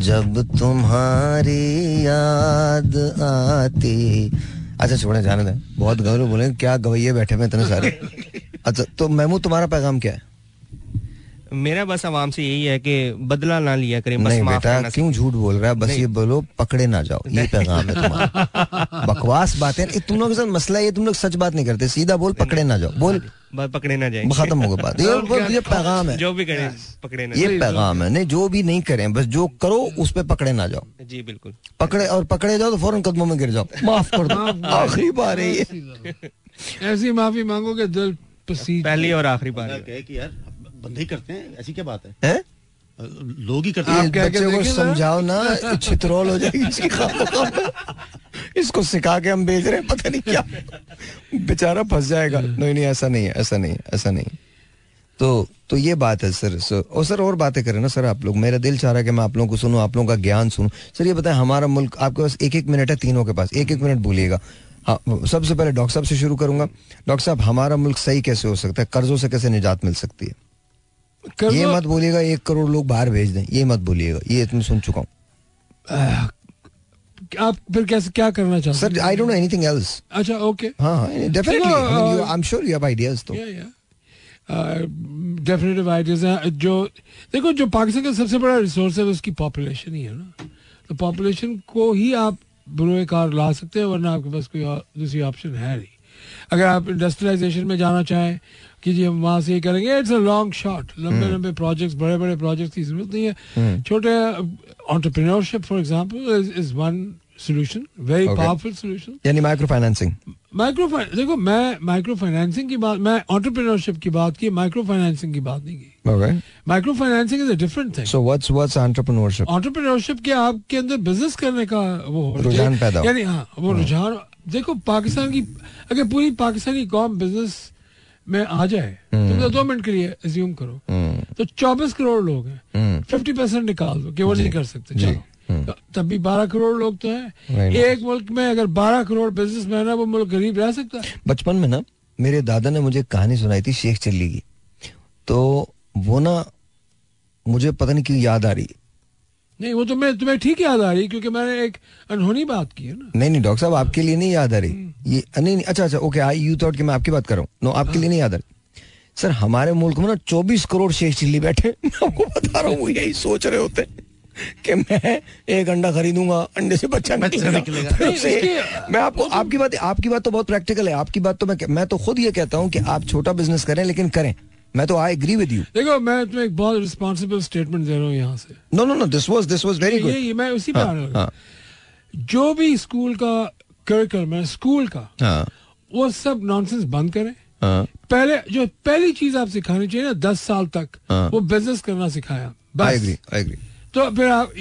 जब तुम्हारी याद आती। अच्छा छोड़े जाने दे। बहुत गौरव बोले क्या गवैये बैठे में इतने सारे? (laughs) अच्छा तो महमूद तुम्हारा पैगाम क्या है? मेरा बस आवाम से यही है कि बदला ना लिया करें बस नहीं माफ़ बेटा करना क्यों झूठ बोल रहा है? बस ये बोलो पकड़े ना जाओ। ये पैगाम है तुम्हारा। (laughs) बकवास बातें ये तुम लोग के साथ मसला ये तुम लोग सच बात नहीं करते। सीधा बोल पकड़े ना जाओ। बोल। पकड़े ना जाए। खत्म हो गई बात। ये (laughs) ये पैगाम है। जो भी करें पकड़े ना ये पैगाम है। नहीं जो भी नहीं करें बस जो करो उस पर पकड़े ना जाओ। जी बिल्कुल। पकड़े और पकड़े जाओ तो फ़ौरन कदमों में गिर जाओ। माफ़ कर दो। आखिरी बार है ये। ऐसी माफ़ी मांगोगे दिल पहली और आखिरी बार कि यार बंदे ही करते हैं ऐसी क्या बात है? हैं? लोग ही करते हैं। बच्चे को समझाओ ना छितरौल हो जाएगी इसकी इसको सिखा के हम भेज रहे हैं पता नहीं क्या। बेचारा फंस जाएगा। नहीं नहीं ऐसा नहीं है ऐसा नहीं ऐसा नहीं तो तो ये बात है सर सर और सर और बातें करें ना सर आप लोग। मेरा दिल चाह रहा है कि मैं आप लोगों को सुनूं आप लोगों का ज्ञान सुनूं। सर ये बताएँ हमारा मुल्क आपके पास एक एक मिनट है तीनों के पास। एक एक मिनट बोलिएगा। हाँ सबसे पहले डॉक्टर साहब से शुरू करूँगा। डॉक्टर साहब हमारा मुल्क सही कैसे हो सकता है? कर्जों से कैसे निजात मिल सकती है? ये मत बोलिएगा एक करोड़ लोग बाहर भेज दें। ये मत बोलिएगा ये मैं सुन चुका हूँ। आप फिर कैसे क्या करना चाहते sir I don't know anything else अच्छा ओके हाँ definitely I am sure you have ideas तो डेफिनेटिव आइडियाज़ हैं जो देखो जो पाकिस्तान का सबसे बड़ा रिसोर्स है उसकी पॉपुलेशन ही है ना। तो पॉपुलेशन को ही आप बुरे कार ला सकते हैं वरना आपके पास कोई दूसरी ऑप्शन है नहीं। अगर आप इंडस्ट्रियलाइजेशन में जाना चाहें कि जी हम वहाँ से ये करेंगे। इट्स अ लॉन्ग शॉट लंबे लंबे प्रोजेक्ट्स बड़े बड़े प्रोजेक्ट्स की ज़रूरत नहीं है। छोटे entrepreneurship for example is one solution very. Powerful solution यानी माइक्रो फाइनेंसिंग माइक्रो देखो मैं माइक्रो फाइनेंसिंग की बात मैं ऑन्टरप्रिन्योरशिप की बात की माइक्रो फाइनेंसिंग की बात नहीं की। Micro financing is a different thing so what's what's entrepreneurship entrepreneurship के आपके अंदर बिज़नेस करने का वो रुझान पैदा यानी हाँ वो रुझान देखो पाकिस्तान की अगर पूरी पाकिस्तानी कौम बिज़नेस में आ जाए तुम तो दो मिनट के लिए एज्यूम करो। तो चौबीस करोड़ लोग हैं। फिफ्टी परसेंट निकाल दो केवल नहीं कर सकते। चलो। तब भी बारह करोड़ लोग तो हैं। एक मुल्क में अगर बारह करोड़ बिज़नेस मैन है वो मुल्क गरीब रह सकता है। बचपन में ना मेरे दादा ने मुझे कहानी सुनाई थी शेख चिल्ली की। तो वो ना मुझे पता नहीं क्यों याद आ रही। है। नहीं वो तो मैं तुम्हें ठीक याद आ रही क्योंकि मैंने एक अनहोनी बात की है ना। नहीं नहीं डॉक्टर साहब आपके लिए नहीं याद आ रही। ये नहीं नहीं अच्छा अच्छा ओके आई यू थॉट कि मैं आपकी बात कर रहा हूँ। नो आपके लिए नहीं याद आ रही। सर हमारे मुल्क में ना चौबीस करोड़ शेख चिल्ली बैठे (laughs) मैं आपको बता रहा हूँ यही सोच रहे होते हैं। कि मैं एक अंडा खरीदूँगा अंडे से बच्चा निकलेगा। मैं आपको आपकी बात आपकी बात तो बहुत प्रैक्टिकल है। आपकी बात तो मैं मैं तो खुद ये कहता हूँ कि आप छोटा बिज़नेस करें लेकिन करें। मैं तो आई एग्री विद यू देखो मैं तुम्हें एक बहुत रिस्पॉन्सिबल स्टेटमेंट दे रहा हूँ यहाँ से। No no no this was this was very good ये मैं उसी पे आने लगा हाँ। जो भी स्कूल का करिकुलम है स्कूल का हाँ। वो सब नॉनसेंस बंद करें। हाँ। पहले जो पहली चीज़ आप सिखानी चाहिए ना दस साल तक हाँ। वो बिज़नेस करना सिखाया। आई एग्री आई एग्री तो फिर आप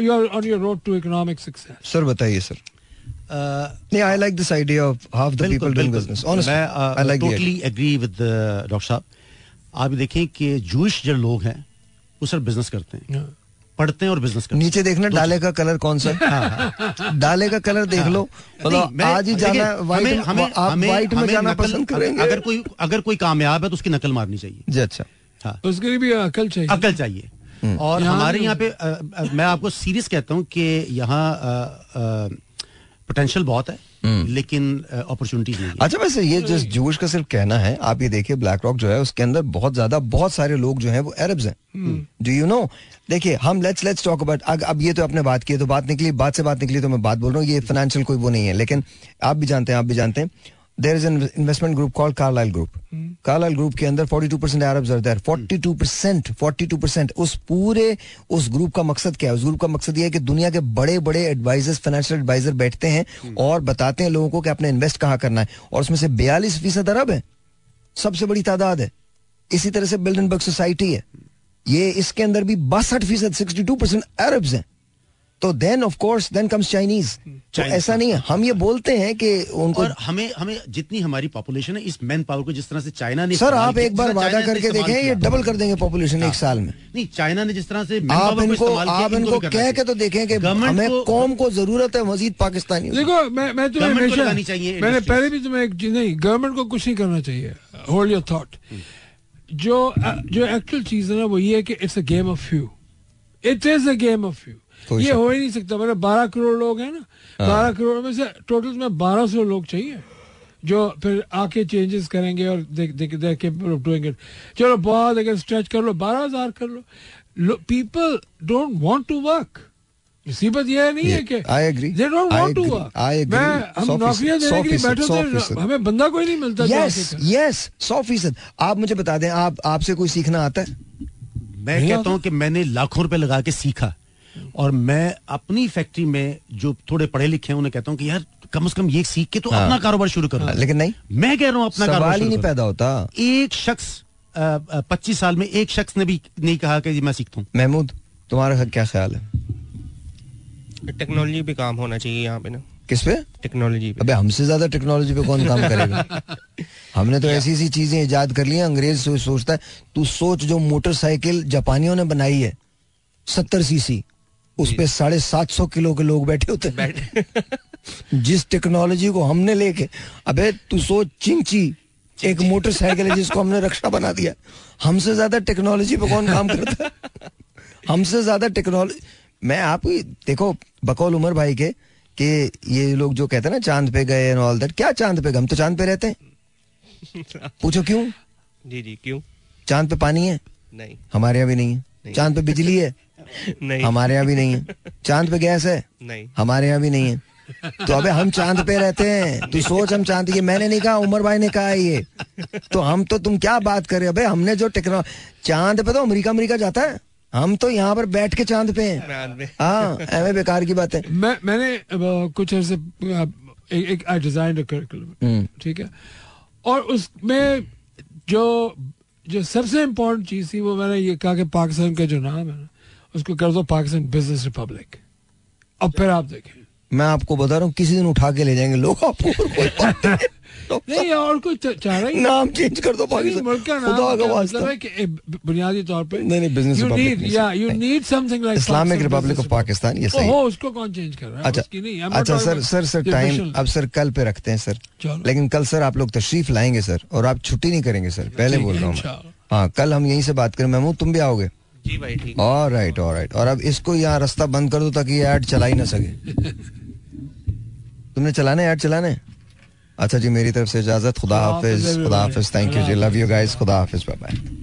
you are on your road to economic success sir बताइए सर नहीं I like this idea of half the people doing business honestly I like totally agree with doctor साहब. आप देखें कि Jewish जो लोग हैं वो सर बिज़नेस करते हैं। पढ़ते हैं और बिज़नेस करते हैं। नीचे देखना डाले का कलर कौन सा? है डाले का कलर देख लो। मतलब आज ही जाना हमें- हमें- आप हमें- व्हाइट में जाना पसंद करेंगे। अगर कोई अगर कोई कामयाब है तो उसकी नकल मारनी चाहिए। जी अच्छा। हाँ। उसके लिए भी अकल चाहिए। अकल चाहिए। और हमारे यहाँ पे मैं आपको सीरियस कहता हूँ कि यहाँ पोटेंशियल बहुत है लेकिन अपॉर्चुनिटीज़ नहीं अच्छा वैसे ये जिस जूश का सिर्फ़ कहना है आप ये देखिए ब्लैक रॉक जो है उसके अंदर बहुत ज़्यादा बहुत सारे लोग जो हैं वो अरब्स हैं। डू यू नो देखिए हम लेट्स लेट्स टॉक अबाउट अब ये तो आपने बात की है तो बात निकली बात से बात निकली तो मैं बात बोल रहा हूँ ये फाइनेंशियल कोई वो नहीं है लेकिन आप भी जानते हैं आप भी जानते हैं। There is an investment group call Carlyle group Carlyle group के अंदर 42 percent Arabs are there 42 percent 42 percent उस पूरे उस ग्रुप का मकसद क्या है? उस ग्रुप का मकसद ये है कि दुनिया के बड़े बड़े एडवाइजर्स फाइनेंशियल एडवाइजर बैठते हैं और बताते हैं लोगों को कि आपने इन्वेस्ट कहाँ करना है। और उसमें से बयालीस फ़ीसद अरब है। सबसे बड़ी तादाद है। इसी तरह से बिल्डनबर्ग सोसाइटी है। ये इसके अंदर भी बासठ फ़ीसद सिक्सटी टू परसेंट अरब्स हैं। तो then of course then comes Chinese तो ऐसा नहीं है। हम ये बोलते हैं कि उनको और हमें हमें जितनी हमारी पॉपुलेशन है इस मैन पावर को जिस तरह से चाइना ने सर आप एक बार वादा करके देखें ये डबल कर देंगे पॉपुलेशन एक साल में। नहीं चाइना ने जिस तरह से आप इनको इस्तेमाल आप इनको कह के तो देखें कि हमें को- कौम को ज़रूरत है मजीद पाकिस्तानी देखो मैं मैं तुम्हें मैंने पहले भी तुम्हें एक चीज़ नहीं गवर्नमेंट को कुछ नहीं करना चाहिए। होल्ड योर थॉट जो जो एक्चुअल चीज़ है ना वो ये है कि it's a game of few it is a game of few ये हो ही नहीं सकता। मतलब बारह करोड़ लोग हैं ना। हाँ। बारह करोड़ में से टोटल में बारह सौ लोग चाहिए जो फिर आके चेंजेस करेंगे और देख देख के डूइंग इट चलो बहुत अगर स्ट्रेच कर लो बारह हज़ार कर लो। People don't want to work मुसीबत ये नहीं है कि I agree. They don't want to work मैं हम नौकरियाँ देने के लिए बैठे। हैं हमें बंदा कोई नहीं मिलता यस यस सौ फ़ीसद। आप मुझे बता दें आप आपसे कोई सीखना आता है? मैं कहता। हूँ कि मैंने लाखों रुपए लगा के सीखा। और मैं अपनी फैक्ट्री में जो थोड़े पढ़े लिखे हैं उन्हें कहता हूँ कि यार कम से कम ये सीख के तो हाँ। अपना कारोबार शुरू करो। लेकिन नहीं। मैं कह रहा हूँ अपना कारोबार ही नहीं पैदा होता। एक शख्स पच्चीस साल में एक शख्स ने भी नहीं कहा कि मैं सीखता हूँ। महमूद तुम्हारा क्या ख्याल है? टेक्नोलॉजी पे काम होना चाहिए यहाँ पे ना। किस पे? टेक्नोलॉजी पे। अबे हमसे ज़्यादा टेक्नोलॉजी पे कौन काम करेगा? (laughs) हमने तो ऐसी ऐसी चीज़ें इजाद कर ली हैं अंग्रेज़ सो, सोचता है तू सोच जो मोटरसाइकिल जापानियों ने बनाई है सत्तर सीसी। उस पे साढ़े सात सौ किलो के लोग बैठे होते हैं। (laughs) जिस टेक्नोलॉजी को हमने लेके अबे तू सोच चिंची एक मोटरसाइकिल है जिसको हमने रक्षा बना दिया। हमसे ज़्यादा टेक्नोलॉजी पे कौन काम करता? है (laughs) हमसे ज़्यादा टेक्नोलॉजी मैं आप देखो बकौल उमर भाई के कि ये लोग जो कहते हैं ना चाँद पे गए एंड ऑल दैट क्या चाँद पे गए? हम तो चाँद पे रहते हैं। (laughs) पूछो क्यों? जी जी क्यों? चाँद पे पानी है? नहीं। हमारे यहाँ भी नहीं है। चाँद पे बिजली है? नहीं। हमारे यहाँ भी नहीं है। चाँद पे गैस है? नहीं। हमारे यहाँ भी नहीं है। तो अबे हम चाँद पे रहते हैं। तू सोच हम चाँद ये मैंने नहीं कहा उमर भाई ने कहा ये। तो हम तो तुम क्या बात कर रहे हो? अबे हमने जो टेक्नो चाँद पे तो अमेरिका अमेरिका जाता है। हम तो यहाँ पर बैठ के चाँद पे हैं। हाँ एवं बेकार की बात है। मैं मैंने कुछ अर्से अ, एक, एक आई डिज़ाइन करिकुलम। ठीक है? और उसमें जो जो सबसे इम्पोर्टेंट चीज़ थी वो मैंने ये कहा कि पाकिस्तान का जो नाम है ना उसको कर दो पाकिस्तान बिज़नेस रिपब्लिक अब फिर आप देखें। मैं आपको बता रहा हूँ किसी दिन उठा के ले जाएँगे लोग आपको और कोई (laughs) नहीं। और कोई च- चाह रहा ही नाम चेंज कर दो पाकिस्तान। मुल्क का नाम खुदा का वास्ता। मतलब है कि बुनियादी तौर पे नहीं, नहीं, you नहीं। need something like Islamic republic of Pakistan ये सही उसको कौन चेंज कर रहा है? अच्छा उसकी नहीं अच्छा सर सर सर टाइम अब सर कल पे रखते हैं सर लेकिन कल सर आप लोग तशरीफ़ लाएँगे सर और आप छुट्टी नहीं करेंगे सर पहले बोल रहा हूँ हाँ कल हम यहीं से बात करें। महमूद तुम भी आओगे? जी भाई ठीक और राइट और राइट और अब इसको यहाँ रास्ता बंद कर दो ताकि ये ऐड चला ही ना सके। तुमने चलाने है ऐड चलाने? अच्छा जी मेरी तरफ़ से इजाज़त। खुदा खुदा हाफिज हाफिज खुदा हाफिज। थैंक यू जी। लव यू गाइस खुदा हाफिज। Bye bye